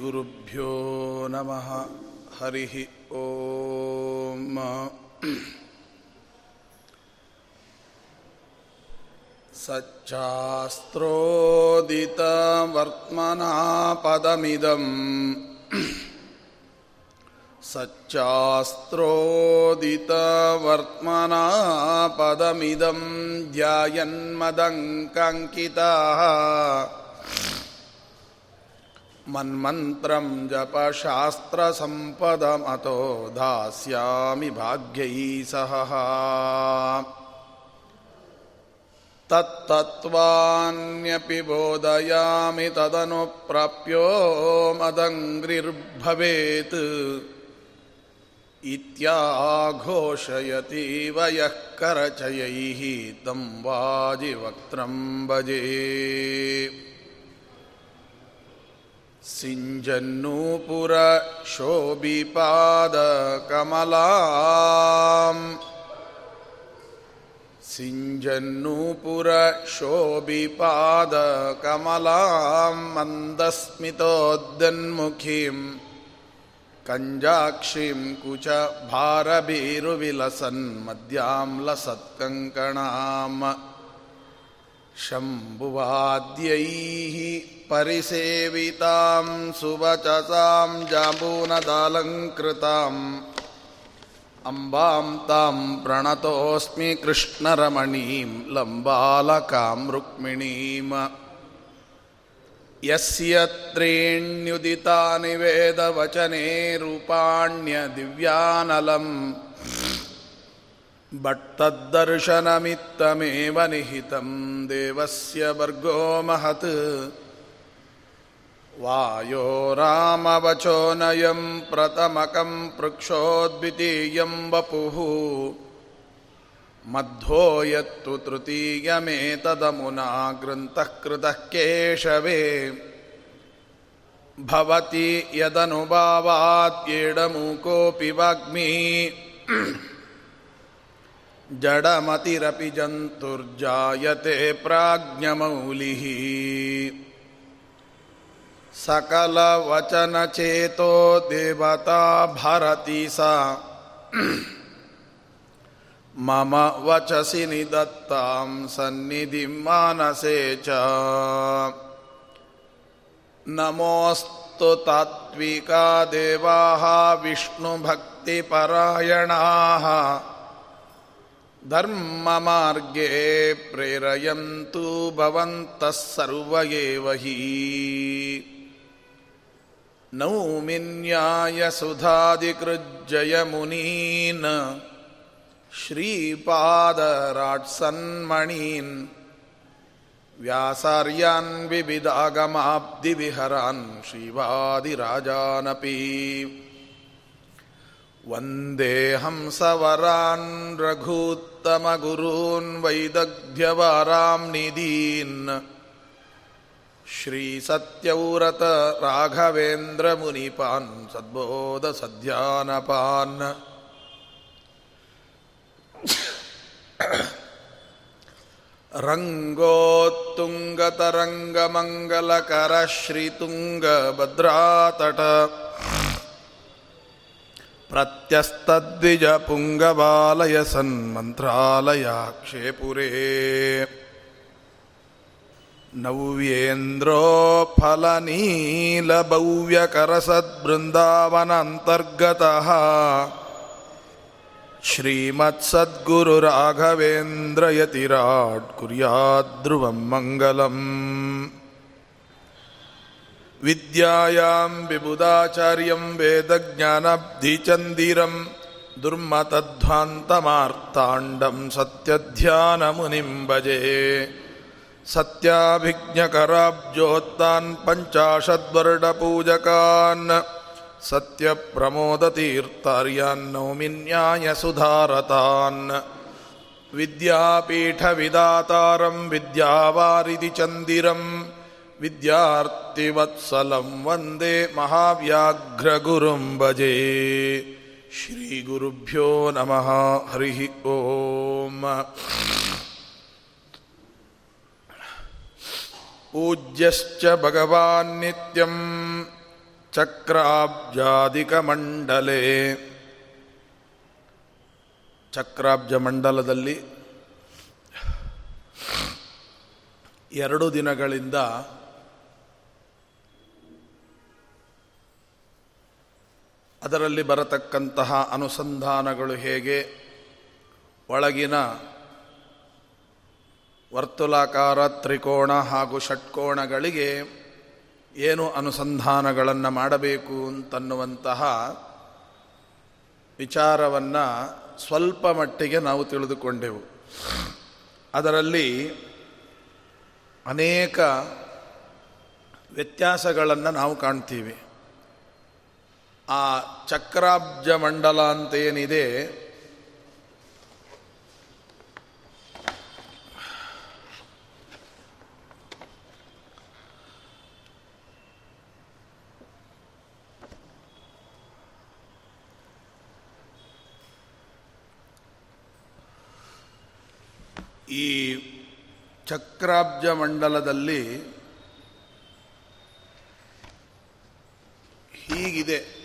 श्रीगुरुभ्यो नमः। हरिः ॐ सच्चास्त्रोदितवर्त्मना पदमिदम् सच्चास्त्रोदितवर्त्मना पदमिदं ध्यायन्मदङ्कङ्किताः। मन्मन्त्रं जपशास्त्रसम्पदमतो धास्यामि भाग्यैः सह तत्तत्त्वान्यपि बोधयामि तदनुप्राप्यो मदङ्घ्रिर्भवेत् इत्याघोषयतीव यः करचयैः तं वाजिवक्त्रं भजे सिञ्जन्नूपुरशोभिपादकमलाम् सिञ्जन्नूपुरशोभिपादकमलां मन्दस्मितोद्यन्मुखीं कञ्जाक्षीं कुचभारभीरुविलसन्मद्यां लसत्कङ्कणाम् शम्भुवाद्यैः परिसेवितां सुवचसां जाम्बूनदालङ्कृताम् अम्बां तां प्रणतोऽस्मि कृष्णरमणीं लम्बालकां रुक्मिणीम् यस्य त्रीण्युदितानि वेदवचने रूपाण्यदिव्यानलम् भट्टद्दर्शनमित्तमेव निहितं देवस्य वर्गो महत् वायो रामवचोनयं प्रथमकं पृक्षोद्वितीयं वपुः। मध्वो यत्तु तृतीयमेतदमुना ग्रन्थः कृतः केशवे। भवति यदनुभावाद्येडमूकोऽपि वाग्मी। जडमतिरपि जन्तुर्जायते प्राज्ञमौलिः। सकलवचनचेतो देवता भरति सा मम वचसि निदत्तां सन्निधिं मानसे च। नमोऽस्तु तात्विका देवाः विष्णुभक्तिपरायणाः। धर्ममार्गे प्रेरयन्तु भवन्तः सर्व एव हि। नौमिन्यायसुधादिकृज्जयमुनीन् श्रीपादराट्सन्मणीन् व्यासार्यान् विविदागमाब्धिविहरान् श्रीवादिराजानपि वन्देऽहंसवरान् रघूत्तमगुरून् वैदग्ध्यवारां निदीन् श्रीसत्यव्रत राघवेन्द्रमुनिपान् सद्बोधसध्यानपान् रङ्गोत्तुङ्गतरङ्गमङ्गलकर श्रीतुङ्गभद्रातट प्रत्यस्तद्विजपुङ्गबालय सन्मन्त्रालयाक्षेपुरे नव्येन्द्रोफलनीलभव्यकरसद्बृन्दावनान्तर्गतः श्रीमत्सद्गुरुराघवेन्द्रयतिराट् कुर्याद्ध्रुवं मङ्गलम्। विद्यायां विबुधाचार्यं वेदज्ञानब्धिचन्दिरं दुर्मतध्वान्तमार्ताण्डं सत्यध्यानमुनिं भजे सत्याभिज्ञकराब्जोत्तान् पञ्चाशद्वर्डपूजकान् सत्यप्रमोदतीर्थार्यान् नौमिन्यायसुधारतान् विद्यापीठविदातारं विद्यावारिधिचन्दिरम् विद्यार्थिवत्सलं वन्दे महाव्याघ्रगुरुं भजे श्रीगुरुभ्यो नमः हरिः ॐ पूज्यश्च भगवान् नित्यं ಚಕ್ರಾಬ್ಜಾದಿಕಮಂಡಲೆ ಚಕ್ರಾಬ್ಜ ಮಂಡಲದಲ್ಲಿ ಎರಡು ದಿನಗಳಿಂದ ಅದರಲ್ಲಿ ಬರತಕ್ಕಂತಹ ಅನುಸಂಧಾನಗಳು ಹೇಗೆ ಒಳಗಿನ ವರ್ತುಲಾಕಾರ ತ್ರಿಕೋಣ ಹಾಗೂ ಷಟ್ಕೋಣಗಳಿಗೆ ಏನು ಅನುಸಂಧಾನಗಳನ್ನು ಮಾಡಬೇಕು ಅಂತನ್ನುವಂತಹ ವಿಚಾರವನ್ನು ಸ್ವಲ್ಪ ಮಟ್ಟಿಗೆ ನಾವು ತಿಳಿದುಕೊಂಡೆವು. ಅದರಲ್ಲಿ ಅನೇಕ ವ್ಯತ್ಯಾಸಗಳನ್ನು ನಾವು ಕಾಣ್ತೀವಿ. ಆ ಚಕ್ರಾಬ್ಜ ಮಂಡಲ ಅಂತ ಈ ಚಕ್ರಾಬ್ಜ ಮಂಡಲದಲ್ಲಿ ಹೀಗಿದೆ.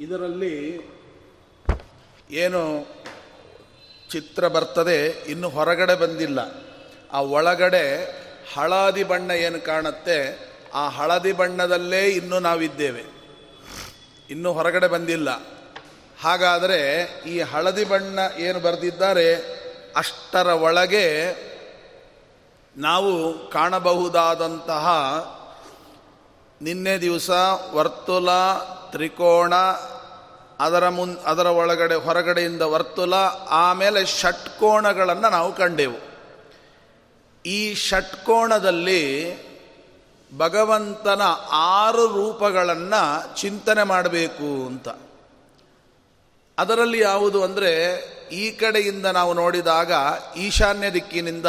ಇದರಲ್ಲಿ ಏನು ಚಿತ್ರ ಬರ್ತದೆ, ಇನ್ನು ಹೊರಗಡೆ ಬಂದಿಲ್ಲ. ಆ ಒಳಗಡೆ ಹಳದಿ ಬಣ್ಣ ಏನು ಕಾಣುತ್ತೆ, ಆ ಹಳದಿ ಬಣ್ಣದಲ್ಲೇ ಇನ್ನೂ ನಾವಿದ್ದೇವೆ. ಇನ್ನೂ ಹೊರಗಡೆ ಬಂದಿಲ್ಲ. ಹಾಗಾದರೆ ಈ ಹಳದಿ ಬಣ್ಣ ಏನು ಬರೆದಿದ್ದಾರೆ? ಅಷ್ಟರ ಒಳಗೆ ನಾವು ಕಾಣಬಹುದಾದಂತಹ ನಿನ್ನೆ ದಿವಸ ವರ್ತುಲ, ತ್ರಿಕೋಣ, ಅದರ ಮುನ್, ಅದರ ಒಳಗಡೆ, ಹೊರಗಡೆಯಿಂದ ವರ್ತುಲ, ಆಮೇಲೆ ಷಟ್ಕೋಣಗಳನ್ನು ನಾವು ಕಂಡೆವು. ಈ ಷಟ್ಕೋಣದಲ್ಲಿ ಭಗವಂತನ ಆರು ರೂಪಗಳನ್ನು ಚಿಂತನೆ ಮಾಡಬೇಕು ಅಂತ. ಅದರಲ್ಲಿ ಯಾವುದು ಅಂದರೆ, ಈ ಕಡೆಯಿಂದ ನಾವು ನೋಡಿದಾಗ ಈಶಾನ್ಯ ದಿಕ್ಕಿನಿಂದ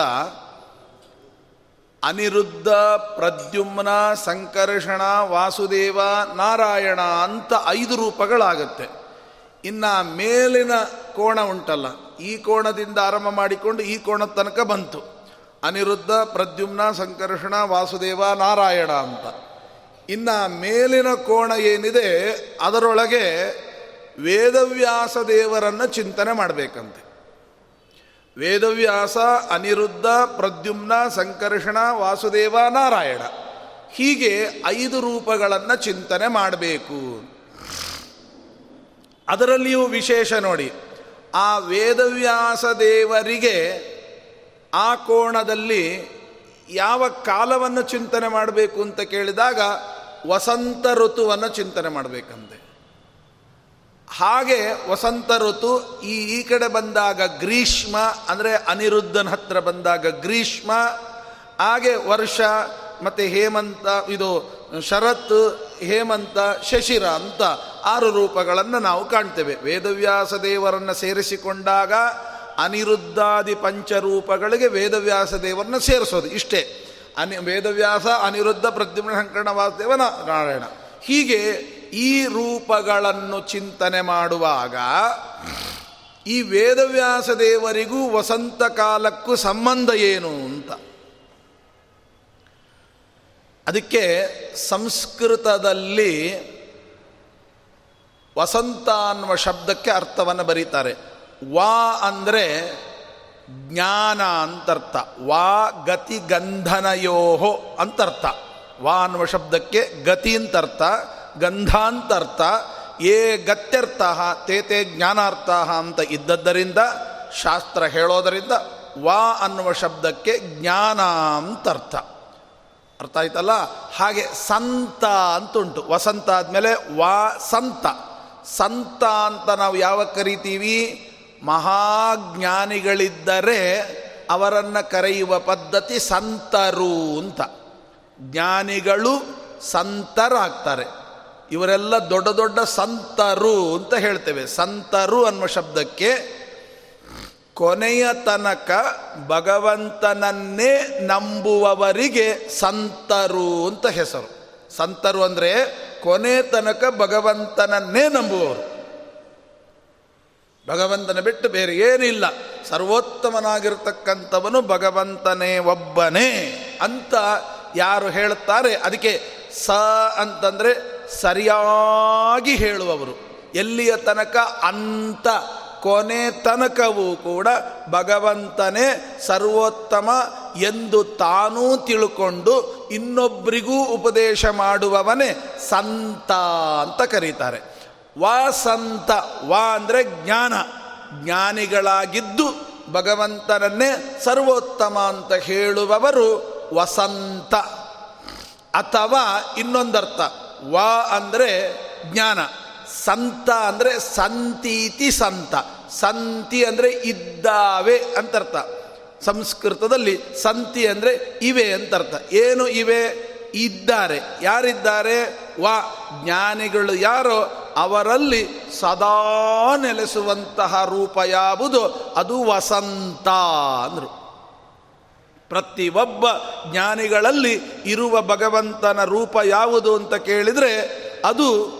ಅನಿರುದ್ಧ ಪ್ರದ್ಯುಮ್ನ ಸಂಕರ್ಷಣ ವಾಸುದೇವ ನಾರಾಯಣ ಅಂತ ಐದು ರೂಪಗಳಾಗತ್ತೆ. ಇನ್ನು ಮೇಲಿನ ಕೋಣ ಉಂಟಲ್ಲ, ಈ ಕೋಣದಿಂದ ಆರಂಭ ಮಾಡಿಕೊಂಡು ಈ ಕೋಣದ ತನಕ ಬಂತು. ಅನಿರುದ್ಧ ಪ್ರದ್ಯುಮ್ನ ಸಂಕರ್ಷಣ ವಾಸುದೇವ ನಾರಾಯಣ ಅಂತ. ಇನ್ನು ಮೇಲಿನ ಕೋಣ ಏನಿದೆ, ಅದರೊಳಗೆ ವೇದವ್ಯಾಸ ದೇವರನ್ನು ಚಿಂತನೆ ಮಾಡಬೇಕಂತೆ. ವೇದವ್ಯಾಸ, ಅನಿರುದ್ಧ, ಪ್ರದ್ಯುಮ್ನ, ಸಂಕರ್ಷಣ, ವಾಸುದೇವ, ನಾರಾಯಣ. ಹೀಗೆ ಐದು ರೂಪಗಳನ್ನು ಚಿಂತನೆ ಮಾಡಬೇಕು. ಅದರಲ್ಲಿಯೂ ವಿಶೇಷ ನೋಡಿ, ಆ ವೇದವ್ಯಾಸ ದೇವರಿಗೆ ಆ ಕೋಣದಲ್ಲಿ ಯಾವ ಕಾಲವನ್ನು ಚಿಂತನೆ ಮಾಡಬೇಕು ಅಂತ ಕೇಳಿದಾಗ ವಸಂತ ಋತುವನ್ನು ಚಿಂತನೆ ಮಾಡಬೇಕಂತೆ. ಹಾಗೆ ವಸಂತ ಋತು ಈ ಈ ಕಡೆ ಬಂದಾಗ ಗ್ರೀಷ್ಮ, ಅಂದರೆ ಅನಿರುದ್ಧನ ಹತ್ರ ಬಂದಾಗ ಗ್ರೀಷ್ಮ, ಹಾಗೆ ವರ್ಷ, ಮತ್ತು ಹೇಮಂತ, ಇದು ಶರತ್, ಹೇಮಂತ, ಶಶಿರ ಅಂತ ಆರು ರೂಪಗಳನ್ನು ನಾವು ಕಾಣ್ತೇವೆ. ವೇದವ್ಯಾಸ ದೇವರನ್ನು ಸೇರಿಸಿಕೊಂಡಾಗ ಅನಿರುದ್ಧಾದಿ ಪಂಚರೂಪಗಳಿಗೆ ವೇದವ್ಯಾಸ ದೇವರನ್ನ ಸೇರಿಸೋದು ಇಷ್ಟೇ. ಅನಿ, ವೇದವ್ಯಾಸ, ಅನಿರುದ್ಧ, ಪ್ರದ್ಯುಮ್ನ ಸಂಕರಣ ವಾಸುದೇವ ನಾರಾಯಣ. ಹೀಗೆ ಈ ರೂಪಗಳನ್ನು ಚಿಂತನೆ ಮಾಡುವಾಗ ಈ ವೇದವ್ಯಾಸ ದೇವರಿಗೂ ವಸಂತ ಕಾಲಕ್ಕೂ ಸಂಬಂಧ ಏನು ಅಂತ. ಅದಕ್ಕೆ ಸಂಸ್ಕೃತದಲ್ಲಿ ವಸಂತ ಅನ್ನುವ ಶಬ್ದಕ್ಕೆ ಅರ್ಥವನ್ನು ಬರೀತಾರೆ. ವಾ ಅಂದರೆ ಜ್ಞಾನ ಅಂತರ್ಥ. ವಾ ಗತಿ ಗಂಧನಯೋಹೋ ಅಂತರ್ಥ. ವಾ ಅನ್ನುವ ಶಬ್ದಕ್ಕೆ ಗತಿ ಅಂತರ್ಥ. ಗಂಧಾಂತರ್ಥ, ಏ ಗತ್ಯರ್ಥ, ತೇ ಜ್ಞಾನಾರ್ಥ ಅಂತ ಇದ್ದದ್ದರಿಂದ, ಶಾಸ್ತ್ರ ಹೇಳೋದರಿಂದ, ವಾ ಅನ್ನುವ ಶಬ್ದಕ್ಕೆ ಜ್ಞಾನ ಅಂತರ್ಥ ಅರ್ಥ ಆಯ್ತಲ್ಲ? ಹಾಗೆ ಸಂತ ಅಂತುಂಟು ವಸಂತ ಆದಮೇಲೆ ವಾ ಸಂತ. ಸಂತ ಅಂತ ನಾವು ಯಾವ ಕರಿತೀವಿ? ಮಹಾಜ್ಞಾನಿಗಳಿದ್ದರೆ ಅವರನ್ನು ಕರೆಯುವ ಪದ್ಧತಿ ಸಂತರು ಅಂತ. ಜ್ಞಾನಿಗಳು ಸಂತರಾಗ್ತಾರೆ. ಇವರೆಲ್ಲ ದೊಡ್ಡ ದೊಡ್ಡ ಸಂತರು ಅಂತ ಹೇಳ್ತೇವೆ. ಸಂತರು ಅನ್ನುವ ಶಬ್ದಕ್ಕೆ ಕೊನೆಯ ತನಕ ಭಗವಂತನನ್ನೇ ನಂಬುವವರಿಗೆ ಸಂತರು ಅಂತ ಹೆಸರು. ಸಂತರು ಅಂದರೆ ಕೊನೆ ತನಕ ಭಗವಂತನನ್ನೇ ನಂಬುವವರು. ಭಗವಂತನ ಬಿಟ್ಟು ಬೇರೆ ಏನಿಲ್ಲ. ಸರ್ವೋತ್ತಮನಾಗಿರ್ತಕ್ಕಂಥವನು ಭಗವಂತನೇ ಒಬ್ಬನೇ ಅಂತ ಯಾರು ಹೇಳುತ್ತಾರೆ ಅದಕ್ಕೆ ಸ ಅಂತಂದರೆ ಸರಿಯಾಗಿ ಹೇಳುವವರು. ಎಲ್ಲಿಯ ತನಕ? ಅಂತ ಕೊನೆ ತನಕವೂ ಕೂಡ ಭಗವಂತನೇ ಸರ್ವೋತ್ತಮ ಎಂದು ತಾನೂ ತಿಳ್ಕೊಂಡು ಇನ್ನೊಬ್ಬರಿಗೂ ಉಪದೇಶ ಮಾಡುವವನೇ ಸಂತ ಅಂತ ಕರೀತಾರೆ. ವಾಸಂತ ವಾ ಅಂದರೆ ಜ್ಞಾನ. ಜ್ಞಾನಿಗಳಾಗಿದ್ದು ಭಗವಂತನನ್ನೇ ಸರ್ವೋತ್ತಮ ಅಂತ ಹೇಳುವವರು ವಸಂತ ಅಥವಾ ಇನ್ನೊಂದರ್ಥ. ವಾ ಅಂದರೆ ಜ್ಞಾನ, ಸಂತ ಅಂದರೆ ಸಂತೀತಿ ಸಂತ, ಸಂತಿ ಅಂದರೆ ಇದ್ದಾವೆ ಅಂತರ್ಥ. ಸಂಸ್ಕೃತದಲ್ಲಿ ಸಂತಿ ಅಂದರೆ ಇವೆ ಅಂತರ್ಥ. ಏನು ಇವೆ? ಇದ್ದಾರೆ. ಯಾರಿದ್ದಾರೆ? ವಾ, ಜ್ಞಾನಿಗಳು ಯಾರೋ, ಅವರಲ್ಲಿ ಸದಾ ನೆಲೆಸುವಂತಹ ರೂಪ ಯಾವುದು? ಅದು ವಸಂತ ಅಂದರು. ಪ್ರತಿಯೊಬ್ಬ ಜ್ಞಾನಿಗಳಲ್ಲಿ ಇರುವ ಭಗವಂತನ ರೂಪ ಯಾವುದು ಅಂತ ಕೇಳಿದರೆ ಅದು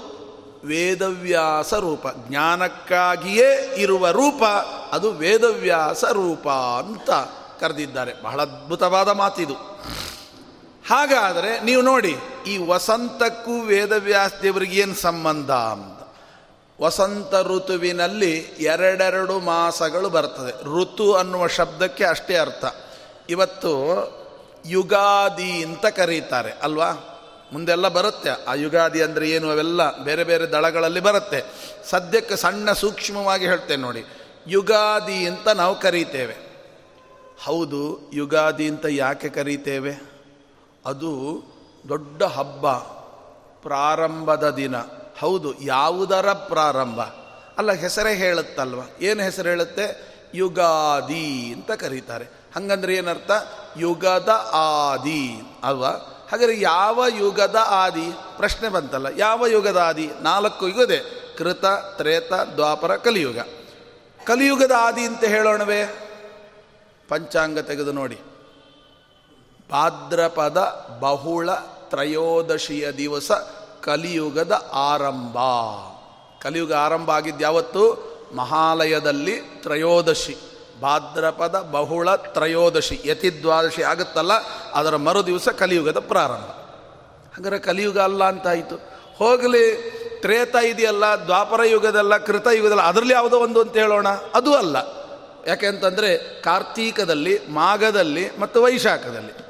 ವೇದವ್ಯಾಸ ರೂಪ. ಜ್ಞಾನಕ್ಕಾಗಿಯೇ ಇರುವ ರೂಪ ಅದು ವೇದವ್ಯಾಸ ರೂಪ ಅಂತ ಕರೆದಿದ್ದಾರೆ. ಬಹಳ ಅದ್ಭುತವಾದ ಮಾತಿದು. ಹಾಗಾದರೆ ನೀವು ನೋಡಿ, ಈ ವಸಂತಕ್ಕೂ ವೇದವ್ಯಾಸ ದೇವರಿಗೆ ಏನು ಸಂಬಂಧ ಅಂತ. ವಸಂತ ಋತುವಿನಲ್ಲಿ ಎರಡೆರಡು ಮಾಸಗಳು ಬರ್ತದೆ. ಋತು ಅನ್ನುವ ಶಬ್ದಕ್ಕೆ ಅಷ್ಟೇ ಅರ್ಥ. ಇವತ್ತು ಯುಗಾದಿ ಅಂತ ಕರೀತಾರೆ, ಅಲ್ವಾ? ಮುಂದೆಲ್ಲ ಬರುತ್ತೆ. ಆ ಯುಗಾದಿ ಅಂದರೆ ಏನು? ಅವೆಲ್ಲ ಬೇರೆ ಬೇರೆ ದಳಗಳಲ್ಲಿ ಬರುತ್ತೆ. ಸದ್ಯಕ್ಕೆ ಸಣ್ಣ ಸೂಕ್ಷ್ಮವಾಗಿ ಹೇಳ್ತೇನೆ ನೋಡಿ. ಯುಗಾದಿ ಅಂತ ನಾವು ಕರೀತೇವೆ. ಹೌದು, ಯುಗಾದಿ ಅಂತ ಯಾಕೆ ಕರೀತೇವೆ? ಅದು ದೊಡ್ಡ ಹಬ್ಬ, ಪ್ರಾರಂಭದ ದಿನ. ಹೌದು, ಯಾವುದರ ಪ್ರಾರಂಭ? ಅಲ್ಲ, ಹೆಸರೇ ಹೇಳುತ್ತಲ್ವ? ಏನು ಹೆಸರು ಹೇಳುತ್ತೆ? ಯುಗಾದಿ ಅಂತ ಕರೀತಾರೆ. ಹಂಗಂದ್ರೆ ಏನರ್ಥ? ಯುಗದ ಆದಿ. ಅಲ್ವಾ? ಹಾಗಾದರೆ ಯಾವ ಯುಗದ ಆದಿ? ಪ್ರಶ್ನೆ ಬಂತಲ್ಲ, ಯಾವ ಯುಗದ ಆದಿ? ನಾಲ್ಕು ಯುಗದೆ, ಕೃತ, ತ್ರೇತ, ದ್ವಾಪರ, ಕಲಿಯುಗ. ಕಲಿಯುಗದ ಆದಿ ಅಂತ ಹೇಳೋಣವೇ. ಪಂಚಾಂಗ ತೆಗೆದು ನೋಡಿ. ಭಾದ್ರಪದ ಬಹುಳ ತ್ರಯೋದಶಿಯ ದಿವಸ ಕಲಿಯುಗದ ಆರಂಭ. ಕಲಿಯುಗ ಆರಂಭ ಆಗಿದ್ದು ಯಾವತ್ತು ಮಹಾಲಯದಲ್ಲಿ ತ್ರಯೋದಶಿ. ಭಾದ್ರಪದ ಬಹುಳ ತ್ರಯೋದಶಿ, ಯತಿದ್ವಾದಶಿ ಆಗುತ್ತಲ್ಲ, ಅದರ ಮರುದಿವಸ ಕಲಿಯುಗದ ಪ್ರಾರಂಭ. ಹಾಗಾದ್ರೆ ಕಲಿಯುಗ ಅಲ್ಲ ಅಂತಾಯಿತು ಹೋಗಲಿ, ತ್ರೇತ ಇದೆಯಲ್ಲ, ದ್ವಾಪರ ಯುಗದಲ್ಲ, ಕೃತ ಯುಗದಲ್ಲ, ಅದರಲ್ಲಿ ಯಾವುದೋ ಒಂದು ಅಂತ ಹೇಳೋಣ. ಅದು ಅಲ್ಲ. ಯಾಕೆಂತಂದರೆ ಕಾರ್ತೀಕದಲ್ಲಿ, ಮಾಘದಲ್ಲಿ ಮತ್ತು ವೈಶಾಖದಲ್ಲಿ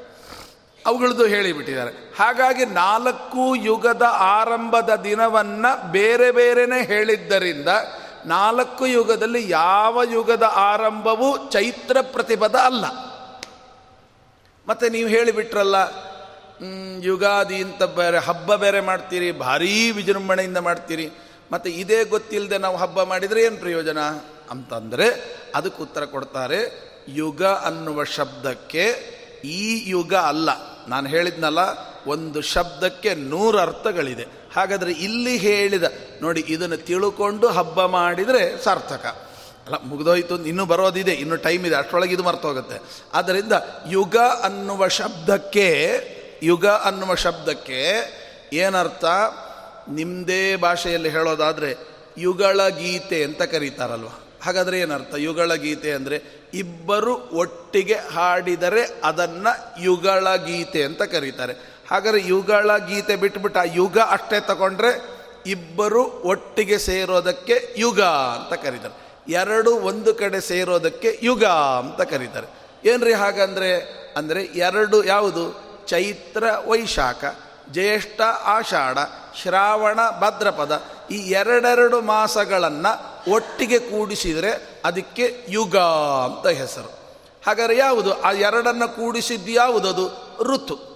ಅವುಗಳದ್ದು ಹೇಳಿಬಿಟ್ಟಿದ್ದಾರೆ. ಹಾಗಾಗಿ ನಾಲ್ಕು ಯುಗದ ಆರಂಭದ ದಿನವನ್ನು ಬೇರೆ ಬೇರೆಯೇ ಹೇಳಿದ್ದರಿಂದ ನಾಲ್ಕು ಯುಗದಲ್ಲಿ ಯಾವ ಯುಗದ ಆರಂಭವೂ ಚೈತ್ರ ಪ್ರತಿಪದ ಅಲ್ಲ. ಮತ್ತೆ ನೀವು ಹೇಳಿಬಿಟ್ರಲ್ಲ ಯುಗಾದಿ ಅಂತ ಬೇರೆ, ಹಬ್ಬ ಬೇರೆ ಮಾಡ್ತೀರಿ, ಭಾರೀ ವಿಜೃಂಭಣೆಯಿಂದ ಮಾಡ್ತೀರಿ. ಮತ್ತು ಇದೇ ಗೊತ್ತಿಲ್ಲದೆ ನಾವು ಹಬ್ಬ ಮಾಡಿದರೆ ಏನು ಪ್ರಯೋಜನ? ಅಂತಂದರೆ ಅದಕ್ಕೆ ಉತ್ತರ ಕೊಡ್ತಾರೆ, ಯುಗ ಅನ್ನುವ ಶಬ್ದಕ್ಕೆ ಈ ಯುಗ ಅಲ್ಲ. ನಾನು ಹೇಳಿದ್ನಲ್ಲ, ಒಂದು ಶಬ್ದಕ್ಕೆ ನೂರು ಅರ್ಥಗಳಿದೆ. ಹಾಗಾದರೆ ಇಲ್ಲಿ ಹೇಳಿದ, ನೋಡಿ, ಇದನ್ನು ತಿಳ್ಕೊಂಡು ಹಬ್ಬ ಮಾಡಿದರೆ ಸಾರ್ಥಕ. ಅಲ್ಲ, ಮುಗಿದೋಯ್ತು, ಇನ್ನೂ ಬರೋದಿದೆ, ಇನ್ನು ಟೈಮ್ ಇದೆ, ಅಷ್ಟರೊಳಗೆ ಇದು ಮರ್ತೋಗುತ್ತೆ. ಆದ್ದರಿಂದ ಯುಗ ಅನ್ನುವ ಶಬ್ದಕ್ಕೆ, ಯುಗ ಅನ್ನುವ ಶಬ್ದಕ್ಕೆ ಏನರ್ಥ? ನಿಮ್ಮದೇ ಭಾಷೆಯಲ್ಲಿ ಹೇಳೋದಾದರೆ, ಯುಗಳ ಗೀತೆ ಅಂತ ಕರೀತಾರಲ್ವ? ಹಾಗಾದರೆ ಏನರ್ಥ? ಯುಗಳ ಗೀತೆ ಅಂದರೆ, ಇಬ್ಬರು ಒಟ್ಟಿಗೆ ಹಾಡಿದರೆ ಅದನ್ನು ಯುಗಳ ಗೀತೆ ಅಂತ ಕರೀತಾರೆ. ಹಾಗಾದ್ರೆ ಯುಗಳ ಗೀತೆ ಬಿಟ್ಬಿಟ್ಟು ಆ ಯುಗ ಅಷ್ಟೇ ತಗೊಂಡ್ರೆ ಇಬ್ಬರು ಒಟ್ಟಿಗೆ ಸೇರೋದಕ್ಕೆ ಯುಗ ಅಂತ ಕರೀತಾರೆ. ಎರಡು ಒಂದು ಕಡೆ ಸೇರೋದಕ್ಕೆ ಯುಗ ಅಂತ ಕರೀತಾರೆ. ಏನ್ರಿ ಹಾಗಂದ್ರೆ, ಅಂದರೆ ಎರಡು ಯಾವುದು? ಚೈತ್ರ ವೈಶಾಖ, ಜ್ಯೇಷ್ಠ ಆಷಾಢ, ಶ್ರಾವಣ ಭದ್ರಪದ ಈ ಎರಡೆರಡು ಮಾಸಗಳನ್ನು ಒಟ್ಟಿಗೆ ಕೂಡಿಸಿದರೆ ಅದಕ್ಕೆ ಯುಗ ಅಂತ ಹೆಸರು. ಹಾಗಾದ್ರೆ ಯಾವುದು? ಆ ಎರಡನ್ನು ಕೂಡಿಸಿದ್ದು ಯಾವುದದು ಋತು.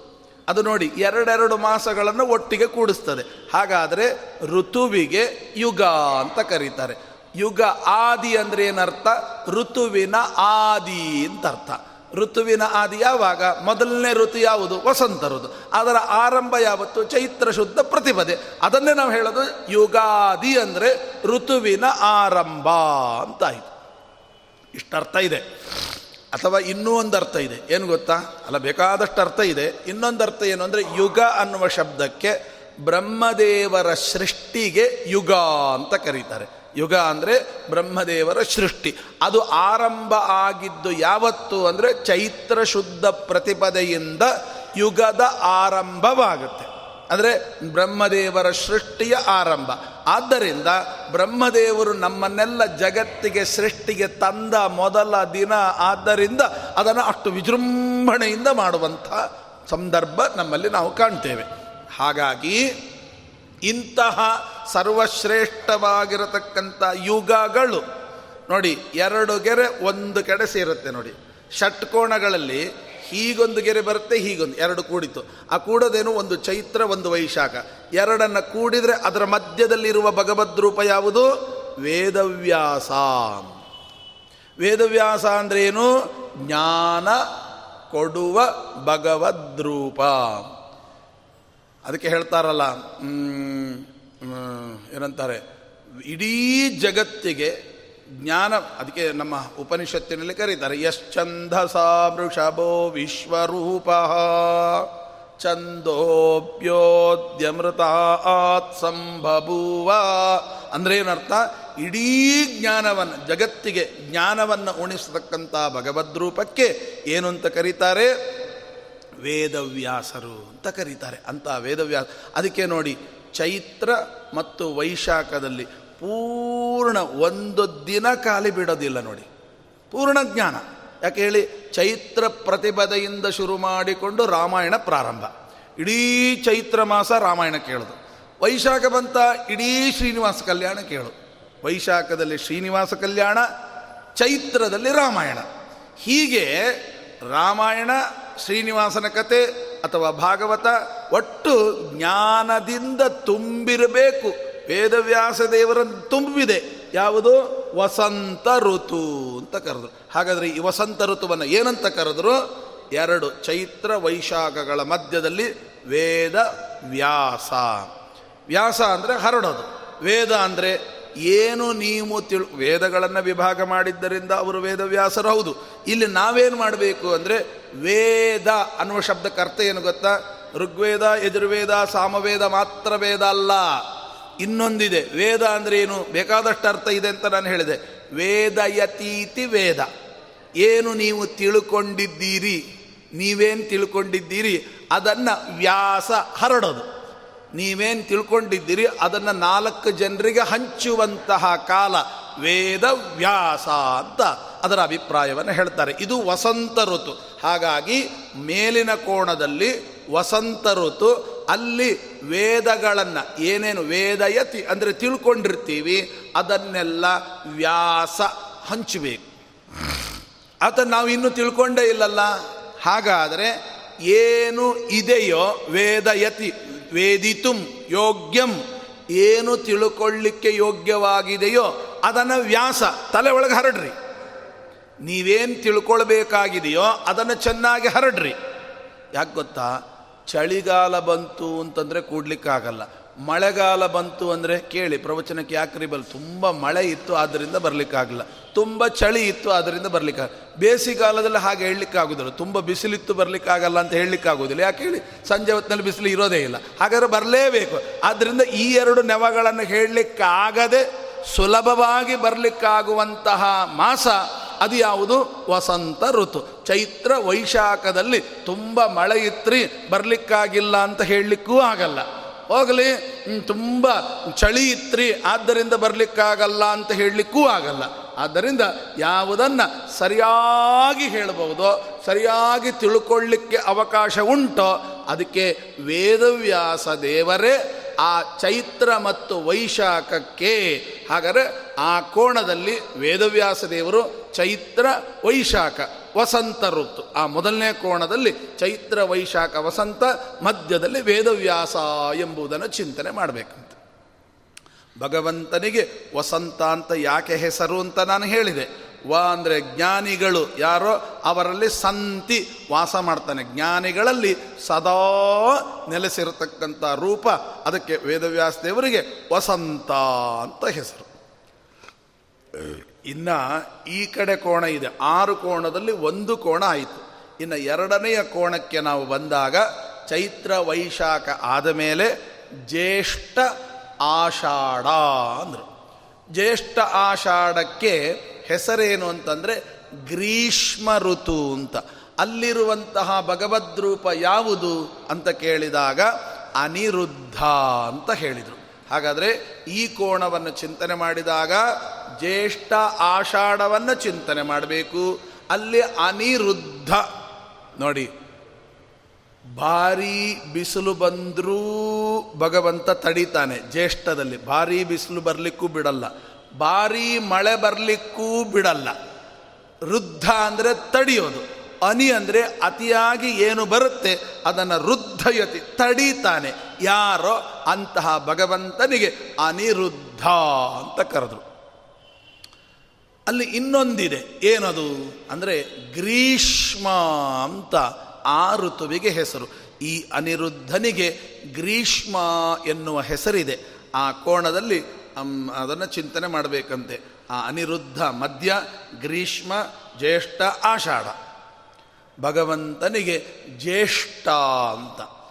ಅದು ನೋಡಿ ಎರಡೆರಡು ಮಾಸಗಳನ್ನು ಒಟ್ಟಿಗೆ ಕೂಡಿಸ್ತದೆ. ಹಾಗಾದರೆ ಋತುವಿಗೆ ಯುಗ ಅಂತ ಕರೀತಾರೆ. ಯುಗ ಆದಿ ಅಂದರೆ ಏನರ್ಥ? ಋತುವಿನ ಆದಿ ಅಂತ ಅರ್ಥ. ಋತುವಿನ ಆದಿ ಯಾವಾಗ? ಮೊದಲನೇ ಋತು ಯಾವುದು? ವಸಂತ ಋತು. ಅದರ ಆರಂಭ ಯಾವತ್ತು? ಚೈತ್ರ ಶುದ್ಧ ಪ್ರತಿಪದೆ. ಅದನ್ನೇ ನಾವು ಹೇಳೋದು ಯುಗಾದಿ ಅಂದರೆ ಋತುವಿನ ಆರಂಭ ಅಂತಾಯಿತು ಇಷ್ಟರ್ಥ ಇದೆ. ಅಥವಾ ಇನ್ನೂ ಒಂದು ಅರ್ಥ ಇದೆ. ಏನು ಗೊತ್ತಾ? ಅಲ್ಲ, ಬೇಕಾದಷ್ಟು ಅರ್ಥ ಇದೆ. ಇನ್ನೊಂದು ಅರ್ಥ ಏನು ಅಂದರೆ ಯುಗ ಅನ್ನುವ ಶಬ್ದಕ್ಕೆ ಬ್ರಹ್ಮದೇವರ ಸೃಷ್ಟಿಗೆ ಯುಗ ಅಂತ ಕರೀತಾರೆ. ಯುಗ ಅಂದರೆ ಬ್ರಹ್ಮದೇವರ ಸೃಷ್ಟಿ. ಅದು ಆರಂಭ ಆಗಿದ್ದು ಯಾವತ್ತು ಅಂದರೆ ಚೈತ್ರ ಶುದ್ಧ ಪ್ರತಿಪದೆಯಿಂದ ಯುಗದ ಆರಂಭವಾಗುತ್ತೆ. ಅಂದರೆ ಬ್ರಹ್ಮದೇವರ ಸೃಷ್ಟಿಯ ಆರಂಭ. ಆದ್ದರಿಂದ ಬ್ರಹ್ಮದೇವರು ನಮ್ಮನ್ನೆಲ್ಲ ಜಗತ್ತಿಗೆ ಸೃಷ್ಟಿಗೆ ತಂದ ಮೊದಲ ದಿನ ಆದ್ದರಿಂದ ಅದನ್ನು ಅಷ್ಟು ವಿಜೃಂಭಣೆಯಿಂದ ಮಾಡುವಂಥ ಸಂದರ್ಭ ನಮ್ಮಲ್ಲಿ ನಾವು ಕಾಣ್ತೇವೆ. ಹಾಗಾಗಿ ಇಂತಹ ಸರ್ವಶ್ರೇಷ್ಠವಾಗಿರತಕ್ಕಂಥ ಯುಗಗಳು ನೋಡಿ, ಎರಡು ಗೆರೆ, ಒಂದು ಕಡೆ ಸೇರುತ್ತೆ ನೋಡಿ. ಷಟ್ಕೋಣಗಳಲ್ಲಿ ಹೀಗೊಂದು ಗೆರೆ ಬರುತ್ತೆ, ಹೀಗೊಂದು. ಎರಡು ಕೂಡಿತು ಆ ಕೂಡೋದೇನು ಒಂದು ಚೈತ್ರ, ಒಂದು ವೈಶಾಖ. ಎರಡನ್ನು ಕೂಡಿದರೆ ಅದರ ಮಧ್ಯದಲ್ಲಿರುವ ಭಗವದ್ರೂಪ ಯಾವುದು? ವೇದವ್ಯಾಸ. ವೇದವ್ಯಾಸ ಅಂದ್ರೆ ಏನು? ಜ್ಞಾನ ಕೊಡುವ ಭಗವದ್ರೂಪ ಅದಕ್ಕೆ ಹೇಳ್ತಾರಲ್ಲ ಏನಂತಾರೆ? ಇಡೀ ಜಗತ್ತಿಗೆ ಜ್ಞಾನ, ಅದಕ್ಕೆ ನಮ್ಮ ಉಪನಿಷತ್ತಿನಲ್ಲಿ ಕರೀತಾರೆ ಯಶ್ಚಂದಸಾ ವೃಷಭೋ ವಿಶ್ವರೂಪ ಚಂದೋಪ್ಯೋದ್ಯಮೃತ ಸಂಭಭೂವ. ಅಂದ್ರೆ ಏನರ್ಥ? ಇಡೀ ಜ್ಞಾನವನ್ನು, ಜಗತ್ತಿಗೆ ಜ್ಞಾನವನ್ನು ಉಣಿಸತಕ್ಕಂಥ ಭಗವದ್ರೂಪಕ್ಕೆ ಏನು ಅಂತ ಕರೀತಾರೆ? ವೇದವ್ಯಾಸರು ಅಂತ ಕರೀತಾರೆ. ಅಂತ ವೇದವ್ಯಾಸ, ಅದಕ್ಕೆ ನೋಡಿ, ಚೈತ್ರ ಮತ್ತು ವೈಶಾಖದಲ್ಲಿ ಪೂರ್ಣ ಒಂದು ದಿನ ಖಾಲಿ ಬಿಡೋದಿಲ್ಲ ನೋಡಿ. ಪೂರ್ಣ ಜ್ಞಾನ. ಯಾಕೆ ಹೇಳಿ? ಚೈತ್ರ ಪ್ರತಿಭದೆಯಿಂದ ಶುರು ಮಾಡಿಕೊಂಡು ರಾಮಾಯಣ ಪ್ರಾರಂಭ. ಇಡೀ ಚೈತ್ರ ಮಾಸ ರಾಮಾಯಣ ಕೇಳೋದು. ವೈಶಾಖ ಬಂತ ಇಡೀ ಶ್ರೀನಿವಾಸ ಕಲ್ಯಾಣ ಕೇಳು. ವೈಶಾಖದಲ್ಲಿ ಶ್ರೀನಿವಾಸ ಕಲ್ಯಾಣ, ಚೈತ್ರದಲ್ಲಿ ರಾಮಾಯಣ. ಹೀಗೆ ರಾಮಾಯಣ, ಶ್ರೀನಿವಾಸನ ಕತೆ ಅಥವಾ ಭಾಗವತ ಒಟ್ಟು ಜ್ಞಾನದಿಂದ ತುಂಬಿರಬೇಕು. ವೇದವ್ಯಾಸ ದೇವರನ್ನು ತುಂಬಿದೆ ಯಾವುದು? ವಸಂತ ಋತು ಅಂತ ಕರೆದ್ರು. ಹಾಗಾದರೆ ಈ ವಸಂತ ಋತುವನ್ನು ಏನಂತ ಕರೆದ್ರು? ಎರಡು ಚೈತ್ರ ವೈಶಾಖಗಳ ಮಧ್ಯದಲ್ಲಿ ವೇದ ವ್ಯಾಸ. ವ್ಯಾಸ ಅಂದರೆ ಹರಡೋದು. ವೇದ ಅಂದರೆ ಏನು ನೀವು ತಿಳು, ವೇದಗಳನ್ನು ವಿಭಾಗ ಮಾಡಿದ್ದರಿಂದ ಅವರು ವೇದವ್ಯಾಸರು ಹೌದು. ಇಲ್ಲಿ ನಾವೇನು ಮಾಡಬೇಕು ಅಂದರೆ ವೇದ ಅನ್ನುವ ಶಬ್ದಕ್ಕೆ ಅರ್ಥ ಏನು ಗೊತ್ತಾ? ಋಗ್ವೇದ, ಯಜುರ್ವೇದ, ಸಾಮವೇದ ಮಾತ್ರ ವೇದ ಅಲ್ಲ. ಇನ್ನೊಂದಿದೆ. ವೇದ ಅಂದರೆ ಏನು? ಬೇಕಾದಷ್ಟು ಅರ್ಥ ಇದೆ ಅಂತ ನಾನು ಹೇಳಿದೆ. ವೇದಯತೀತಿ ವೇದ. ಏನು ನೀವು ತಿಳ್ಕೊಂಡಿದ್ದೀರಿ? ನೀವೇನು ತಿಳ್ಕೊಂಡಿದ್ದೀರಿ? ಅದನ್ನು ವ್ಯಾಸ ಹರಡೋದು. ನೀವೇನು ತಿಳ್ಕೊಂಡಿದ್ದೀರಿ? ಅದನ್ನು ನಾಲ್ಕು ಜನರಿಗೆ ಹಂಚುವಂತಹ ಕಾಲ ವೇದ ವ್ಯಾಸ ಅಂತ ಅದರ ಅಭಿಪ್ರಾಯವನ್ನು ಹೇಳ್ತಾರೆ. ಇದು ವಸಂತ ಋತು. ಹಾಗಾಗಿ ಮೇಲಿನ ಕೋಣದಲ್ಲಿ ವಸಂತ ಋತು ಅಲ್ಲಿ ವೇದಗಳನ್ನು ಏನೇನು ವೇದಯತಿ ಅಂದರೆ ತಿಳ್ಕೊಂಡಿರ್ತೀವಿ, ಅದನ್ನೆಲ್ಲ ವ್ಯಾಸ ಹಂಚಬೇಕು. ಅದನ್ನು ನಾವು ಇನ್ನೂ ತಿಳ್ಕೊಂಡೇ ಇಲ್ಲಲ್ಲ? ಹಾಗಾದರೆ ಏನು ಇದೆಯೋ ವೇದಯತಿ, ವೇದಿತುಂ ಯೋಗ್ಯಂ, ಏನು ತಿಳ್ಕೊಳ್ಳಿಕ್ಕೆ ಯೋಗ್ಯವಾಗಿದೆಯೋ ಅದನ್ನು ವ್ಯಾಸ, ತಲೆ ಒಳಗೆ ಹರಡ್ರಿ. ನೀವೇನು ತಿಳ್ಕೊಳ್ಬೇಕಾಗಿದೆಯೋ ಅದನ್ನು ಚೆನ್ನಾಗಿ ಹರಡ್ರಿ. ಯಾಕೆ ಗೊತ್ತಾ? ಚಳಿಗಾಲ ಬಂತು ಅಂತಂದರೆ ಕೂಡ್ಲಿಕ್ಕಾಗಲ್ಲ. ಮಳೆಗಾಲ ಬಂತು ಅಂದರೆ ಕೇಳಿ, ಪ್ರವಚನಕ್ಕೆ ಯಾಕ್ರಿ ಬಲ್ ತುಂಬ ಮಳೆ ಇತ್ತು ಆದ್ದರಿಂದ ಬರಲಿಕ್ಕಾಗಲ್ಲ ತುಂಬ ಚಳಿ ಇತ್ತು ಆದ್ದರಿಂದ ಬರಲಿಕ್ಕಾಗ ಬೇಸಿಗೆಗಾಲದಲ್ಲಿ ಹಾಗೆ ಹೇಳಲಿಕ್ಕಾಗೋದಿಲ್ಲ. ತುಂಬ ಬಿಸಿಲಿತ್ತು, ಬರಲಿಕ್ಕಾಗಲ್ಲ ಅಂತ ಹೇಳಲಿಕ್ಕಾಗೋದಿಲ್ಲ. ಯಾಕೆ ಹೇಳಿ? ಸಂಜೆ ಹೊತ್ತಿನಲ್ಲಿ ಬಿಸಿಲು ಇರೋದೇ ಇಲ್ಲ. ಹಾಗಾದ್ರೆ ಬರಲೇಬೇಕು. ಆದ್ದರಿಂದ ಈ ಎರಡು ನೆವಗಳನ್ನು ಹೇಳಲಿಕ್ಕಾಗದೆ ಸುಲಭವಾಗಿ ಬರಲಿಕ್ಕಾಗುವಂತಹ ಮಾಸ ಅದು ಯಾವುದು? ವಸಂತ ಋತು. ಚೈತ್ರ ವೈಶಾಖದಲ್ಲಿ ತುಂಬ ಮಳೆ ಇತ್ರಿ, ಬರಲಿಕ್ಕಾಗಿಲ್ಲ ಅಂತ ಹೇಳಲಿಕ್ಕೂ ಆಗಲ್ಲ. ಹೋಗಲಿ ತುಂಬ ಚಳಿ ಇತ್ರಿ, ಆದ್ದರಿಂದ ಬರಲಿಕ್ಕಾಗಲ್ಲ ಅಂತ ಹೇಳಲಿಕ್ಕೂ ಆಗಲ್ಲ. ಆದ್ದರಿಂದ ಯಾವುದನ್ನು ಸರಿಯಾಗಿ ಹೇಳಬಹುದೋ, ಸರಿಯಾಗಿ ತಿಳ್ಕೊಳ್ಳಿಕ್ಕೆ ಅವಕಾಶ ಉಂಟೋ, ಅದಕ್ಕೆ ವೇದವ್ಯಾಸ ದೇವರೇ ಆ ಚೈತ್ರ ಮತ್ತು ವೈಶಾಖಕ್ಕೆ, ಹಾಗಾದರೆ ಆ ಕೋಣದಲ್ಲಿ ವೇದವ್ಯಾಸ ದೇವರು ಚೈತ್ರ ವೈಶಾಖ, ವಸಂತ ಋತು. ಆ ಮೊದಲನೇ ಕೋಣದಲ್ಲಿ ಚೈತ್ರ ವೈಶಾಖ ವಸಂತ, ಮಧ್ಯದಲ್ಲಿ ವೇದವ್ಯಾಸ ಎಂಬುದನ್ನು ಚಿಂತನೆ ಮಾಡಬೇಕಂತ ಭಗವಂತನಿಗೆ ವಸಂತ ಅಂತ ಯಾಕೆ ಹೆಸರು ಅಂತ ನಾನು ಹೇಳಿದೆ. ವ ಅಂದರೆ ಜ್ಞಾನಿಗಳು ಯಾರೋ ಅವರಲ್ಲಿ ಸಂತಿ ವಾಸ ಮಾಡ್ತಾನೆ. ಜ್ಞಾನಿಗಳಲ್ಲಿ ಸದಾ ನೆಲೆಸಿರತಕ್ಕಂಥ ರೂಪ ಅದಕ್ಕೆ ವೇದವ್ಯಾಸ ದೇವರಿಗೆ ವಸಂತ ಅಂತ ಹೆಸರು. ಇನ್ನ ಈ ಕಡೆ ಕೋಣ ಇದೆ. ಆರು ಕೋಣದಲ್ಲಿ ಒಂದು ಕೋಣ ಆಯಿತು. ಇನ್ನು ಎರಡನೆಯ ಕೋಣಕ್ಕೆ ನಾವು ಬಂದಾಗ ಚೈತ್ರ ವೈಶಾಖ ಆದ ಮೇಲೆ ಜ್ಯೇಷ್ಠ ಆಷಾಢ ಅಂದರು. ಜ್ಯೇಷ್ಠ ಆಷಾಢಕ್ಕೆ ಹೆಸರೇನು ಅಂತಂದರೆ ಗ್ರೀಷ್ಮ ಋತು ಅಂತ. ಅಲ್ಲಿರುವಂತಹ ಭಗವದ್ರೂಪ ಯಾವುದು ಅಂತ ಕೇಳಿದಾಗ ಅನಿರುದ್ಧ ಅಂತ ಹೇಳಿದರು. ಹಾಗಾದರೆ ಈ ಕೋಣವನ್ನು ಚಿಂತನೆ ಮಾಡಿದಾಗ ಜ್ಯೇಷ್ಠ ಆಷಾಢವನ್ನು ಚಿಂತನೆ ಮಾಡಬೇಕು. ಅಲ್ಲಿ ಅನಿರುದ್ಧ. ನೋಡಿ ಭಾರೀ ಬಿಸಿಲು ಬಂದರೂ ಭಗವಂತ ತಡಿತಾನೆ ಜ್ಯೇಷ್ಠದಲ್ಲಿ. ಭಾರೀ ಬಿಸಿಲು ಬರಲಿಕ್ಕೂ ಬಿಡಲ್ಲ. ಭಾರೀ ಮಳೆ ಬರಲಿಕ್ಕೂ ಬಿಡಲ್ಲ. ವೃದ್ಧ ಅಂದರೆ ತಡಿಯೋದು. ಅನಿ ಅಂದರೆ ಅತಿಯಾಗಿ ಏನು ಬರುತ್ತೆ ಅದನ್ನು ವೃದ್ಧಯತಿ ತಡೀತಾನೆ. ಯಾರೋ ಅಂತಹ ಭಗವಂತನಿಗೆ ಅನಿರುದ್ಧ ಅಂತ ಕರೆದ್ರು. ಅಲ್ಲಿ ಇನ್ನೊಂದಿದೆ. ಏನದು? ಅಂದರೆ ಗ್ರೀಷ್ಮ ಅಂತ. ಆ ಋತುವಿಗೆ ಹೆಸರು. ಈ ಅನಿರುದ್ಧನಿಗೆ ಗ್ರೀಷ್ಮ ಎನ್ನುವ ಹೆಸರಿದೆ. ಆ ಕೋಣದಲ್ಲಿ ಅದನ್ನು ಚಿಂತನೆ ಮಾಡಬೇಕಂತೆ. ಆ ಅನಿರುದ್ಧ ಮಧ್ಯ, ಗ್ರೀಷ್ಮ, ಜ್ಯೇಷ್ಠ, ಆಷಾಢ. ಭಗವಂತನಿಗೆ ಜ್ಯೇಷ್ಠ ಅಂತ.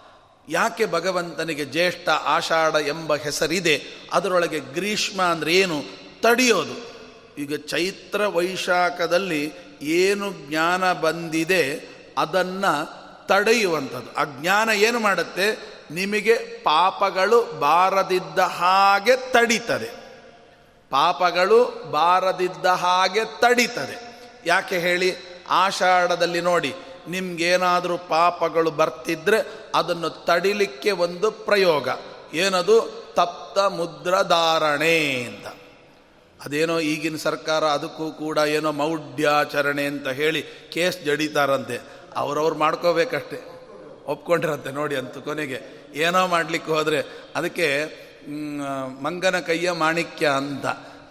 ಯಾಕೆ ಭಗವಂತನಿಗೆ ಜ್ಯೇಷ್ಠ, ಆಷಾಢ ಎಂಬ ಹೆಸರಿದೆ? ಅದರೊಳಗೆ ಗ್ರೀಷ್ಮ ಅಂದರೆ ಏನು? ತಡೆಯೋದು. ಈಗ ಚೈತ್ರ ವೈಶಾಖದಲ್ಲಿ ಏನು ಜ್ಞಾನ ಬಂದಿದೆ? ಅದನ್ನು ತಡೆಯುವಂಥದ್ದು. ಆ ಜ್ಞಾನ ಏನು ಮಾಡುತ್ತೆ? ನಿಮಗೆ ಪಾಪಗಳು ಬಾರದಿದ್ದ ಹಾಗೆ ತಡೀತದೆ. ಪಾಪಗಳು ಬಾರದಿದ್ದ ಹಾಗೆ ತಡೀತದೆ. ಯಾಕೆ ಹೇಳಿ? ಆಷಾಢದಲ್ಲಿ ನೋಡಿ, ನಿಮ್ಗೇನಾದರೂ ಪಾಪಗಳು ಬರ್ತಿದ್ರೆ ಅದನ್ನು ತಡಿಲಿಕ್ಕೆ ಒಂದು ಪ್ರಯೋಗ. ಏನದು? ತಪ್ತ ಮುದ್ರಧಾರಣೆ ಅಂತ. ಅದೇನೋ ಈಗಿನ ಸರ್ಕಾರ ಅದಕ್ಕೂ ಕೂಡ ಏನೋ ಮೌಢ್ಯಾಚರಣೆ ಅಂತ ಹೇಳಿ ಕೇಸ್ ಜಡಿತಾರಂತೆ. ಅವ್ರವ್ರು ಮಾಡ್ಕೋಬೇಕಷ್ಟೆ. ಒಪ್ಕೊಂಡಿರತ್ತೆ ನೋಡಿ ಅಂತ ಕೊನೆಗೆ. ಏನೋ ಮಾಡಲಿಕ್ಕೆ ಹೋದರೆ ಅದಕ್ಕೆ ಮಂಗನ ಕೈಯ ಮಾಣಿಕ್ಯ ಅಂತ.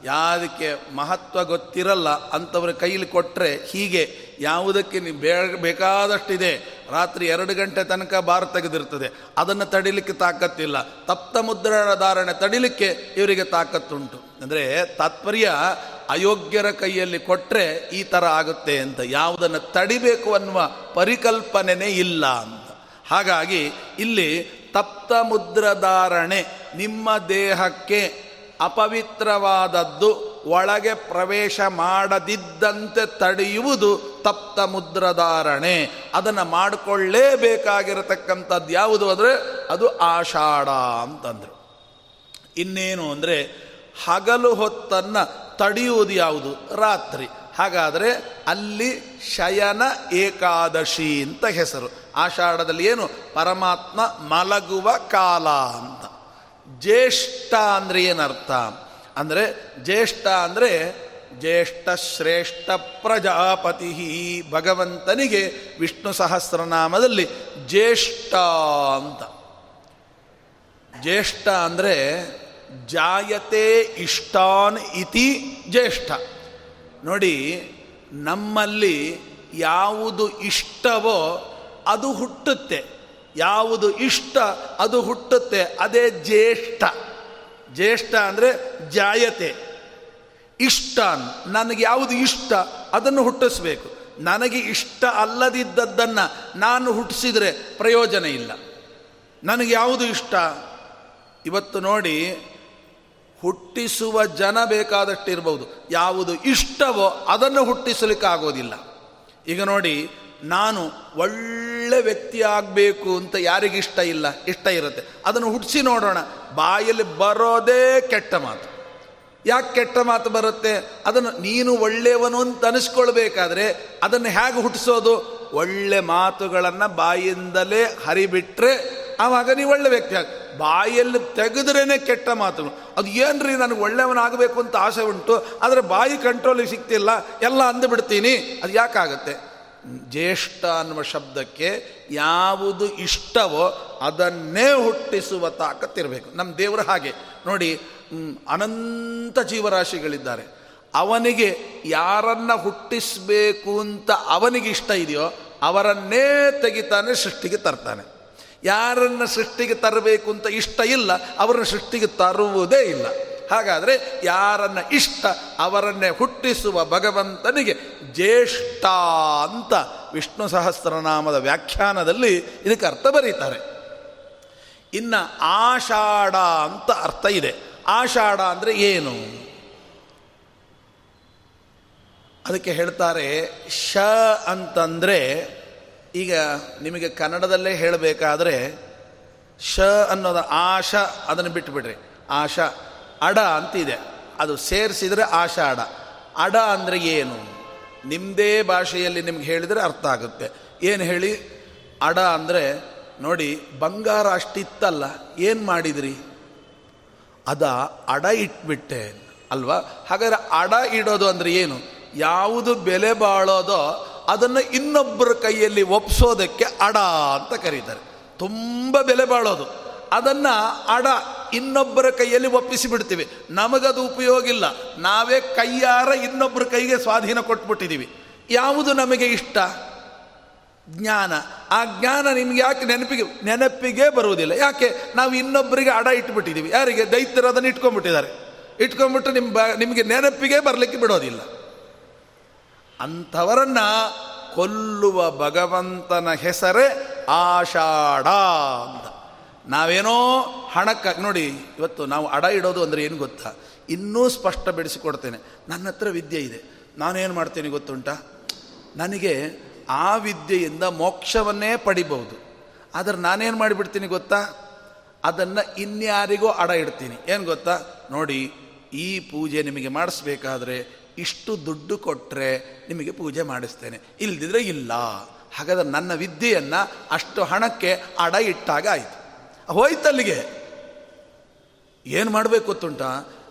ಯಾವುದಕ್ಕೆ ಮಹತ್ವ ಗೊತ್ತಿರಲ್ಲ ಅಂಥವ್ರ ಕೈಲಿ ಕೊಟ್ಟರೆ ಹೀಗೆ ಯಾವುದಕ್ಕೆ ನೀವು ಬೇ, ಬೇಕಾದಷ್ಟಿದೆ. ರಾತ್ರಿ ಎರಡು ಗಂಟೆ ತನಕ ಬಾರ್ ತೆಗೆದಿರ್ತದೆ. ಅದನ್ನು ತಡಿಲಿಕ್ಕೆ ತಾಕತ್ತಿಲ್ಲ. ತಪ್ತ ಮುದ್ರಣ ಧಾರಣೆ ತಡಿಲಿಕ್ಕೆ ಇವರಿಗೆ ತಾಕತ್ತುಂಟು. ಅಂದರೆ ತಾತ್ಪರ್ಯ ಅಯೋಗ್ಯರ ಕೈಯಲ್ಲಿ ಕೊಟ್ಟರೆ ಈ ಥರ ಆಗುತ್ತೆ ಅಂತ, ಯಾವುದನ್ನು ತಡಿಬೇಕು ಅನ್ನುವ ಪರಿಕಲ್ಪನೆನೇ ಇಲ್ಲ ಅಂತ. ಹಾಗಾಗಿ ಇಲ್ಲಿ ತಪ್ತ ಮುದ್ರಧಾರಣೆ ನಿಮ್ಮ ದೇಹಕ್ಕೆ ಅಪವಿತ್ರವಾದದ್ದು, ಒಳಗೆ ಪ್ರವೇಶ ಮಾಡದಿದ್ದಂತೆ ತಡೆಯುವುದು ತಪ್ತ ಮುದ್ರಧಾರಣೆ ಅದನ್ನು ಮಾಡಿಕೊಳ್ಳೇಬೇಕಾಗಿರತಕ್ಕಂಥದ್ದು ಯಾವುದು ಅಂದರೆ, ಅದು ಆಷಾಢ ಅಂತಂದರು. ಇನ್ನೇನು ಅಂದರೆ, ಹಗಲು ಹೊತ್ತನ್ನು ತಡೆಯುವುದು ಯಾವುದು? ರಾತ್ರಿ. ಹಾಗಾದರೆ ಅಲ್ಲಿ ಶಯನ ಏಕಾದಶಿ ಅಂತ ಹೆಸರು. ಆಷಾಢದಲ್ಲಿ ಏನು? ಪರಮಾತ್ಮ ಮಲಗುವ ಕಾಲ ಅಂತ. ಜ್ಯೇಷ್ಠ ಅಂದರೆ ಏನರ್ಥ? ಅಂದರೆ ಜ್ಯೇಷ್ಠ ಅಂದರೆ ಜ್ಯೇಷ್ಠ ಶ್ರೇಷ್ಠ ಪ್ರಜಾಪತಿ ಭಗವಂತನಿಗೆ ವಿಷ್ಣು ಸಹಸ್ರನಾಮದಲ್ಲಿ ಜ್ಯೇಷ್ಠ ಅಂತ. ಜ್ಯೇಷ್ಠ ಅಂದರೆ ಜಾಯತೆ ಇಷ್ಟಾನ್ ಇತಿ ಜ್ಯೇಷ್ಠ. ನೋಡಿ, ನಮ್ಮಲ್ಲಿ ಯಾವುದು ಇಷ್ಟವೋ ಅದು ಹುಟ್ಟುತ್ತೆ. ಯಾವುದು ಇಷ್ಟ ಅದು ಹುಟ್ಟುತ್ತೆ, ಅದೇ ಜ್ಯೇಷ್ಠ. ಜ್ಯೇಷ್ಠ ಅಂದರೆ ಜಾಯತೆ. ಇಷ್ಟಾನ್, ನನಗೆ ಯಾವುದು ಇಷ್ಟ ಅದನ್ನು ಹುಟ್ಟಿಸ್ಬೇಕು. ನನಗೆ ಇಷ್ಟ ಅಲ್ಲದಿದ್ದದ್ದನ್ನು ನಾನು ಹುಟ್ಟಿಸಿದರೆ ಪ್ರಯೋಜನ ಇಲ್ಲ. ನನಗೆ ಯಾವುದು ಇಷ್ಟ? ಇವತ್ತು ನೋಡಿ ಹುಟ್ಟಿಸುವ ಜನ ಬೇಕಾದಷ್ಟಿರ್ಬೋದು. ಯಾವುದು ಇಷ್ಟವೋ ಅದನ್ನು ಹುಟ್ಟಿಸಲಿಕ್ಕೆ ಆಗೋದಿಲ್ಲ ಈಗ ನೋಡಿ, ನಾನು ಒಳ್ಳೆ ವ್ಯಕ್ತಿ ಆಗಬೇಕು ಅಂತ ಯಾರಿಗಿಷ್ಟ ಇಲ್ಲ. ಇಷ್ಟ ಇರುತ್ತೆ. ಅದನ್ನು ಹುಟ್ಟಿಸಿ ನೋಡೋಣ. ಬಾಯಲ್ಲಿ ಬರೋದೇ ಕೆಟ್ಟ ಮಾತು. ಯಾಕೆ ಕೆಟ್ಟ ಮಾತು ಬರುತ್ತೆ? ಅದನ್ನು ನೀನು ಒಳ್ಳೆಯವನು ಅಂತ ಅನಿಸ್ಕೊಳ್ಬೇಕಾದ್ರೆ ಅದನ್ನು ಹೇಗೆ ಹುಟ್ಟಿಸೋದು? ಒಳ್ಳೆ ಮಾತುಗಳನ್ನು ಬಾಯಿಂದಲೇ ಹರಿಬಿಟ್ರೆ ಆವಾಗ ನೀವು ಒಳ್ಳೆ ವ್ಯಕ್ತಿ ಆಗ ಬಾಯಲ್ಲಿ ತೆಗೆದ್ರೇ ಕೆಟ್ಟ ಮಾತು. ಅದು ಏನ್ರಿ ನನಗೆ ಒಳ್ಳೆಯವನಾಗಬೇಕು ಅಂತ ಆಸೆ ಉಂಟು, ಆದರೆ ಬಾಯಿ ಕಂಟ್ರೋಲಿಗೆ ಸಿಗ್ತಿಲ್ಲ ಎಲ್ಲ ಅಂದುಬಿಡ್ತೀನಿ ಅದು ಯಾಕಾಗತ್ತೆ? ಜ್ಯೇಷ್ಠ ಅನ್ನುವ ಶಬ್ದಕ್ಕೆ ಯಾವುದು ಇಷ್ಟವೋ ಅದನ್ನೇ ಹುಟ್ಟಿಸುವ ತಾಕತ್ತಿರಬೇಕು. ನಮ್ಮ ದೇವರು ಹಾಗೆ. ನೋಡಿ ಅನಂತ ಜೀವರಾಶಿಗಳಿದ್ದಾರೆ. ಅವನಿಗೆ ಯಾರನ್ನ ಹುಟ್ಟಿಸಬೇಕು ಅಂತ ಅವನಿಗೆ ಇಷ್ಟ ಇದೆಯೋ ಅವರನ್ನೇ ತೆಗಿತಾನೆ ಸೃಷ್ಟಿಗೆ ತರ್ತಾನೆ. ಯಾರನ್ನು ಸೃಷ್ಟಿಗೆ ತರಬೇಕು ಅಂತ ಇಷ್ಟ ಇಲ್ಲ, ಅವರನ್ನು ಸೃಷ್ಟಿಗೆ ತರುವುದೇ ಇಲ್ಲ. ಹಾಗಾದರೆ ಯಾರನ್ನ ಇಷ್ಟ, ಅವರನ್ನೇ ಹುಟ್ಟಿಸುವ ಭಗವಂತನಿಗೆ ಜ್ಯೇಷ್ಠ ಅಂತ ವಿಷ್ಣು ಸಹಸ್ರನಾಮದ ವ್ಯಾಖ್ಯಾನದಲ್ಲಿ ಇದಕ್ಕೆ ಅರ್ಥ ಬರೀತಾರೆ. ಇನ್ನು ಆಷಾಢ ಅಂತ ಅರ್ಥ ಇದೆ. ಆಷಾಢ ಅಂದರೆ ಏನು? ಅದಕ್ಕೆ ಹೇಳ್ತಾರೆ ಶ ಅಂತಂದರೆ ಈಗ ನಿಮಗೆ ಕನ್ನಡದಲ್ಲೇ ಹೇಳಬೇಕಾದ್ರೆ ಶ ಅನ್ನೋದು ಆಶ ಅದನ್ನು ಬಿಟ್ಟುಬಿಡ್ರಿ ಆಶ, ಅಡ ಅಂತಿದೆ. ಅದು ಸೇರಿಸಿದರೆ ಆಷಾಢ ಅಡ. ಅಂದರೆ ಏನು? ನಿಮ್ಮದೇ ಭಾಷೆಯಲ್ಲಿ ನಿಮ್ಗೆ ಹೇಳಿದರೆ ಅರ್ಥ ಆಗುತ್ತೆ. ಏನು ಹೇಳಿ? ಅಡ ಅಂದರೆ ನೋಡಿ, ಬಂಗಾರ ಅಷ್ಟಿತ್ತಲ್ಲ, ಏನು ಮಾಡಿದ್ರಿ? ಅದ ಅಡ ಇಟ್ಬಿಟ್ಟೆ ಅಲ್ವಾ? ಹಾಗಾದ್ರೆ ಅಡ ಇಡೋದು ಅಂದರೆ ಏನು? ಯಾವುದು ಬೆಲೆ ಬಾಳೋದೋ ಅದನ್ನು ಇನ್ನೊಬ್ಬರ ಕೈಯಲ್ಲಿ ಒಪ್ಸೋದಕ್ಕೆ ಅಡ ಅಂತ ಕರೀತಾರೆ. ತುಂಬ ಬೆಲೆ ಬಾಳೋದು. ಅದನ್ನು ಅಡ ಇನ್ನೊಬ್ಬರ ಕೈಯಲ್ಲಿ ಒಪ್ಪಿಸಿ ಬಿಡ್ತೀವಿ. ನಮಗದು ಉಪಯೋಗ ಇಲ್ಲ. ನಾವೇ ಕೈಯಾರ ಇನ್ನೊಬ್ಬರ ಕೈಗೆ ಸ್ವಾಧೀನ ಕೊಟ್ಬಿಟ್ಟಿದ್ದೀವಿ ಯಾವುದು ನಮಗೆ ಇಷ್ಟ? ಜ್ಞಾನ. ಆ ಜ್ಞಾನ ನಿಮ್ಗೆ ಯಾಕೆ ನೆನಪಿಗೆ ನೆನಪಿಗೆ ಬರುವುದಿಲ್ಲ. ಯಾಕೆ? ನಾವು ಇನ್ನೊಬ್ಬರಿಗೆ ಅಡ ಇಟ್ಬಿಟ್ಟಿದ್ದೀವಿ ಯಾರಿಗೆ? ದೈತ್ಯರು ಅದನ್ನು ಇಟ್ಕೊಂಡ್ಬಿಟ್ಟಿದ್ದಾರೆ. ಇಟ್ಕೊಂಡ್ಬಿಟ್ಟು ನಿಮ್ಮ ನಿಮಗೆ ನೆನಪಿಗೆ ಬರಲಿಕ್ಕೆ ಬಿಡೋದಿಲ್ಲ. ಅಂಥವರನ್ನ ಕೊಲ್ಲುವ ಭಗವಂತನ ಹೆಸರೇ ಆಷಾಢ ಅಂತ. ನಾವೇನೋ ಹಣಕ್ಕಾಗಿ ನೋಡಿ, ಇವತ್ತು ನಾವು ಅಡ ಇಡೋದು ಅಂದರೆ ಏನು ಗೊತ್ತಾ? ಇನ್ನೂ ಸ್ಪಷ್ಟ ಬಿಡಿಸಿಕೊಡ್ತೇನೆ. ನನ್ನ ಹತ್ರ ವಿದ್ಯೆ ಇದೆ. ನಾನೇನು ಮಾಡ್ತೀನಿ ಗೊತ್ತುಂಟ? ನನಗೆ ಆ ವಿದ್ಯೆಯಿಂದ ಮೋಕ್ಷವನ್ನೇ ಪಡಿಬಹುದು. ಆದರೆ ನಾನೇನು ಮಾಡಿಬಿಡ್ತೀನಿ ಗೊತ್ತಾ? ಅದನ್ನು ಇನ್ಯಾರಿಗೂ ಅಡ ಇಡ್ತೀನಿ. ಏನು ಗೊತ್ತಾ? ನೋಡಿ, ಈ ಪೂಜೆ ನಿಮಗೆ ಮಾಡಿಸ್ಬೇಕಾದ್ರೆ ಇಷ್ಟು ದುಡ್ಡು ಕೊಟ್ಟರೆ ನಿಮಗೆ ಪೂಜೆ ಮಾಡಿಸ್ತೇನೆ. ಇಲ್ದಿದ್ರೆ ಇಲ್ಲ. ಹಾಗಾದ್ರೆ ನನ್ನ ವಿದ್ಯೆಯನ್ನು ಅಷ್ಟು ಹಣಕ್ಕೆ ಅಡ ಇಟ್ಟಾಗ ಆಯಿತು. ಹೋಯ್ತಲ್ಲಿಗೆ. ಏನು ಮಾಡಬೇಕು ಗೊತ್ತುಂಟ?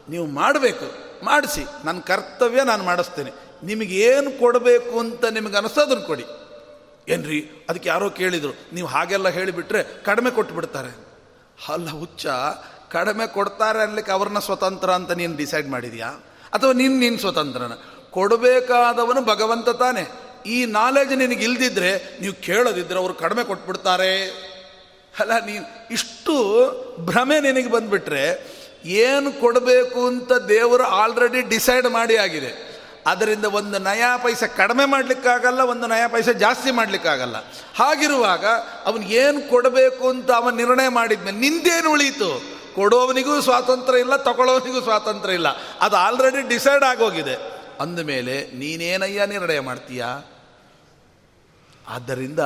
ನೀವು ಮಾಡಬೇಕು. ಮಾಡಿಸಿ. ನನ್ನ ಕರ್ತವ್ಯ ನಾನು ಮಾಡಿಸ್ತೇನೆ. ನಿಮಗೆ ಏನು ಕೊಡಬೇಕು ಅಂತ ನಿಮಗೆ ಅನಿಸೋದನ್ನು ಕೊಡಿ. ಏನ್ರಿ? ಅದಕ್ಕೆ ಯಾರೋ ಕೇಳಿದರು. ನೀವು ಹಾಗೆಲ್ಲ ಹೇಳಿಬಿಟ್ರೆ ಕಡಿಮೆ ಕೊಟ್ಟು ಬಿಡ್ತಾರೆ ಅಲ್ಲ ಹುಚ್ಚ, ಕಡಿಮೆ ಕೊಡ್ತಾರೆ ಅನ್ಲಿಕ್ಕೆ ಅವ್ರನ್ನ ಸ್ವತಂತ್ರ ಅಂತ ನೀನು ಡಿಸೈಡ್ ಮಾಡಿದ್ಯಾ? ಅಥವಾ ನಿನ್ನ ನಿನ್ನ ಸ್ವತಂತ್ರನ. ಕೊಡಬೇಕಾದವನು ಭಗವಂತ ತಾನೆ. ಈ ನಾಲೆಜ್ ನಿನಗೆ ಇಲ್ದಿದ್ರೆ ನೀವು ಕೇಳೋದಿದ್ರೆ ಅವರು ಕಡಿಮೆ ಕೊಟ್ಬಿಡ್ತಾರೆ. ಅಲ್ಲ ನೀ ಇಷ್ಟು ಭ್ರಮೆ ನಿನಗೆ ಬಂದುಬಿಟ್ರೆ ಏನು ಕೊಡಬೇಕು ಅಂತ ದೇವರು ಆಲ್ರೆಡಿ ಡಿಸೈಡ್ ಮಾಡಿ ಆಗಿದೆ. ಅದರಿಂದ ಒಂದು ನಯಾ ಪೈಸೆ ಕಡಿಮೆ ಮಾಡಲಿಕ್ಕಾಗಲ್ಲ, ಒಂದು ನಯಾ ಪೈಸೆ ಜಾಸ್ತಿ ಮಾಡಲಿಕ್ಕಾಗಲ್ಲ. ಹಾಗಿರುವಾಗ ಅವನು ಏನು ಕೊಡಬೇಕು ಅಂತ ಅವನು ನಿರ್ಣಯ ಮಾಡಿದ್ಮೇಲೆ ನಿಂದೇನು ಉಳೀತು ಕೊಡೋವನಿಗೂ ಸ್ವಾತಂತ್ರ್ಯ ಇಲ್ಲ, ತಗೊಳ್ಳೋವನಿಗೂ ಸ್ವಾತಂತ್ರ್ಯ ಇಲ್ಲ. ಅದು ಆಲ್ರೆಡಿ ಡಿಸೈಡ್ ಆಗೋಗಿದೆ. ಅಂದಮೇಲೆ ನೀನೇನಯ್ಯ ನಿರ್ಣಯ ಮಾಡ್ತೀಯ? ಆದ್ದರಿಂದ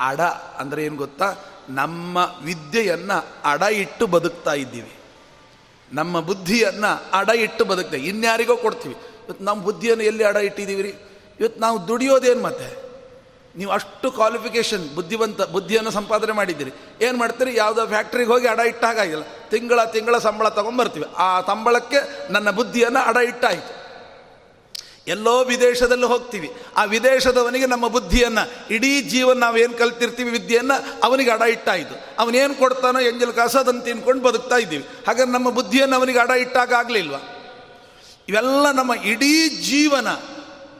ಅಡ ಅಂದರೆ ಏನು ಗೊತ್ತಾ? ನಮ್ಮ ವಿದ್ಯೆಯನ್ನು ಅಡ ಇಟ್ಟು ಬದುಕ್ತಾ ಇದ್ದೀವಿ. ನಮ್ಮ ಬುದ್ಧಿಯನ್ನು ಅಡ ಇಟ್ಟು ಬದುಕ್ತೇವೆ ಇನ್ಯಾರಿಗೋ ಕೊಡ್ತೀವಿ. ಇವತ್ತು ನಮ್ಮ ಬುದ್ಧಿಯನ್ನು ಎಲ್ಲಿ ಅಡ ಇಟ್ಟಿದ್ದೀವಿ ರೀ ಇವತ್ತು ನಾವು ದುಡಿಯೋದೇನು ಮತ್ತೆ? ನೀವು ಅಷ್ಟು ಕ್ವಾಲಿಫಿಕೇಷನ್ ಬುದ್ಧಿವಂತ, ಬುದ್ಧಿಯನ್ನು ಸಂಪಾದನೆ ಮಾಡಿದ್ದೀರಿ. ಏನು ಮಾಡ್ತೀರಿ? ಯಾವುದೋ ಫ್ಯಾಕ್ಟ್ರಿಗೆ ಹೋಗಿ ಅಡ ಇಟ್ಟ ಹಾಗಾಗಿಲ್ಲ ತಿಂಗಳ ತಿಂಗಳ ಸಂಬಳ ತೊಗೊಂಬರ್ತೀವಿ. ಆ ಸಂಬಳಕ್ಕೆ ನನ್ನ ಬುದ್ಧಿಯನ್ನು ಅಡ ಇಟ್ಟಾಯಿತು. ಎಲ್ಲೋ ವಿದೇಶದಲ್ಲಿ ಹೋಗ್ತೀವಿ. ಆ ವಿದೇಶದವನಿಗೆ ನಮ್ಮ ಬುದ್ಧಿಯನ್ನು, ಇಡೀ ಜೀವನ ನಾವೇನು ಕಲ್ತಿರ್ತೀವಿ ವಿದ್ಯೆಯನ್ನು ಅವನಿಗೆ ಅಡ ಇಟ್ಟಾಯಿತು. ಅವನೇನು ಕೊಡ್ತಾನೋ ಎಂಜಲ್ ಕಾಸು ಅದನ್ನು ತಿನ್ಕೊಂಡು ಬದುಕ್ತಾ ಇದ್ದೀವಿ. ಹಾಗಾದ್ರೆ ನಮ್ಮ ಬುದ್ಧಿಯನ್ನು ಅವನಿಗೆ ಅಡ ಇಟ್ಟಾಗ ಆಗಲಿಲ್ವ ಇವೆಲ್ಲ ನಮ್ಮ ಇಡೀ ಜೀವನ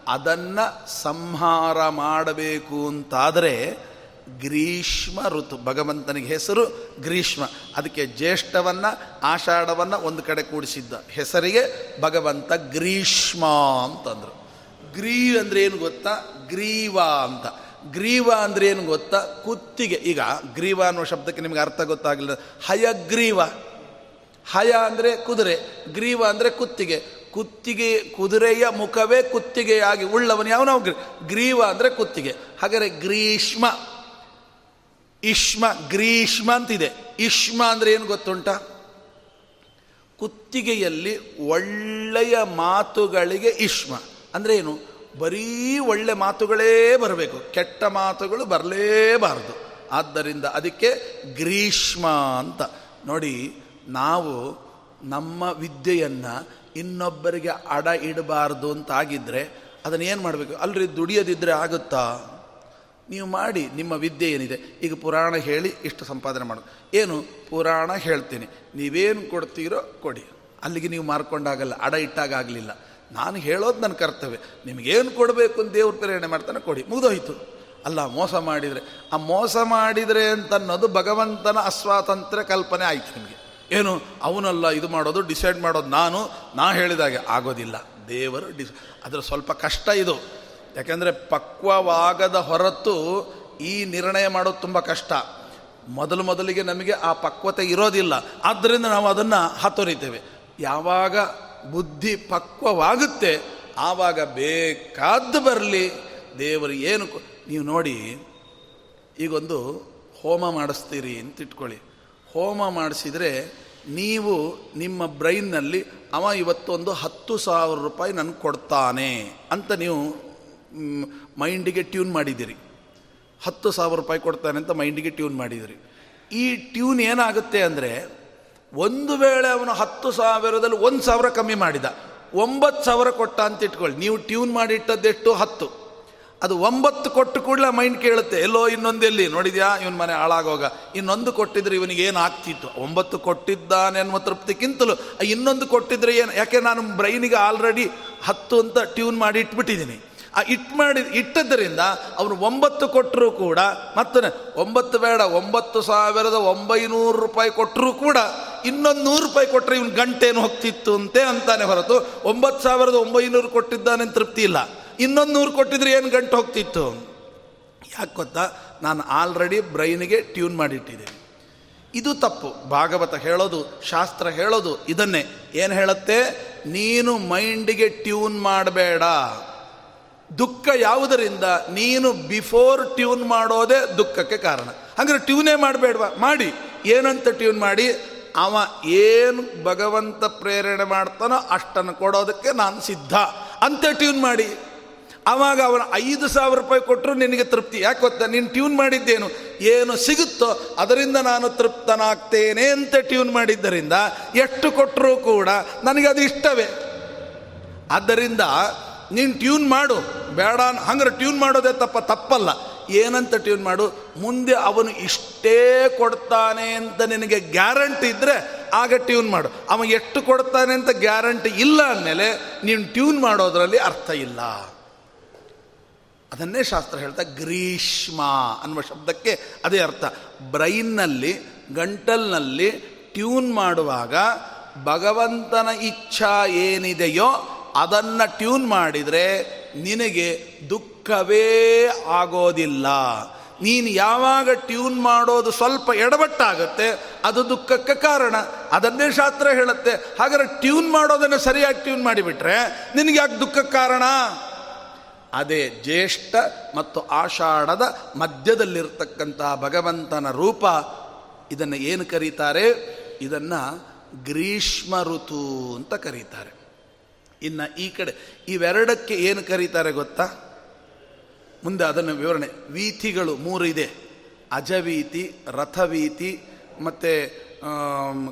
ಅದನ್ನು ಸಂಹಾರ ಮಾಡಬೇಕು ಅಂತಾದರೆ ಗ್ರೀಷ್ಮ ಋತು. ಭಗವಂತನಿಗೆ ಹೆಸರು ಗ್ರೀಷ್ಮ. ಅದಕ್ಕೆ ಜ್ಯೇಷ್ಠವನ್ನು, ಆಷಾಢವನ್ನು ಒಂದು ಕಡೆ ಕೂಡಿಸಿದ್ದ ಹೆಸರಿಗೆ ಭಗವಂತ ಗ್ರೀಷ್ಮ ಅಂತಂದರು. ಗ್ರೀ ಅಂದರೆ ಏನು ಗೊತ್ತಾ? ಗ್ರೀವ ಅಂತ. ಗ್ರೀವ ಅಂದರೆ ಏನು ಗೊತ್ತಾ? ಕುತ್ತಿಗೆ. ಈಗ ಗ್ರೀವ ಅನ್ನೋ ಶಬ್ದಕ್ಕೆ ನಿಮಗೆ ಅರ್ಥ ಗೊತ್ತಾಗಲಿಲ್ಲ. ಹಯಗ್ರೀವ. ಹಯ ಅಂದರೆ ಕುದುರೆ. ಗ್ರೀವ ಅಂದರೆ ಕುತ್ತಿಗೆ. ಕುತ್ತಿಗೆ ಕುದುರೆಯ ಮುಖವೇ ಕುತ್ತಿಗೆಯಾಗಿ ಉಳ್ಳವನು ಯಾವನ? ಗ್ರೀವ ಅಂದರೆ ಕುತ್ತಿಗೆ. ಹಾಗಾದರೆ ಗ್ರೀಷ್ಮ. ಇಷ್ಮ, ಗ್ರೀಷ್ಮ ಅಂತಿದೆ. ಇಷ್ಮ ಅಂದರೆ ಏನು ಗೊತ್ತುಂಟ? ಕುತ್ತಿಗೆಯಲ್ಲಿ ಒಳ್ಳೆಯ ಮಾತುಗಳಿಗೆ ಇಷ್ಮ. ಅಂದರೆ ಏನು? ಬರೀ ಒಳ್ಳೆ ಮಾತುಗಳೇ ಬರಬೇಕು. ಕೆಟ್ಟ ಮಾತುಗಳು ಬರಲೇಬಾರದು. ಆದ್ದರಿಂದ ಅದಕ್ಕೆ ಗ್ರೀಷ್ಮ ಅಂತ. ನೋಡಿ, ನಾವು ನಮ್ಮ ವಿದ್ಯೆಯನ್ನು ಇನ್ನೊಬ್ಬರಿಗೆ ಅಡ ಇಡಬಾರ್ದು ಅಂತ ಆಗಿದ್ದರೆ ಅದನ್ನು ಏನು ಮಾಡಬೇಕು? ಅಲ್ರಿ ದುಡಿಯೋದಿದ್ದರೆ ಆಗುತ್ತಾ? ನೀವು ಮಾಡಿ, ನಿಮ್ಮ ವಿದ್ಯೆ ಏನಿದೆ? ಈಗ ಪುರಾಣ ಹೇಳಿ ಇಷ್ಟು ಸಂಪಾದನೆ ಮಾಡು. ಏನು? ಪುರಾಣ ಹೇಳ್ತೀನಿ. ನೀವೇನು ಕೊಡ್ತೀರೋ ಕೊಡಿ. ಅಲ್ಲಿಗೆ ನೀವು ಮಾರ್ಕೊಂಡಾಗಲ್ಲ, ಅಡ ಇಟ್ಟಾಗ ಆಗಲಿಲ್ಲ. ನಾನು ಹೇಳೋದು ನನ್ನ ಕರ್ತವ್ಯ. ನಿಮಗೇನು ಕೊಡಬೇಕು ಅಂತ ದೇವ್ರ ಪ್ರೇರಣೆ ಮಾಡ್ತಾನೆ ಕೊಡಿ. ಮುಗಿದೋಯ್ತು. ಅಲ್ಲ, ಮೋಸ ಮಾಡಿದರೆ. ಆ ಮೋಸ ಮಾಡಿದರೆ ಅಂತ ಅನ್ನೋದು ಭಗವಂತನ ಅಸ್ವಾತಂತ್ರ್ಯ ಕಲ್ಪನೆ ಆಯಿತು ನಿಮಗೆ. ಏನು, ಅವನಲ್ಲ ಇದು ಮಾಡೋದು ಡಿಸೈಡ್ ಮಾಡೋದು ನಾನು, ನಾ ಹೇಳಿದಾಗೆ ಆಗೋದಿಲ್ಲ. ದೇವರು ಡಿಸ್ ಅದರ ಸ್ವಲ್ಪ ಕಷ್ಟ ಇದು. ಯಾಕೆಂದರೆ ಪಕ್ವವಾಗದ ಹೊರತು ಈ ನಿರ್ಣಯ ಮಾಡೋದು ತುಂಬ ಕಷ್ಟ. ಮೊದಲು ಮೊದಲಿಗೆ ನಮಗೆ ಆ ಪಕ್ವತೆ ಇರೋದಿಲ್ಲ. ಆದ್ದರಿಂದ ನಾವು ಅದನ್ನು ಹತ್ತೊರಿತೇವೆ ಯಾವಾಗ ಬುದ್ಧಿ ಪಕ್ವವಾಗುತ್ತೆ, ಆವಾಗ ಬೇಕಾದ್ದು ಬರಲಿ. ದೇವರು ಏನು ನೀವು ನೋಡಿ, ಈಗೊಂದು ಹೋಮ ಮಾಡಿಸ್ತೀರಿ ಅಂತ ಇಟ್ಕೊಳ್ಳಿ. ಹೋಮ ಮಾಡಿಸಿದರೆ ನೀವು ನಿಮ್ಮ ಬ್ರೈನ್ನಲ್ಲಿ ಅವ ಇವತ್ತೊಂದು ಹತ್ತು ಸಾವಿರ ರೂಪಾಯಿ ನನಗೆ ಕೊಡ್ತಾನೆ ಅಂತ ನೀವು ಮೈಂಡಿಗೆ ಟ್ಯೂನ್ ಮಾಡಿದ್ದೀರಿ. ಹತ್ತು ಸಾವಿರ ರೂಪಾಯಿ ಕೊಡ್ತಾನೆ ಅಂತ ಮೈಂಡಿಗೆ ಟ್ಯೂನ್ ಮಾಡಿದಿರಿ ಈ ಟ್ಯೂನ್ ಏನಾಗುತ್ತೆ ಅಂದರೆ, ಒಂದು ವೇಳೆ ಅವನು ಹತ್ತು ಸಾವಿರದಲ್ಲಿ ಒಂದು ಸಾವಿರ ಕಮ್ಮಿ ಮಾಡಿದ, ಒಂಬತ್ತು ಸಾವಿರ ಕೊಟ್ಟ ಅಂತ ಇಟ್ಕೊಳ್ಳಿ. ನೀವು ಟ್ಯೂನ್ ಮಾಡಿಟ್ಟದ್ದೆಷ್ಟು? ಹತ್ತು. ಅದು ಒಂಬತ್ತು ಕೊಟ್ಟು ಕೂಡಲೇ ಮೈಂಡ್ ಕೇಳುತ್ತೆ. ಎಲ್ಲೋ ಇನ್ನೊಂದೆಲ್ಲಿ. ನೋಡಿದ್ಯಾ? ಇವನ್ ಮನೆ ಹಾಳಾಗೋಗ. ಇನ್ನೊಂದು ಕೊಟ್ಟಿದ್ರೆ ಇವನಿಗೆ ಏನು ಆಗ್ತಿತ್ತು? ಒಂಬತ್ತು ಕೊಟ್ಟಿದ್ದಾನೆ ಅನ್ನುವ ತೃಪ್ತಿಗಿಂತಲೂ ಇನ್ನೊಂದು ಕೊಟ್ಟಿದ್ರೆ ಏನು? ಯಾಕೆ ನಾನು ಬ್ರೈನಿಗೆ ಆಲ್ರೆಡಿ ಹತ್ತು ಅಂತ ಟ್ಯೂನ್ ಮಾಡಿ ಇಟ್ಬಿಟ್ಟಿದ್ದೀನಿ. ಆ ಇಟ್ ಮಾಡಿ ಇಟ್ಟದ್ದರಿಂದ ಅವನು ಒಂಬತ್ತು ಕೊಟ್ಟರೂ ಕೂಡ ಮತ್ತೆ ಒಂಬತ್ತು ಬೇಡ, ಒಂಬತ್ತು ಸಾವಿರದ ಒಂಬೈನೂರು ರೂಪಾಯಿ ಕೊಟ್ಟರೂ ಕೂಡ ಇನ್ನೊಂದು ನೂರು ರೂಪಾಯಿ ಕೊಟ್ಟರೆ ಇವನು ಗಂಟೇನು ಹೋಗ್ತಿತ್ತು ಅಂತೆ ಅಂತಾನೆ ಹೊರತು ಒಂಬತ್ತು ಸಾವಿರದ ಒಂಬೈನೂರು ಕೊಟ್ಟಿದ್ದಾನೆ ತೃಪ್ತಿ ಇಲ್ಲ. ಇನ್ನೊಂದು ನೂರು ಕೊಟ್ಟಿದ್ರೆ ಏನು ಗಂಟು ಹೋಗ್ತಿತ್ತು? ಯಾಕೆ ಗೊತ್ತಾ? ನಾನು ಆಲ್ರೆಡಿ ಬ್ರೈನಿಗೆ ಟ್ಯೂನ್ ಮಾಡಿಟ್ಟಿದ್ದೀನಿ. ಇದು ತಪ್ಪು. ಭಾಗವತ ಹೇಳೋದು, ಶಾಸ್ತ್ರ ಹೇಳೋದು, ಇದನ್ನೇ. ಏನು ಹೇಳುತ್ತೆ? ನೀನು ಮೈಂಡಿಗೆ ಟ್ಯೂನ್ ಮಾಡಬೇಡ. ದುಃಖ ಯಾವುದರಿಂದ? ನೀನು ಬಿಫೋರ್ ಟ್ಯೂನ್ ಮಾಡೋದೇ ದುಃಖಕ್ಕೆ ಕಾರಣ. ಹಾಗಾದ್ರೆ ಟ್ಯೂನೇ ಮಾಡಬೇಡವಾ? ಮಾಡಿ. ಏನಂತ ಟ್ಯೂನ್ ಮಾಡಿ? ಅವ ಏನು ಭಗವಂತ ಪ್ರೇರಣೆ ಮಾಡ್ತಾನೋ ಅಷ್ಟನ್ನು ಕೊಡೋದಕ್ಕೆ ನಾನು ಸಿದ್ಧ. ಅಂತ ಟ್ಯೂನ್ ಮಾಡಿ. ಆವಾಗ ಅವನು ಐದು ಸಾವಿರ ರೂಪಾಯಿ ಕೊಟ್ಟರು ನಿನಗೆ ತೃಪ್ತಿ. ಯಾಕೆ ಗೊತ್ತಾ? ನೀನು ಟ್ಯೂನ್ ಮಾಡಿದ್ದೇನು? ಏನು ಸಿಗುತ್ತೋ ಅದರಿಂದ ನಾನು ತೃಪ್ತನಾಗ್ತೇನೆ ಅಂತ ಟ್ಯೂನ್ ಮಾಡಿದ್ದರಿಂದ ಎಷ್ಟು ಕೊಟ್ಟರೂ ಕೂಡ ನನಗೆ ಅದು ಇಷ್ಟವೇ. ಆದ್ದರಿಂದ ನೀನು ಟ್ಯೂನ್ ಮಾಡು. ಬೇಡ ಹಂಗ್ರೆ ಟ್ಯೂನ್ ಮಾಡೋದೇ ತಪ್ಪ, ತಪ್ಪಲ್ಲ. ಏನಂತ ಟ್ಯೂನ್ ಮಾಡು? ಮುಂದೆ ಅವನು ಇಷ್ಟೇ ಕೊಡ್ತಾನೆ ಅಂತ ನಿನಗೆ ಗ್ಯಾರಂಟಿ ಇದ್ದರೆ ಆಗ ಟ್ಯೂನ್ ಮಾಡು. ಅವ ಎಷ್ಟು ಕೊಡ್ತಾನೆ ಅಂತ ಗ್ಯಾರಂಟಿ ಇಲ್ಲ ಅಂದಮೇಲೆ ನೀನು ಟ್ಯೂನ್ ಮಾಡೋದರಲ್ಲಿ ಅರ್ಥ ಇಲ್ಲ. ಅದನ್ನೇ ಶಾಸ್ತ್ರ ಹೇಳ್ತಾ, ಗ್ರೀಷ್ಮ ಅನ್ನುವ ಶಬ್ದಕ್ಕೆ ಅದೇ ಅರ್ಥ. ಬ್ರೈನ್ನಲ್ಲಿ, ಗಂಟಲ್ನಲ್ಲಿ ಟ್ಯೂನ್ ಮಾಡುವಾಗ ಭಗವಂತನ ಇಚ್ಛಾ ಏನಿದೆಯೋ ಅದನ್ನು ಟ್ಯೂನ್ ಮಾಡಿದರೆ ನಿನಗೆ ದುಃಖವೇ ಆಗೋದಿಲ್ಲ. ನೀನು ಯಾವಾಗ ಟ್ಯೂನ್ ಮಾಡೋದು ಸ್ವಲ್ಪ ಎಡವಟ್ಟಾಗುತ್ತೆ, ಅದು ದುಃಖಕ್ಕೆ ಕಾರಣ. ಅದನ್ನೇ ಶಾಸ್ತ್ರ ಹೇಳುತ್ತೆ. ಹಾಗಾದ್ರೆ ಟ್ಯೂನ್ ಮಾಡೋದನ್ನು ಸರಿಯಾಗಿ ಟ್ಯೂನ್ ಮಾಡಿಬಿಟ್ರೆ ನಿನಗೆ ಯಾಕೆ ದುಃಖಕ್ಕೆ ಕಾರಣ? ಅದೇ ಜ್ಯೇಷ್ಠ ಮತ್ತು ಆಷಾಢದ ಮಧ್ಯದಲ್ಲಿರ್ತಕ್ಕಂತಹ ಭಗವಂತನ ರೂಪ. ಇದನ್ನು ಏನು ಕರೀತಾರೆ? ಇದನ್ನು ಗ್ರೀಷ್ಮ ಋತು ಅಂತ ಕರೀತಾರೆ. ಇನ್ನು ಈ ಕಡೆ ಇವೆರಡಕ್ಕೆ ಏನು ಕರೀತಾರೆ ಗೊತ್ತಾ? ಮುಂದೆ ಅದನ್ನು ವಿವರಣೆ. ವೀಥಿಗಳು ಮೂರು ಇದೆ ಅಜವೀತಿ ರಥವೀತಿ ಮತ್ತು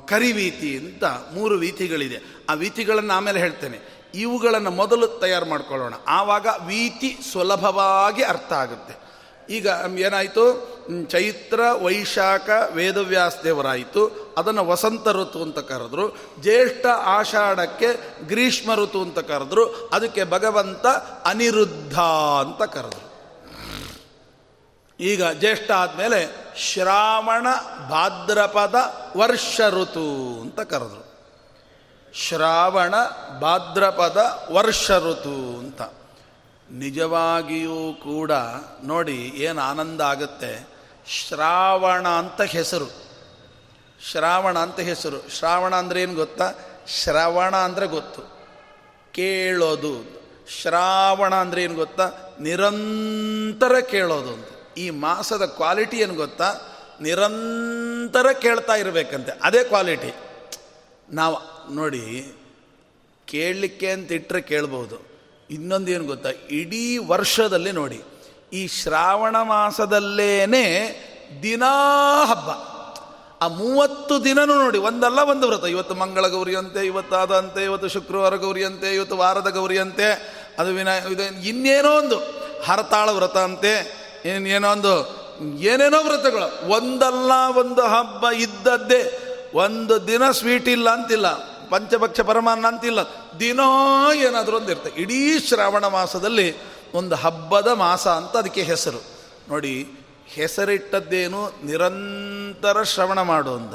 ಕರಿವೀತಿ ಅಂತ ಮೂರು ವೀಥಿಗಳಿದೆ. ಆ ವೀಥಿಗಳನ್ನು ಆಮೇಲೆ ಹೇಳ್ತೇನೆ. ಇವುಗಳನ್ನು ಮೊದಲು ತಯಾರು ಮಾಡ್ಕೊಳ್ಳೋಣ. ಆವಾಗ ವೀತಿ ಸುಲಭವಾಗಿ ಅರ್ಥ ಆಗುತ್ತೆ. ಈಗ ಏನಾಯಿತು? ಚೈತ್ರ ವೈಶಾಖ ವೇದವ್ಯಾಸ ದೇವರಾಯಿತು. ಅದನ್ನು ವಸಂತ ಋತು ಅಂತ ಕರೆದ್ರು. ಜ್ಯೇಷ್ಠ ಆಷಾಢಕ್ಕೆ ಗ್ರೀಷ್ಮ ಋತು ಅಂತ ಕರೆದ್ರು. ಅದಕ್ಕೆ ಭಗವಂತ ಅನಿರುದ್ಧ ಅಂತ ಕರೆದ್ರು. ಈಗ ಜ್ಯೇಷ್ಠ ಆದಮೇಲೆ ಶ್ರಾವಣ ಭಾದ್ರಪದ ವರ್ಷ ಋತು ಅಂತ ಕರೆದ್ರು. ಶ್ರಾವಣ ಭಾದ್ರಪದ ವರ್ಷ ಋತು ಅಂತ. ನಿಜವಾಗಿಯೂ ಕೂಡ ನೋಡಿ ಏನು ಆನಂದ ಆಗುತ್ತೆ. ಶ್ರಾವಣ ಅಂತ ಹೆಸರು. ಶ್ರಾವಣ ಅಂತ ಹೆಸರು. ಶ್ರಾವಣ ಅಂದರೆ ಏನು ಗೊತ್ತಾ? ಶ್ರವಣ ಅಂದರೆ ಗೊತ್ತು. ಕೇಳೋದು. ಶ್ರಾವಣ ಅಂದರೆ ಏನು ಗೊತ್ತಾ? ನಿರಂತರ ಕೇಳೋದು ಅಂತ. ಈ ಮಾಸದ ಕ್ವಾಲಿಟಿ ಏನು ಗೊತ್ತಾ? ನಿರಂತರ ಕೇಳ್ತಾ ಇರಬೇಕಂತೆ. ಅದೇ ಕ್ವಾಲಿಟಿ. ನಾವು ನೋಡಿ, ಕೇಳಲಿಕ್ಕೆ ಅಂತ ಇಟ್ಟರೆ ಕೇಳ್ಬೋದು ಇನ್ನೊಂದು ಏನು ಗೊತ್ತಾ? ಇಡೀ ವರ್ಷದಲ್ಲಿ ನೋಡಿ, ಈ ಶ್ರಾವಣ ಮಾಸದಲ್ಲೇನೆ ದಿನಾ ಹಬ್ಬ. ಆ ಮೂವತ್ತು ದಿನನೂ ನೋಡಿ, ಒಂದಲ್ಲ ಒಂದು ವ್ರತ. ಇವತ್ತು ಮಂಗಳ ಗೌರಿಯಂತೆ, ಇವತ್ತು ಅದಂತೆ ಇವತ್ತು ಶುಕ್ರವಾರ ಗೌರಿಯಂತೆ, ಇವತ್ತು ವಾರದ ಗೌರಿಯಂತೆ ಅದು ವಿನ ಇದು ಇನ್ನೇನೋ ಒಂದು ಹರತಾಳ ವ್ರತ ಅಂತೆ ಏನೋ ಒಂದು, ಏನೇನೋ ವ್ರತಗಳು. ಒಂದಲ್ಲ ಒಂದು ಹಬ್ಬ ಇದ್ದದ್ದೇ ಒಂದು ದಿನ ಸ್ವೀಟ್ ಇಲ್ಲ ಅಂತಿಲ್ಲ. ಪಂಚಭಕ್ಷ ಪರಮಾನ್ನ ಅಂತಿಲ್ಲ. ದಿನೋ ಏನಾದರೂ ಒಂದು ಇರ್ತದೆ. ಇಡೀ ಶ್ರಾವಣ ಮಾಸದಲ್ಲಿ ಒಂದು ಹಬ್ಬದ ಮಾಸ ಅಂತ ಅದಕ್ಕೆ ಹೆಸರು. ನೋಡಿ, ಹೆಸರಿಟ್ಟದ್ದೇನು ನಿರಂತರ ಶ್ರವಣ ಮಾಡು ಅಂತ.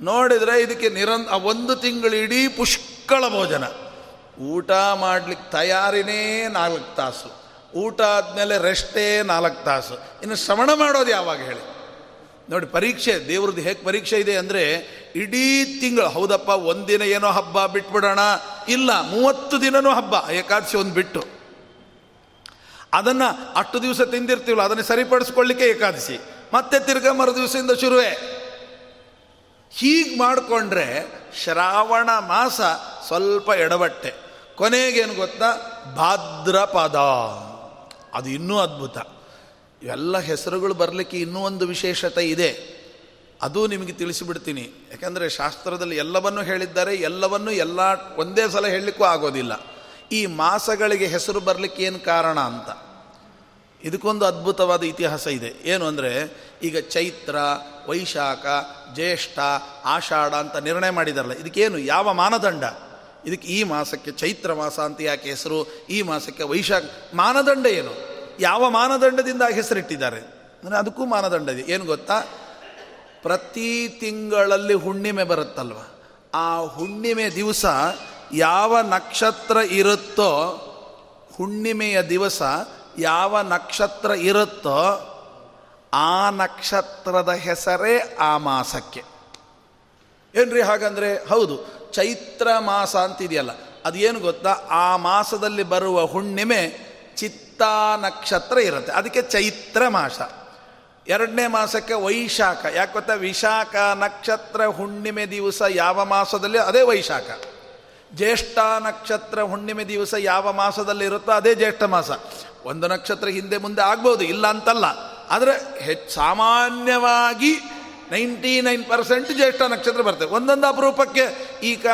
ನೋಡಿದರೆ ಇದಕ್ಕೆ ನಿರಂತ ಒಂದು ತಿಂಗಳು ಇಡೀ ಪುಷ್ಕಳ ಭೋಜನ. ಊಟ ಮಾಡಲಿಕ್ಕೆ ತಯಾರಿನೇ ನಾಲ್ಕು ತಾಸು. ಊಟ ಆದಮೇಲೆ ರೆಸ್ಟೇ ನಾಲ್ಕು ತಾಸು. ಇನ್ನು ಶ್ರವಣ ಮಾಡೋದು ಯಾವಾಗ ಹೇಳಿ? ನೋಡಿ, ಪರೀಕ್ಷೆ, ದೇವ್ರದ್ದು ಹೇಗೆ ಪರೀಕ್ಷೆ ಇದೆ ಅಂದರೆ ಇಡೀ ತಿಂಗಳು, ಹೌದಪ್ಪ, ಒಂದಿನ ಏನೋ ಹಬ್ಬ ಬಿಟ್ಬಿಡೋಣ, ಇಲ್ಲ, ಮೂವತ್ತು ದಿನನೂ ಹಬ್ಬ, ಏಕಾದಶಿ ಒಂದು ಬಿಟ್ಟು. ಅದನ್ನು ಅಷ್ಟು ದಿವಸ ತಿಂದಿರ್ತೀವಲ್ಲ, ಅದನ್ನು ಸರಿಪಡಿಸ್ಕೊಳ್ಳಿಕ್ಕೆ ಏಕಾದಶಿ. ಮತ್ತೆ ತಿರ್ಗಾ ಮರು ದಿವಸದಿಂದ ಶುರುವೆ. ಹೀಗೆ ಮಾಡಿಕೊಂಡ್ರೆ ಶ್ರಾವಣ ಮಾಸ ಸ್ವಲ್ಪ ಎಡವಟ್ಟೆ. ಕೊನೆಗೇನು ಗೊತ್ತಾ? ಭಾದ್ರಪದ. ಅದು ಇನ್ನೂ ಅದ್ಭುತ. ಇವೆಲ್ಲ ಹೆಸರುಗಳು ಬರಲಿಕ್ಕೆ ಇನ್ನೂ ಒಂದು ವಿಶೇಷತೆ ಇದೆ. ಅದು ನಿಮಗೆ ತಿಳಿಸಿಬಿಡ್ತೀನಿ. ಯಾಕೆಂದರೆ ಶಾಸ್ತ್ರದಲ್ಲಿ ಎಲ್ಲವನ್ನು ಹೇಳಿದ್ದಾರೆ, ಎಲ್ಲವನ್ನೂ ಎಲ್ಲ ಒಂದೇ ಸಲ ಹೇಳಲಿಕ್ಕೂ ಆಗೋದಿಲ್ಲ. ಈ ಮಾಸಗಳಿಗೆ ಹೆಸರು ಬರಲಿಕ್ಕೆ ಏನು ಕಾರಣ ಅಂತ. ಇದಕ್ಕೊಂದು ಅದ್ಭುತವಾದ ಇತಿಹಾಸ ಇದೆ. ಏನು ಅಂದರೆ, ಈಗ ಚೈತ್ರ, ವೈಶಾಖ, ಜ್ಯೇಷ್ಠ, ಆಷಾಢ ಅಂತ ನಿರ್ಣಯ ಮಾಡಿದಾರಲ್ಲ, ಇದಕ್ಕೇನು ಯಾವ ಮಾನದಂಡ? ಇದಕ್ಕೆ ಈ ಮಾಸಕ್ಕೆ ಚೈತ್ರ ಮಾಸ ಅಂತ ಯಾಕೆ ಹೆಸರು, ಈ ಮಾಸಕ್ಕೆ ವೈಶಾಖ, ಮಾನದಂಡ ಏನು? ಯಾವ ಮಾನದಂಡದಿಂದ ಹೆಸರಿಟ್ಟಿದ್ದಾರೆ? ಅಂದರೆ ಅದಕ್ಕೂ ಮಾನದಂಡ ಇದೆ. ಏನು ಗೊತ್ತಾ? ಪ್ರತಿ ತಿಂಗಳಲ್ಲಿ ಹುಣ್ಣಿಮೆ ಬರುತ್ತಲ್ವ? ಆ ಹುಣ್ಣಿಮೆ ದಿವಸ ಯಾವ ನಕ್ಷತ್ರ ಇರುತ್ತೋ, ಹುಣ್ಣಿಮೆಯ ದಿವಸ ಯಾವ ನಕ್ಷತ್ರ ಇರುತ್ತೋ, ಆ ನಕ್ಷತ್ರದ ಹೆಸರೇ ಆ ಮಾಸಕ್ಕೆ. ಏನ್ರಿ ಹಾಗಂದ್ರೆ? ಹೌದು, ಚೈತ್ರ ಮಾಸ ಅಂತಿದೆಯಲ್ಲ. ಅದೇನು ಗೊತ್ತಾ? ಆ ಮಾಸದಲ್ಲಿ ಬರುವ ಹುಣ್ಣಿಮೆ ಚಿತ್ತಾ ನಕ್ಷತ್ರ ಇರುತ್ತೆ. ಅದಕ್ಕೆ ಚೈತ್ರ ಮಾಸ. ಎರಡನೇ ಮಾಸಕ್ಕೆ ವೈಶಾಖ. ಯಾಕೆ ಗೊತ್ತಾ? ವಿಶಾಖ ನಕ್ಷತ್ರ ಹುಣ್ಣಿಮೆ ದಿವಸ ಯಾವ ಮಾಸದಲ್ಲಿ? ಅದೇ ವೈಶಾಖ. ಜ್ಯೇಷ್ಠ ನಕ್ಷತ್ರ ಹುಣ್ಣಿಮೆ ದಿವಸ ಯಾವ ಮಾಸದಲ್ಲಿ ಇರುತ್ತೋ ಅದೇ ಜ್ಯೇಷ್ಠ ಮಾಸ. ಒಂದು ನಕ್ಷತ್ರ ಹಿಂದೆ ಮುಂದೆ ಆಗ್ಬೋದು, ಇಲ್ಲ ಅಂತಲ್ಲ. ಆದರೆ ಹೆಚ್ಚು ಸಾಮಾನ್ಯವಾಗಿ ನೈಂಟಿ ನೈನ್ ಪರ್ಸೆಂಟ್ ಜ್ಯೇಷ್ಠ ನಕ್ಷತ್ರ ಬರ್ತದೆ. ಒಂದೊಂದು ಅಪರೂಪಕ್ಕೆ ಈ ಕ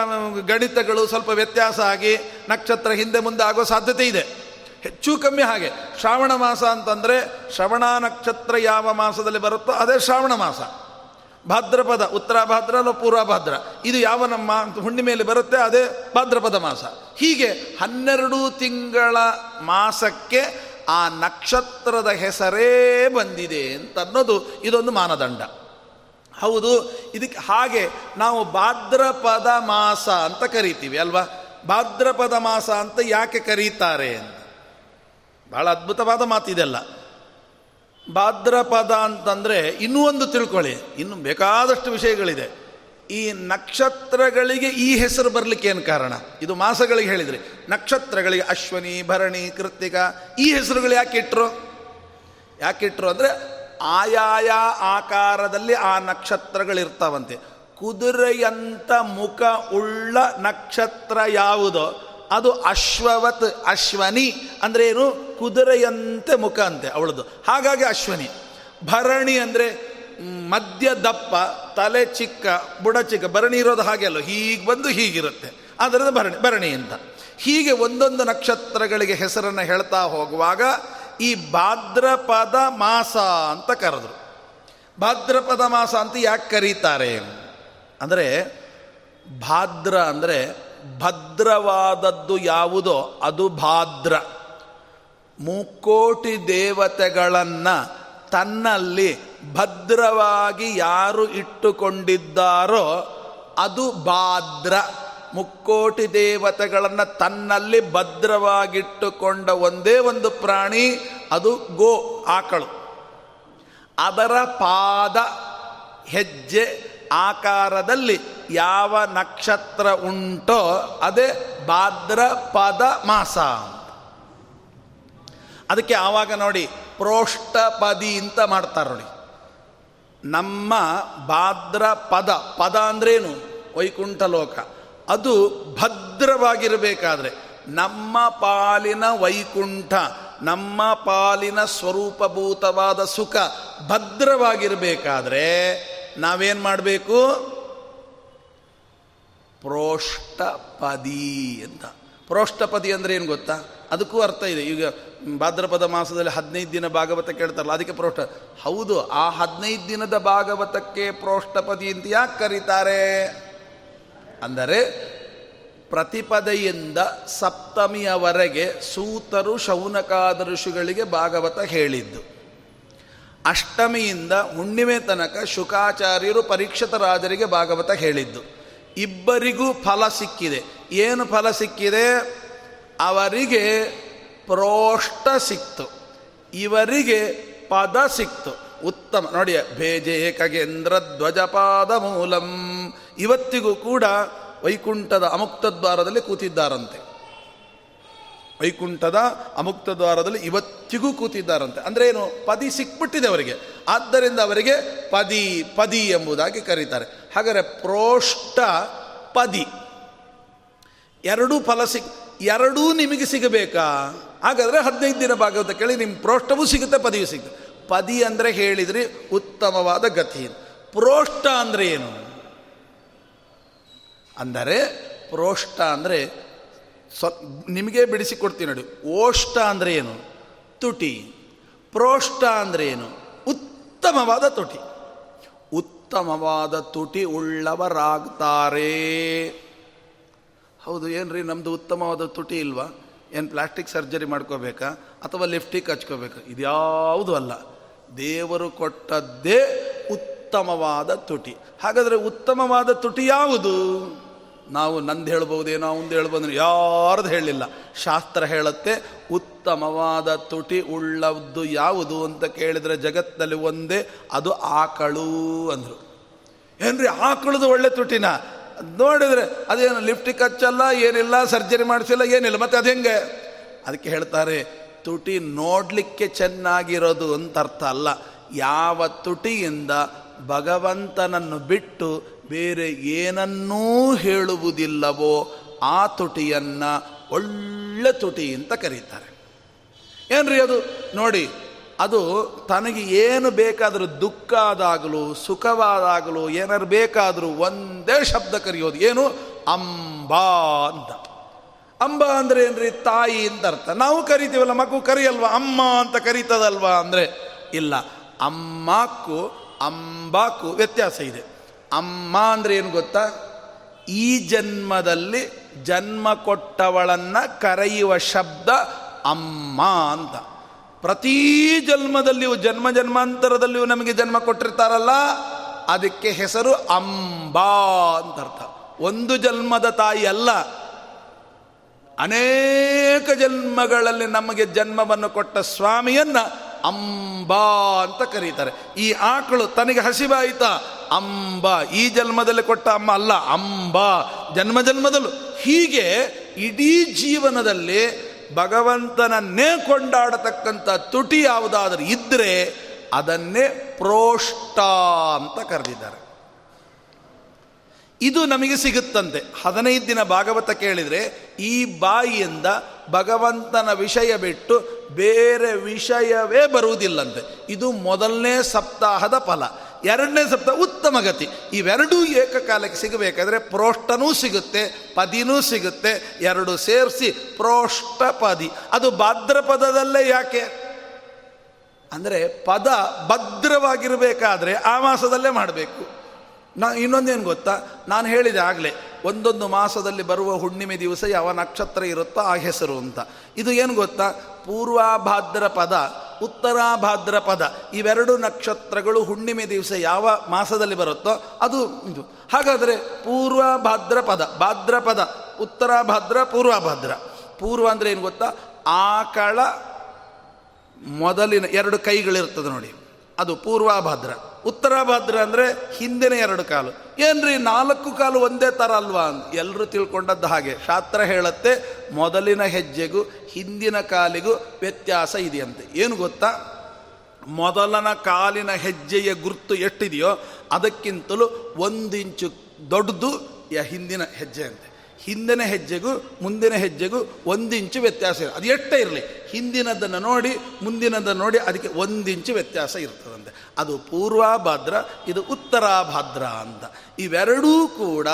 ಗಣಿತಗಳು ಸ್ವಲ್ಪ ವ್ಯತ್ಯಾಸ ಆಗಿ ನಕ್ಷತ್ರ ಹಿಂದೆ ಮುಂದೆ ಆಗೋ ಸಾಧ್ಯತೆ ಇದೆ. ಹೆಚ್ಚು ಕಮ್ಮಿ ಹಾಗೆ. ಶ್ರಾವಣ ಮಾಸ ಅಂತಂದರೆ ಶ್ರವಣ ನಕ್ಷತ್ರ ಯಾವ ಮಾಸದಲ್ಲಿ ಬರುತ್ತೋ ಅದೇ ಶ್ರಾವಣ ಮಾಸ. ಭಾದ್ರಪದ, ಉತ್ತರ ಭಾದ್ರ ಅಲ್ಲ ಪೂರ್ವ ಭಾದ್ರ. ಇದು ಯಾವ ನಮ್ಮ ಹುಣ್ಣಿಮೆಯಲ್ಲಿ ಬರುತ್ತೆ ಅದೇ ಭಾದ್ರಪದ ಮಾಸ. ಹೀಗೆ ಹನ್ನೆರಡು ತಿಂಗಳ ಮಾಸಕ್ಕೆ ಆ ನಕ್ಷತ್ರದ ಹೆಸರೇ ಬಂದಿದೆ ಅಂತ ಅನ್ನೋದು ಇದೊಂದು ಮಾನದಂಡ. ಹೌದು, ಇದಕ್ಕೆ ಹಾಗೆ ನಾವು ಭಾದ್ರಪದ ಮಾಸ ಅಂತ ಕರಿತೀವಿ ಅಲ್ವಾ? ಭಾದ್ರಪದ ಮಾಸ ಅಂತ ಯಾಕೆ ಕರೀತಾರೆ ಅಂತ. ಬಹಳ ಅದ್ಭುತವಾದ ಮಾತಿದೆಲ್ಲ ಭಾದ್ರಪದ ಅಂತಂದರೆ ಇನ್ನೂ ಒಂದು ತಿಳ್ಕೊಳ್ಳಿ, ಇನ್ನು ಬೇಕಾದಷ್ಟು ವಿಷಯಗಳಿದೆ. ಈ ನಕ್ಷತ್ರಗಳಿಗೆ ಈ ಹೆಸರು ಬರಲಿಕ್ಕೆ ಏನು ಕಾರಣ? ಇದು ಮಾಸಗಳಿಗೆ ಹೇಳಿದರೆ. ನಕ್ಷತ್ರಗಳಿಗೆ ಅಶ್ವನಿ, ಭರಣಿ ಕೃತಿಕ ಈ ಹೆಸರುಗಳು ಯಾಕೆ ಇಟ್ಟರು ಯಾಕೆ ಇಟ್ಟರು ಅಂದರೆ ಆಯಾಯ ಆಕಾರದಲ್ಲಿ ಆ ನಕ್ಷತ್ರಗಳಿರ್ತಾವಂತೆ. ಕುದುರೆಯಂಥ ಮುಖ ಉಳ್ಳ ನಕ್ಷತ್ರ ಯಾವುದೋ? ಅದು ಅಶ್ವವತ್ ಅಶ್ವನಿ ಅಂದ್ರೆ ಏನು? ಕುದುರೆಯಂತೆ ಮುಖ ಅಂತೆ ಅವಳದು. ಹಾಗಾಗಿ ಅಶ್ವನಿ. ಭರಣಿ ಅಂದರೆ ಮಧ್ಯ ದಪ್ಪ, ತಲೆ ಚಿಕ್ಕ, ಬುಡ ಚಿಕ್ಕ, ಭರಣಿ ಇರೋದು ಹಾಗೆ ಅಲ್ಲ. ಹೀಗೆ ಬಂದು ಹೀಗಿರುತ್ತೆ. ಅದರದ್ದು ಭರಣಿ ಭರಣಿ ಅಂತ. ಹೀಗೆ ಒಂದೊಂದು ನಕ್ಷತ್ರಗಳಿಗೆ ಹೆಸರನ್ನು ಹೇಳ್ತಾ ಹೋಗುವಾಗ ಈ ಭಾದ್ರಪದ ಮಾಸ ಅಂತ ಕರೆದ್ರು. ಭಾದ್ರಪದ ಮಾಸ ಅಂತ ಯಾಕೆ ಕರೀತಾರೆ? ಅಂದರೆ ಭಾದ್ರ ಅಂದರೆ ಭದ್ರವಾದದ್ದು ಯಾವುದೋ ಅದು ಭಾದ್ರ. ಮುಕ್ಕೋಟಿ ದೇವತೆಗಳನ್ನು ತನ್ನಲ್ಲಿ ಭದ್ರವಾಗಿ ಯಾರು ಇಟ್ಟುಕೊಂಡಿದ್ದಾರೋ ಅದು ಭಾದ್ರ. ಮುಕ್ಕೋಟಿ ದೇವತೆಗಳನ್ನು ತನ್ನಲ್ಲಿ ಭದ್ರವಾಗಿಟ್ಟುಕೊಂಡ ಒಂದೇ ಒಂದು ಪ್ರಾಣಿ ಅದು ಗೋ, ಆಕಳು. ಅದರ ಪಾದ, ಹೆಜ್ಜೆ ಆಕಾರದಲ್ಲಿ ಯಾವ ನಕ್ಷತ್ರ ಉಂಟೋ ಅದೇ ಭಾದ್ರ ಪದ ಮಾಸ ಅದಕ್ಕೆ ಆವಾಗ ನೋಡಿ ಪ್ರೋಷ್ಠಪದಿ ಅಂತ ಮಾಡ್ತಾರೆ ನೋಡಿ. ನಮ್ಮ ಭಾದ್ರ ಪದ ಪದ ಅಂದ್ರೇನು? ವೈಕುಂಠ ಲೋಕ. ಅದು ಭದ್ರವಾಗಿರಬೇಕಾದ್ರೆ ನಮ್ಮ ಪಾಲಿನ ವೈಕುಂಠ, ನಮ್ಮ ಪಾಲಿನ ಸ್ವರೂಪಭೂತವಾದ ಸುಖ ಭದ್ರವಾಗಿರಬೇಕಾದ್ರೆ ನಾವೇನು ಮಾಡಬೇಕು? ಪ್ರೋಷ್ಠಪದಿ ಅಂತ. ಪ್ರೋಷ್ಠಪದಿ ಅಂದರೆ ಏನು ಗೊತ್ತಾ? ಅದಕ್ಕೂ ಅರ್ಥ ಇದೆ. ಈಗ ಭಾದ್ರಪದ ಮಾಸದಲ್ಲಿ ಹದಿನೈದು ದಿನ ಭಾಗವತ ಕೇಳ್ತಾರಲ್ಲ, ಅದಕ್ಕೆ ಪ್ರೋಷ್ಠ ಹೌದು, ಆ ಹದಿನೈದು ದಿನದ ಭಾಗವತಕ್ಕೆ ಪ್ರೋಷ್ಠಪದಿ ಅಂತ ಯಾಕೆ ಕರೀತಾರೆ? ಅಂದರೆ ಪ್ರತಿಪದೆಯಿಂದ ಸಪ್ತಮಿಯವರೆಗೆ ಸೂತರು ಶೌನಕಾದ ಋಷಿಗಳಿಗೆ ಭಾಗವತ ಹೇಳಿದ್ದು. ಅಷ್ಟಮಿಯಿಂದ ಹುಣ್ಣಿಮೆ ತನಕ ಶುಕಾಚಾರ್ಯರು ಪರೀಕ್ಷಿತ ರಾಜರಿಗೆ ಭಾಗವತ ಹೇಳಿದ್ದು. ಇಬ್ಬರಿಗೂ ಫಲ ಸಿಕ್ಕಿದೆ. ಏನು ಫಲ ಸಿಕ್ಕಿದೆ? ಅವರಿಗೆ ಪ್ರೋಷ್ಟ ಸಿಕ್ತು. ಇವರಿಗೆ ಪದ ಸಿಕ್ತು. ಉತ್ತಮ. ನೋಡಿ, ಭೇಜೆ ಖಗೇಂದ್ರ ಧ್ವಜಪಾದ ಮೂಲಂ. ಇವತ್ತಿಗೂ ಕೂಡ ವೈಕುಂಠದ ಅಮುಕ್ತ ದ್ವಾರದಲ್ಲಿ ಕೂತಿದ್ದಾರಂತೆ. ವೈಕುಂಠದ ಅಮುಕ್ತ ದ್ವಾರದಲ್ಲಿ ಇವತ್ತಿಗೂ ಕೂತಿದ್ದಾರಂತೆ. ಅಂದ್ರೆ ಏನು, ಪದಿ ಸಿಕ್ಬಿಟ್ಟಿದೆ ಅವರಿಗೆ. ಆದ್ದರಿಂದ ಅವರಿಗೆ ಪದಿ ಪದಿ ಎಂಬುದಾಗಿ ಕರೀತಾರೆ. ಹಾಗಾದರೆ ಪ್ರೋಷ್ಟ ಪದಿ. ಎರಡೂ ಫಲ ಸಿಕ್ ಎರಡೂ ನಿಮಗೆ ಸಿಗಬೇಕಾ? ಹಾಗಾದರೆ ಹದಿನೈದು ದಿನ ಭಾಗವತ ಕೇಳಿ ನಿಮ್ಮ ಪ್ರೋಷ್ಟವೂ ಸಿಗುತ್ತೆ, ಪದಿಯೂ ಸಿಗುತ್ತೆ. ಪದಿ ಅಂದರೆ ಹೇಳಿದ್ರಿ ಉತ್ತಮವಾದ ಗತಿ. ಪ್ರೋಷ್ಟ ಅಂದರೆ ಏನು? ಅಂದರೆ ಪ್ರೋಷ್ಟ ಅಂದರೆ ಸ್ವ, ನಿಮಗೆ ಬಿಡಿಸಿಕೊಡ್ತೀನಿ ನೋಡಿ. ಓಷ್ಟ ಅಂದರೆ ಏನು? ತುಟಿ. ಪ್ರೋಷ್ಟ ಅಂದರೆ ಏನು? ಉತ್ತಮವಾದ ತುಟಿ. ಉತ್ತಮವಾದ ತುಟಿ ಉಳ್ಳವರಾಗ್ತಾರೆ. ಹೌದು, ಏನ್ರಿ ನಮ್ಮದು ಉತ್ತಮವಾದ ತುಟಿ ಇಲ್ವಾ? ಏನು ಪ್ಲಾಸ್ಟಿಕ್ ಸರ್ಜರಿ ಮಾಡ್ಕೋಬೇಕಾ? ಅಥವಾ ಲಿಫ್ಟಿಕ್ ಹಚ್ಕೋಬೇಕಾ? ಇದ್ಯಾವುದು ಅಲ್ಲ. ದೇವರು ಕೊಟ್ಟದ್ದೇ ಉತ್ತಮವಾದ ತುಟಿ. ಹಾಗಾದರೆ ಉತ್ತಮವಾದ ತುಟಿ ಯಾವುದು? ನಾವು ನಂದು ಹೇಳ್ಬೋದೇನೋ ಒಂದು ಹೇಳ್ಬೋದು ಯಾರ್ದು ಹೇಳಿಲ್ಲ. ಶಾಸ್ತ್ರ ಹೇಳುತ್ತೆ, ಉತ್ತಮವಾದ ತುಟಿ ಉಳ್ಳದ್ದು ಯಾವುದು ಅಂತ ಕೇಳಿದರೆ ಜಗತ್ತಲ್ಲಿ ಒಂದೇ, ಅದು ಆಕಳು ಅಂದರು. ಏನ್ರಿ, ಆಕಳದು ಒಳ್ಳೆ ತುಟಿನ? ನೋಡಿದರೆ ಅದೇನು ಲಿಫ್ಟಿಗೆ ಹಚ್ಚಲ್ಲ, ಏನಿಲ್ಲ, ಸರ್ಜರಿ ಮಾಡಿಸಿಲ್ಲ, ಏನಿಲ್ಲ, ಮತ್ತೆ ಅದು ಹೆಂಗೆ? ಅದಕ್ಕೆ ಹೇಳ್ತಾರೆ, ತುಟಿ ನೋಡಲಿಕ್ಕೆ ಚೆನ್ನಾಗಿರೋದು ಅಂತ ಅರ್ಥ ಅಲ್ಲ. ಯಾವ ತುಟಿಯಿಂದ ಭಗವಂತನನ್ನು ಬಿಟ್ಟು ಬೇರೆ ಏನನ್ನೂ ಹೇಳುವುದಿಲ್ಲವೋ ಆ ತುಟಿಯನ್ನು ಒಳ್ಳೆ ತುಟಿ ಅಂತ ಕರೀತಾರೆ. ಏನ್ರಿ ಅದು? ನೋಡಿ, ಅದು ತನಗೆ ಏನು ಬೇಕಾದರೂ ದುಃಖ ಆದಾಗಲೂ, ಸುಖವಾದಾಗಲೂ ಏನಾರು ಬೇಕಾದರೂ ಒಂದೇ ಶಬ್ದ ಕರೆಯೋದು. ಏನು? ಅಂಬಾ ಅಂತ. ಅಂಬ ಅಂದರೆ ಏನ್ರಿ? ತಾಯಿ ಅಂತ ಅರ್ಥ. ನಾವು ಕರಿತೀವಲ್ಲ, ಮಗು ಕರಿಯಲ್ವಾ? ಅಮ್ಮ ಅಂತ ಕರೀತದಲ್ವಾ ಅಂದರೆ ಇಲ್ಲ. ಅಮ್ಮಕ್ಕೂ ಅಂಬಾಕು ವ್ಯತ್ಯಾಸ ಇದೆ. ಅಮ್ಮ ಅಂದರೆ ಏನು ಗೊತ್ತಾ? ಈ ಜನ್ಮದಲ್ಲಿ ಜನ್ಮ ಕೊಟ್ಟವಳನ್ನು ಕರೆಯುವ ಶಬ್ದ ಅಮ್ಮ ಅಂತ. ಪ್ರತಿ ಜನ್ಮದಲ್ಲಿಯೂ ಜನ್ಮ ಜನ್ಮಾಂತರದಲ್ಲಿಯೂ ನಮಗೆ ಜನ್ಮ ಕೊಟ್ಟಿರ್ತಾರಲ್ಲ, ಅದಕ್ಕೆ ಹೆಸರು ಅಂಬಾ ಅಂತ ಅರ್ಥ. ಒಂದು ಜನ್ಮದ ತಾಯಿ ಅಲ್ಲ. ಅನೇಕ ಜನ್ಮಗಳಲ್ಲಿ ನಮಗೆ ಜನ್ಮವನ್ನು ಕೊಟ್ಟ ಸ್ವಾಮಿಯನ್ನ ಅಂಬಾ ಅಂತ ಕರೀತಾರೆ. ಈ ಆಕಳು ತನಗೆ ಹಸಿವಾಯಿತಾ? ಅಂಬ. ಈ ಜನ್ಮದಲ್ಲಿ ಕೊಟ್ಟ ಅಮ್ಮ ಅಲ್ಲ, ಅಂಬ. ಜನ್ಮ ಜನ್ಮದಲ್ಲೂ. ಹೀಗೆ ಇಡೀ ಜೀವನದಲ್ಲಿ ಭಗವಂತನನ್ನೇ ಕೊಂಡಾಡತಕ್ಕಂಥ ತುಟಿ ಯಾವುದಾದ್ರೂ ಇದ್ದರೆ ಅದನ್ನೇ ಪ್ರೋಷ್ಟ ಅಂತ ಕರೆದಿದ್ದಾರೆ. ಇದು ನಮಗೆ ಸಿಗುತ್ತಂತೆ. ಹದಿನೈದು ದಿನ ಭಾಗವತ ಕೇಳಿದರೆ ಈ ಬಾಯಿಯಿಂದ ಭಗವಂತನ ವಿಷಯ ಬಿಟ್ಟು ಬೇರೆ ವಿಷಯವೇ ಬರುವುದಿಲ್ಲಂತೆ. ಇದು ಮೊದಲನೇ ಸಪ್ತಾಹದ ಫಲ. ಎರಡನೇ ಸಪ್ತಾಹ ಉತ್ತಮ ಗತಿ. ಇವೆರಡೂ ಏಕಕಾಲಕ್ಕೆ ಸಿಗಬೇಕಾದ್ರೆ ಪ್ರೋಷ್ಟನೂ ಸಿಗುತ್ತೆ, ಪದಿನೂ ಸಿಗುತ್ತೆ, ಎರಡು ಸೇರಿಸಿ ಪ್ರೋಷ್ಟ ಪದಿ ಅದು ಭದ್ರಪದದಲ್ಲೇ ಯಾಕೆ? ಅಂದರೆ ಪದ ಭದ್ರವಾಗಿರಬೇಕಾದ್ರೆ ಆ ಮಾಸದಲ್ಲೇ ಮಾಡಬೇಕು. ನಾ ಇನ್ನೊಂದೇನು ಗೊತ್ತಾ? ನಾನು ಹೇಳಿದೆ ಆಗಲೇ, ಒಂದೊಂದು ಮಾಸದಲ್ಲಿ ಬರುವ ಹುಣ್ಣಿಮೆ ದಿವಸ ಯಾವ ನಕ್ಷತ್ರ ಇರುತ್ತೋ ಆ ಹೆಸರು ಅಂತ. ಇದು ಏನು ಗೊತ್ತಾ? ಪೂರ್ವಾಭಾದ್ರ ಪದ, ಉತ್ತರಾಭಾದ್ರ ಪದ, ಇವೆರಡು ನಕ್ಷತ್ರಗಳು ಹುಣ್ಣಿಮೆ ದಿವಸ ಯಾವ ಮಾಸದಲ್ಲಿ ಬರುತ್ತೋ ಅದು ಇದು. ಹಾಗಾದರೆ ಪೂರ್ವಭಾದ್ರ ಪದ, ಭಾದ್ರ ಪದ, ಉತ್ತರಾಭಾದ್ರ, ಪೂರ್ವಭಾದ್ರ. ಪೂರ್ವ ಅಂದರೆ ಏನು ಗೊತ್ತಾ? ಆಕಳ ಮೊದಲಿನ ಎರಡು ಕೈಗಳಿರ್ತದೆ ನೋಡಿ. ಅದು ಪೂರ್ವಾಭದ್ರ. ಉತ್ತರಾಭದ್ರ ಅಂದರೆ ಹಿಂದಿನ ಎರಡು ಕಾಲು. ಏನ್ರಿ, ನಾಲ್ಕು ಕಾಲು ಒಂದೇ ಥರ ಅಲ್ವಾ? ಅಂತ ಎಲ್ಲರೂ ತಿಳ್ಕೊಂಡದ್ದು ಹಾಗೆ. ಶಾಸ್ತ್ರ ಹೇಳುತ್ತೆ, ಮೊದಲಿನ ಹೆಜ್ಜೆಗೂ ಹಿಂದಿನ ಕಾಲಿಗೂ ವ್ಯತ್ಯಾಸ ಇದೆಯಂತೆ. ಏನು ಗೊತ್ತಾ? ಮೊದಲನ ಕಾಲಿನ ಹೆಜ್ಜೆಯ ಗುರುತು ಎಷ್ಟಿದೆಯೋ ಅದಕ್ಕಿಂತಲೂ ಒಂದಿಂಚು ದೊಡ್ಡದು ದೊಡ್ಡದು ಹಿಂದಿನ ಹೆಜ್ಜೆ ಅಂತೆ ಹಿಂದಿನ ಹೆಜ್ಜೆಗೂ ಮುಂದಿನ ಹೆಜ್ಜೆಗೂ ಒಂದಿಂಚು ವ್ಯತ್ಯಾಸ ಇರ ಅದು ಎಷ್ಟೇ ಇರಲಿ, ಹಿಂದಿನದನ್ನು ನೋಡಿ, ಮುಂದಿನದನ್ನು ನೋಡಿ ಅದಕ್ಕೆ ಒಂದಿಂಚು ವ್ಯತ್ಯಾಸ ಇರ್ತದಂತೆ. ಅದು ಪೂರ್ವಾಭಾದ್ರ, ಇದು ಉತ್ತರಾಭಾದ್ರ ಅಂತ. ಇವೆರಡೂ ಕೂಡ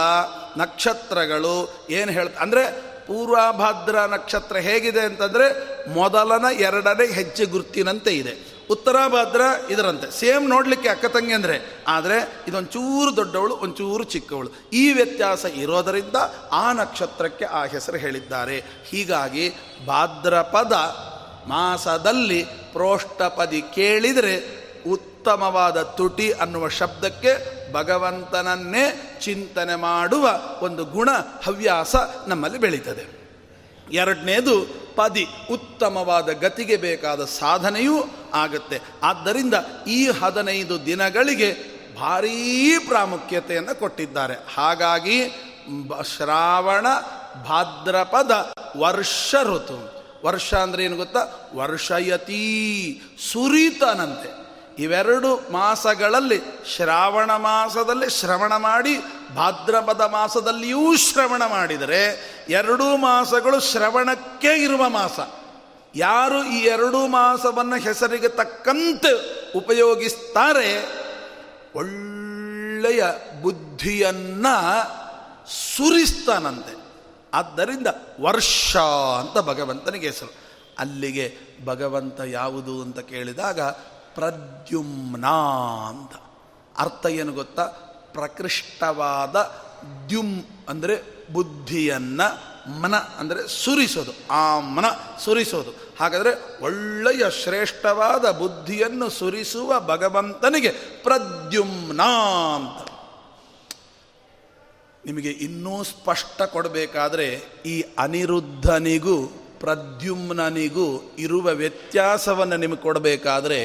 ನಕ್ಷತ್ರಗಳು ಏನು ಹೇಳ್ತ, ಅಂದರೆ ಪೂರ್ವಾಭಾದ್ರ ನಕ್ಷತ್ರ ಹೇಗಿದೆ ಅಂತಂದರೆ ಮೊದಲನ ಎರಡನೇ ಹೆಜ್ಜೆ ಗುರುತಿನಂತೆ ಇದೆ. ಉತ್ತರಾಭಾದ್ರ ಇದರಂತೆ. ಸೇಮ್ ನೋಡಲಿಕ್ಕೆ ಅಕ್ಕ ತಂಗಿ ಅಂದರೆ, ಆದರೆ ಇದೊಂಚೂರು ದೊಡ್ಡವಳು, ಒಂಚೂರು ಚಿಕ್ಕವಳು. ಈ ವ್ಯತ್ಯಾಸ ಇರೋದರಿಂದ ಆ ನಕ್ಷತ್ರಕ್ಕೆ ಆ ಹೆಸರು ಹೇಳಿದ್ದಾರೆ. ಹೀಗಾಗಿ ಭಾದ್ರಪದ ಮಾಸದಲ್ಲಿ ಪ್ರೋಷ್ಠಪದಿ ಕೇಳಿದರೆ ಉತ್ತಮವಾದ ತುಟಿ ಅನ್ನುವ ಶಬ್ದಕ್ಕೆ ಭಗವಂತನನ್ನೇ ಚಿಂತನೆ ಮಾಡುವ ಒಂದು ಗುಣ ಹವ್ಯಾಸ ನಮ್ಮಲ್ಲಿ ಬೆಳೀತದೆ. ಎರಡನೇದು ಪದಿ ಉತ್ತಮವಾದ ಗತಿಗೆ ಬೇಕಾದ ಸಾಧನೆಯೂ ಆಗುತ್ತೆ. ಆದ್ದರಿಂದ ಈ ಹದಿನೈದು ದಿನಗಳಿಗೆ ಭಾರೀ ಪ್ರಾಮುಖ್ಯತೆಯನ್ನು ಕೊಟ್ಟಿದ್ದಾರೆ. ಹಾಗಾಗಿ ಶ್ರಾವಣ, ಭಾದ್ರಪದ, ವರ್ಷ ಋತು. ವರ್ಷ ಅಂದರೆ ಏನು ಗೊತ್ತಾ? ವರ್ಷಯತೀ, ಸುರಿತನಂತೆ. ಇವೆರಡು ಮಾಸಗಳಲ್ಲಿ ಶ್ರಾವಣ ಮಾಸದಲ್ಲಿ ಶ್ರವಣ ಮಾಡಿ ಭಾದ್ರಪದ ಮಾಸದಲ್ಲಿಯೂ ಶ್ರವಣ ಮಾಡಿದರೆ ಎರಡೂ ಮಾಸಗಳು ಶ್ರವಣಕ್ಕೆ ಇರುವ ಮಾಸ. ಯಾರು ಈ ಎರಡೂ ಮಾಸವನ್ನು ಹೆಸರಿಗೆ ತಕ್ಕಂತೆ ಉಪಯೋಗಿಸ್ತಾರೆ ಒಳ್ಳೆಯ ಬುದ್ಧಿಯನ್ನು ಸುರಿಸ್ತಾನಂತೆ. ಆದ್ದರಿಂದ ವರ್ಷ ಅಂತ ಭಗವಂತನಿಗೆ ಹೆಸರು. ಅಲ್ಲಿಗೆ ಭಗವಂತ ಯಾವುದು ಅಂತ ಕೇಳಿದಾಗ ಪ್ರದ್ಯುಮ್ನ ಅಂತ. ಅರ್ಥ ಏನು ಗೊತ್ತಾ? ಪ್ರಕೃಷ್ಟವಾದ ದ್ಯುಮ್ ಅಂದರೆ ಬುದ್ಧಿಯನ್ನು ಮನ ಅಂದರೆ ಸುರಿಸೋದು, ಆ ಮನ ಸುರಿಸೋದು. ಹಾಗಾದರೆ ಒಳ್ಳೆಯ ಶ್ರೇಷ್ಠವಾದ ಬುದ್ಧಿಯನ್ನು ಸುರಿಸುವ ಭಗವಂತನಿಗೆ ಪ್ರದ್ಯುಮ್ನ ಅಂತ. ನಿಮಗೆ ಇನ್ನೂ ಸ್ಪಷ್ಟ ಕೊಡಬೇಕಾದ್ರೆ ಈ ಅನಿರುದ್ಧನಿಗೂ ಪ್ರದ್ಯುಮ್ನನಿಗೂ ಇರುವ ವ್ಯತ್ಯಾಸವನ್ನು ನಿಮಗೆ ಕೊಡಬೇಕಾದ್ರೆ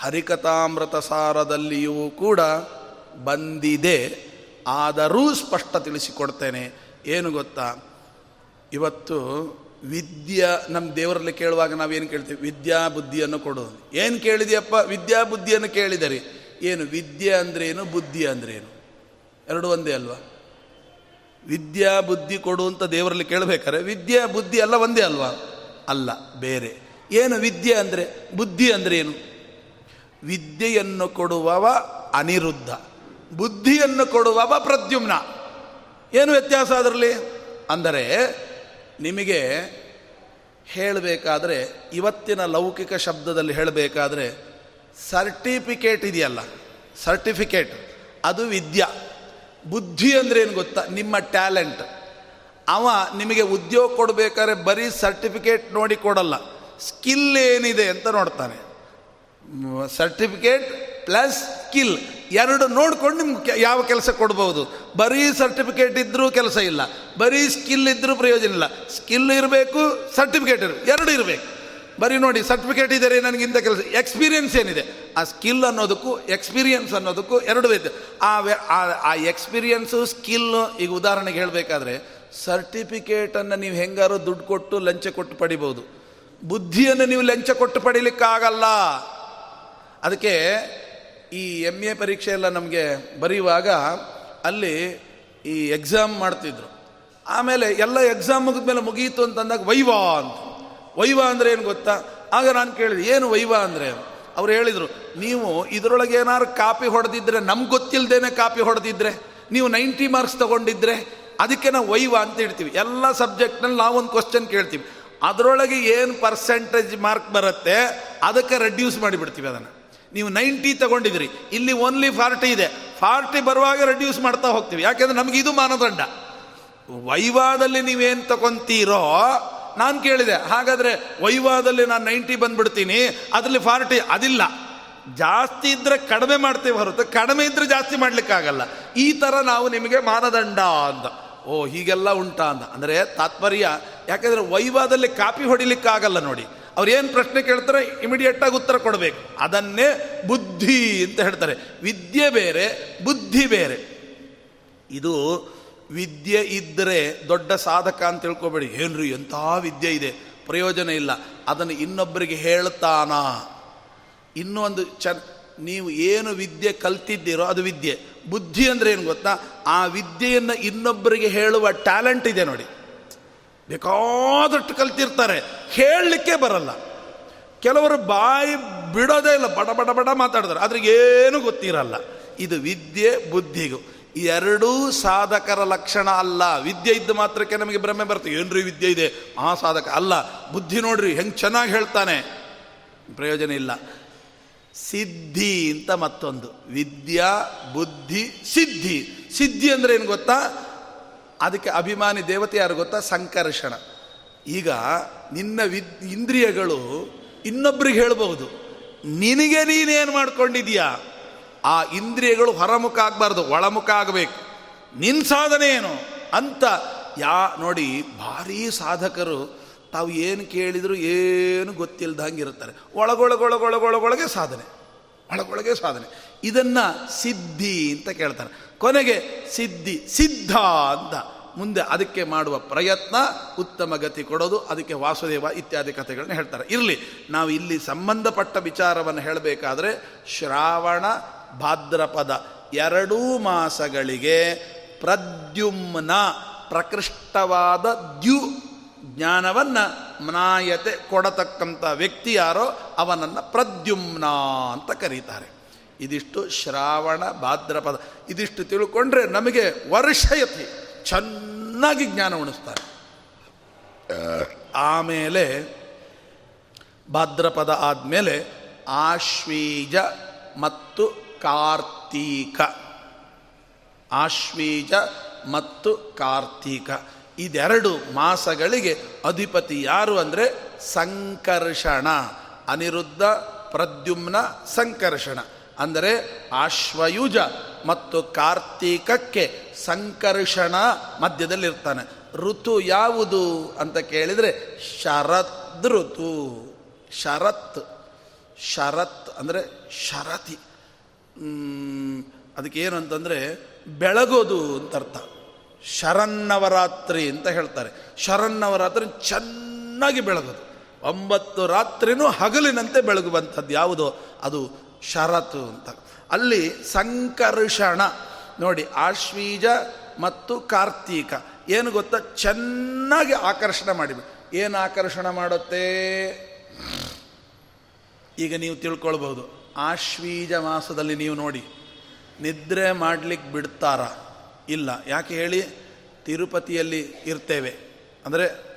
ಹರಿಕಥಾಮೃತ ಸಾರದಲ್ಲಿಯೂ ಕೂಡ ಬಂದಿದೆ, ಆದರೂ ಸ್ಪಷ್ಟ ತಿಳಿಸಿಕೊಡ್ತೇನೆ. ಏನು ಗೊತ್ತಾ? ಇವತ್ತು ವಿದ್ಯಾ ನಮ್ಮ ದೇವರಲ್ಲಿ ಕೇಳುವಾಗ ನಾವೇನು ಕೇಳ್ತೀವಿ? ವಿದ್ಯಾ ಬುದ್ಧಿಯನ್ನು ಕೊಡು. ಏನು ಕೇಳಿದೆಯಪ್ಪ? ವಿದ್ಯಾ ಬುದ್ಧಿಯನ್ನು ಕೇಳಿದರಿ ಏನು? ವಿದ್ಯೆ ಅಂದ್ರೇನು? ಬುದ್ಧಿ ಅಂದ್ರೇನು? ಎರಡು ಒಂದೇ ಅಲ್ವಾ? ವಿದ್ಯಾ ಬುದ್ಧಿ ಕೊಡು ಅಂತ ದೇವರಲ್ಲಿ ಕೇಳಬೇಕಾರೆ ವಿದ್ಯಾ, ಬುದ್ಧಿ ಎಲ್ಲ ಒಂದೇ ಅಲ್ವಾ? ಅಲ್ಲ, ಬೇರೆ. ಏನು ವಿದ್ಯೆ ಅಂದರೆ? ಬುದ್ಧಿ ಅಂದ್ರೆ ಏನು ವಿದ್ಯೆಯನ್ನು ಕೊಡುವವ ಅನಿರುದ್ಧ. ಬುದ್ಧಿಯನ್ನು ಕೊಡುವವ ಪ್ರದ್ಯುಮ್ನ ಏನು ವ್ಯತ್ಯಾಸ ಅದರಲ್ಲಿ? ಅಂದರೆ, ನಿಮಗೆ ಹೇಳಬೇಕಾದ್ರೆ, ಇವತ್ತಿನ ಲೌಕಿಕ ಶಬ್ದದಲ್ಲಿ ಹೇಳಬೇಕಾದ್ರೆ, ಸರ್ಟಿಫಿಕೇಟ್ ಇದೆಯಲ್ಲ, ಸರ್ಟಿಫಿಕೇಟ್, ಅದು ವಿದ್ಯಾ. ಬುದ್ಧಿ ಅಂದ್ರೆ ಏನು ಗೊತ್ತಾ? ನಿಮ್ಮ ಟ್ಯಾಲೆಂಟ್. ಅವ ನಿಮಗೆ ಉದ್ಯೋಗ ಕೊಡಬೇಕಾದ್ರೆ ಬರೀ ಸರ್ಟಿಫಿಕೇಟ್ ನೋಡಿ ಕೊಡಲ್ಲ. ಸ್ಕಿಲ್ ಏನಿದೆ ಅಂತ ನೋಡ್ತಾನೆ. Certificate plus skill. ಎರಡು ನೋಡ್ಕೊಂಡು ನಿಮ್ಗೆ ಯಾವ ಕೆಲಸ ಕೊಡ್ಬೋದು. ಬರೀ ಸರ್ಟಿಫಿಕೇಟ್ ಇದ್ದರೂ ಕೆಲಸ ಇಲ್ಲ. ಬರೀ ಸ್ಕಿಲ್ ಇದ್ದರೂ ಪ್ರಯೋಜನ ಇಲ್ಲ. ಸ್ಕಿಲ್ ಇರಬೇಕು ಸರ್ಟಿಫಿಕೇಟ್ ಇರಬೇಕು. ಎರಡು ಇರಬೇಕು. ಬರೀ ನೋಡಿ ಸರ್ಟಿಫಿಕೇಟ್ ಇದ್ದರೆ ನನಗಿಂತ ಕೆಲಸ ಎಕ್ಸ್ಪೀರಿಯನ್ಸ್ ಏನಿದೆ? ಆ ಸ್ಕಿಲ್ ಅನ್ನೋದಕ್ಕೂ ಎಕ್ಸ್ಪೀರಿಯನ್ಸ್ ಅನ್ನೋದಕ್ಕೂ ಎರಡು ಬೇಕು. ಆ ಆ ಎಕ್ಸ್ಪೀರಿಯನ್ಸು ಸ್ಕಿಲ್ ಈಗ ಉದಾಹರಣೆಗೆ ಹೇಳಬೇಕಾದ್ರೆ ಸರ್ಟಿಫಿಕೇಟನ್ನು ನೀವು ಹೆಂಗಾರು ದುಡ್ಡು ಕೊಟ್ಟು ಲಂಚ ಕೊಟ್ಟು ಪಡಿಬೋದು. ಬುದ್ಧಿಯನ್ನು ನೀವು ಲಂಚ ಕೊಟ್ಟು ಪಡೀಲಿಕ್ಕಾಗಲ್ಲ. ಅದಕ್ಕೆ ಈ ಎಂ ಎ ಪರೀಕ್ಷೆ ಎಲ್ಲ ನಮಗೆ ಬರೆಯುವಾಗ ಅಲ್ಲಿ ಈ ಎಕ್ಸಾಮ್ ಮಾಡ್ತಿದ್ರು. ಆಮೇಲೆ ಎಲ್ಲ ಎಕ್ಸಾಮ್ ಮುಗಿದ್ಮೇಲೆ ಮುಗಿಯಿತು ಅಂತಂದಾಗ ವೈವಾ ಅಂತ. ವೈವಾ ಅಂದರೆ ಏನು ಗೊತ್ತಾ? ಆಗ ನಾನು ಕೇಳಿದೆ, ಏನು ವೈವಾ ಅಂದರೆ? ಅವ್ರು ಹೇಳಿದರು, ನೀವು ಇದರೊಳಗೆ ಏನಾದ್ರು ಕಾಪಿ ಹೊಡೆದಿದ್ರೆ, ನಮ್ಗೆ ಗೊತ್ತಿಲ್ಲದೇನೆ ಕಾಪಿ ಹೊಡೆದಿದ್ರೆ, ನೀವು ನೈಂಟಿ ಮಾರ್ಕ್ಸ್ ತಗೊಂಡಿದ್ರೆ, ಅದಕ್ಕೆ ನಾವು ವೈವಾ ಅಂತ ಹೇಳ್ತೀವಿ. ಎಲ್ಲ ಸಬ್ಜೆಕ್ಟ್ನಲ್ಲಿ ಒಂದು ಕ್ವಶನ್ ಕೇಳ್ತೀವಿ. ಅದರೊಳಗೆ ಏನು ಪರ್ಸೆಂಟೇಜ್ ಮಾರ್ಕ್ ಬರುತ್ತೆ, ಅದಕ್ಕೆ ರೆಡ್ಯೂಸ್ ಮಾಡಿಬಿಡ್ತೀವಿ ಅದನ್ನು. ನೀವು ನೈಂಟಿ ತಗೊಂಡಿದ್ರಿ ಇಲ್ಲಿ ಓನ್ಲಿ ಫಾರ್ಟಿ ಇದೆ. ಫಾರ್ಟಿ ಬರುವಾಗ ರೆಡ್ಯೂಸ್ ಮಾಡ್ತಾ ಹೋಗ್ತೀವಿ. ಯಾಕೆಂದ್ರೆ ನಮ್ಗೆ ಇದು ಮಾನದಂಡ. ವೈವಾದಲ್ಲಿ ನೀವೇನು ತಗೊಂತೀರೋ, ನಾನು ಕೇಳಿದೆ. ಹಾಗಾದರೆ ವೈವಾದಲ್ಲಿ ನಾನು ನೈಂಟಿ ಬಂದ್ಬಿಡ್ತೀನಿ. ಅದರಲ್ಲಿ ಫಾರ್ಟಿ ಅದಿಲ್ಲ. ಜಾಸ್ತಿ ಇದ್ದರೆ ಕಡಿಮೆ ಮಾಡ್ತೀವಿ ಹೊರತು. ಕಡಿಮೆ ಇದ್ದರೆ ಜಾಸ್ತಿ ಮಾಡ್ಲಿಕ್ಕಾಗಲ್ಲ. ಈ ಥರ ನಾವು ನಿಮಗೆ ಮಾನದಂಡ ಅಂತ. ಓ, ಹೀಗೆಲ್ಲ ಉಂಟಾ ಅಂತ. ಅಂದರೆ ತಾತ್ಪರ್ಯ. ಯಾಕೆಂದರೆ ವೈವಾದಲ್ಲಿ ಕಾಪಿ ಹೊಡಿಲಿಕ್ಕಾಗಲ್ಲ ನೋಡಿ. ಅವ್ರು ಏನು ಪ್ರಶ್ನೆ ಕೇಳ್ತಾರೆ ಇಮಿಡಿಯೇಟಾಗಿ ಉತ್ತರ ಕೊಡಬೇಕು. ಅದನ್ನೇ ಬುದ್ಧಿ ಅಂತ ಹೇಳ್ತಾರೆ. ವಿದ್ಯೆ ಬೇರೆ, ಬುದ್ಧಿ ಬೇರೆ. ಇದು ವಿದ್ಯೆ ಇದ್ದರೆ ದೊಡ್ಡ ಸಾಧಕ ಅಂತ ತಿಳ್ಕೊಬೇಡಿ. ಏನ್ರಿ, ಎಂಥ ವಿದ್ಯೆ ಇದೆ? ಪ್ರಯೋಜನ ಇಲ್ಲ. ಅದನ್ನು ಇನ್ನೊಬ್ಬರಿಗೆ ಹೇಳ್ತಾನ. ಇನ್ನೊಂದು ಚ ನೀವು ಏನು ವಿದ್ಯೆ ಕಲ್ತಿದ್ದೀರೋ ಅದು ವಿದ್ಯೆ. ಬುದ್ಧಿ ಅಂದರೆ ಏನು ಗೊತ್ತಾ? ಆ ವಿದ್ಯೆಯನ್ನು ಇನ್ನೊಬ್ಬರಿಗೆ ಹೇಳುವ ಟ್ಯಾಲೆಂಟ್ ಇದೆ ನೋಡಿ. ಬೇಕಾದಷ್ಟು ಕಲ್ತಿರ್ತಾರೆ. ಹೇಳಲಿಕ್ಕೆ ಬರಲ್ಲ. ಕೆಲವರು ಬಾಯಿ ಬಿಡೋದೇ ಇಲ್ಲ, ಬಡ ಬಡ ಬಡ ಮಾತಾಡ್ತಾರೆ. ಅದ್ರಿಗೆ ಏನು ಗೊತ್ತಿರಲ್ಲ. ಇದು ವಿದ್ಯೆ, ಬುದ್ಧಿಗೂ. ಎರಡೂ ಸಾಧಕರ ಲಕ್ಷಣ ಅಲ್ಲ. ವಿದ್ಯೆ ಇದ್ದ ಮಾತ್ರಕ್ಕೆ ನಮಗೆ ಭ್ರಮೆ ಬರ್ತದೆ ಏನ್ರಿ ವಿದ್ಯೆ ಇದೆ? ಆ ಸಾಧಕ ಅಲ್ಲ. ಬುದ್ಧಿ ನೋಡ್ರಿ, ಹೆಂಗೆ ಚೆನ್ನಾಗಿ ಹೇಳ್ತಾನೆ. ಪ್ರಯೋಜನ ಇಲ್ಲ. ಸಿದ್ಧಿ ಅಂತ ಮತ್ತೊಂದು. ವಿದ್ಯಾ, ಬುದ್ಧಿ, ಸಿದ್ಧಿ. ಸಿದ್ಧಿ ಅಂದ್ರೆ ಏನು ಗೊತ್ತಾ? ಅದಕ್ಕೆ ಅಭಿಮಾನಿ ದೇವತೆ ಯಾರು ಗೊತ್ತಾ? ಸಂಕರ್ಷಣ. ಈಗ ನಿನ್ನ ವಿದ್, ಇಂದ್ರಿಯಗಳು ಇನ್ನೊಬ್ರಿಗೆ ಹೇಳಬಹುದು. ನಿನಗೆ ನೀನೇನು ಮಾಡ್ಕೊಂಡಿದೀಯಾ ಆ ಇಂದ್ರಿಯಗಳು ಹೊರಮುಖ ಆಗಬಾರ್ದು, ಒಳಮುಖ ಆಗಬೇಕು. ನಿನ್ನ ಸಾಧನೆ ಏನು? ಅಂತ ಯಾ, ನೋಡಿ, ಭಾರೀ ಸಾಧಕರು ತಾವು ಏನು ಕೇಳಿದರೂ ಏನು ಗೊತ್ತಿಲ್ಲದಂಗೆ ಇರುತ್ತಾರೆ ಒಳಗೊಳಗೊಳಗೊಳಗೊಳಗೊಳಗೆ ಸಾಧನೆ. ಒಳಗೊಳಗೆ ಸಾಧನೆ. ಇದನ್ನು ಸಿದ್ಧಿ ಅಂತ ಕೇಳ್ತಾರೆ. ಕೊನೆಗೆ ಸಿದ್ಧಿ, ಸಿದ್ಧ ಅಂತ. ಮುಂದೆ ಅದಕ್ಕೆ ಮಾಡುವ ಪ್ರಯತ್ನ, ಉತ್ತಮ ಗತಿ ಕೊಡೋದು, ಅದಕ್ಕೆ ವಾಸುದೇವ ಇತ್ಯಾದಿ ಕಥೆಗಳನ್ನ ಹೇಳ್ತಾರೆ. ಇರಲಿ, ನಾವು ಇಲ್ಲಿ ಸಂಬಂಧಪಟ್ಟ ವಿಚಾರವನ್ನು ಹೇಳಬೇಕಾದ್ರೆ ಶ್ರಾವಣ ಭಾದ್ರಪದ ಎರಡೂ ಮಾಸಗಳಿಗೆ ಪ್ರದ್ಯುಮ್ನ ಪ್ರಕೃಷ್ಟವಾದ ದ್ಯು ಜ್ಞಾನವನ್ನು ಮನಾಯತೆ ಕೊಡತಕ್ಕಂಥ ವ್ಯಕ್ತಿ ಯಾರೋ, ಅವನನ್ನು ಪ್ರದ್ಯುಮ್ನ ಅಂತ ಕರೀತಾರೆ. ಇದಿಷ್ಟು ಶ್ರಾವಣ ಭಾದ್ರಪದ ಇದಿಷ್ಟು ತಿಳ್ಕೊಂಡ್ರೆ ನಮಗೆ ವರ್ಷಯತಿ ಚೆನ್ನಾಗಿ ಜ್ಞಾನ ಉಣಿಸ್ತಾರೆ. ಆಮೇಲೆ ಭಾದ್ರಪದ ಆದಮೇಲೆ ಆಶ್ವೀಜ ಮತ್ತು ಕಾರ್ತೀಕ. ಆಶ್ವೀಜ ಮತ್ತು ಕಾರ್ತೀಕ. ಇದೆರಡು ಮಾಸಗಳಿಗೆ ಅಧಿಪತಿ ಯಾರು ಅಂದರೆ ಸಂಕರ್ಷಣ ಅನಿರುದ್ಧ ಪ್ರದ್ಯುಮ್ನ ಸಂಕರ್ಷಣ. ಅಂದರೆ ಆಶ್ವಯುಜ ಮತ್ತು ಕಾರ್ತೀಕಕ್ಕೆ ಸಂಕರ್ಷಣ ಮಧ್ಯದಲ್ಲಿರ್ತಾನೆ. ಋತು ಯಾವುದು ಅಂತ ಕೇಳಿದರೆ ಶರತ್ ಋತು. ಶರತ್. ಶರತ್ ಅಂದರೆ ಶರತಿ. ಅದಕ್ಕೇನು ಅಂತಂದರೆ ಬೆಳಗೋದು ಅಂತ ಅರ್ಥ ಶರನ್ನವರಾತ್ರಿ ಅಂತ ಹೇಳ್ತಾರೆ. ಶರನ್ನವರಾತ್ರಿ ಚೆನ್ನಾಗಿ ಬೆಳಗೋದು. ಒಂಬತ್ತು ರಾತ್ರಿನೂ ಹಗಲಿನಂತೆ ಬೆಳಗುವಂಥದ್ದು ಯಾವುದೋ? ಅದು ಶರತು ಅಂತ. ಅಲ್ಲಿ ಸಂಕರ್ಷಣ. ನೋಡಿ, ಆಶ್ವೀಜ ಮತ್ತು ಕಾರ್ತೀಕ. ಏನು ಗೊತ್ತಾ? ಚೆನ್ನಾಗಿ ಆಕರ್ಷಣೆ ಮಾಡಿಬಿಡಿ ಏನು ಆಕರ್ಷಣೆ ಮಾಡುತ್ತೆ? ಈಗ ನೀವು ತಿಳ್ಕೊಳ್ಬಹುದು. ಆಶ್ವೀಜ ಮಾಸದಲ್ಲಿ ನೀವು ನೋಡಿ, ನಿದ್ರೆ ಮಾಡಲಿಕ್ಕೆ ಬಿಡ್ತಾರ. ಇಲ್ಲ. ಯಾಕೆ ಹೇಳಿ? ತಿರುಪತಿಯಲ್ಲಿ ಇರ್ತೇವೆ. ಅಂದರೆ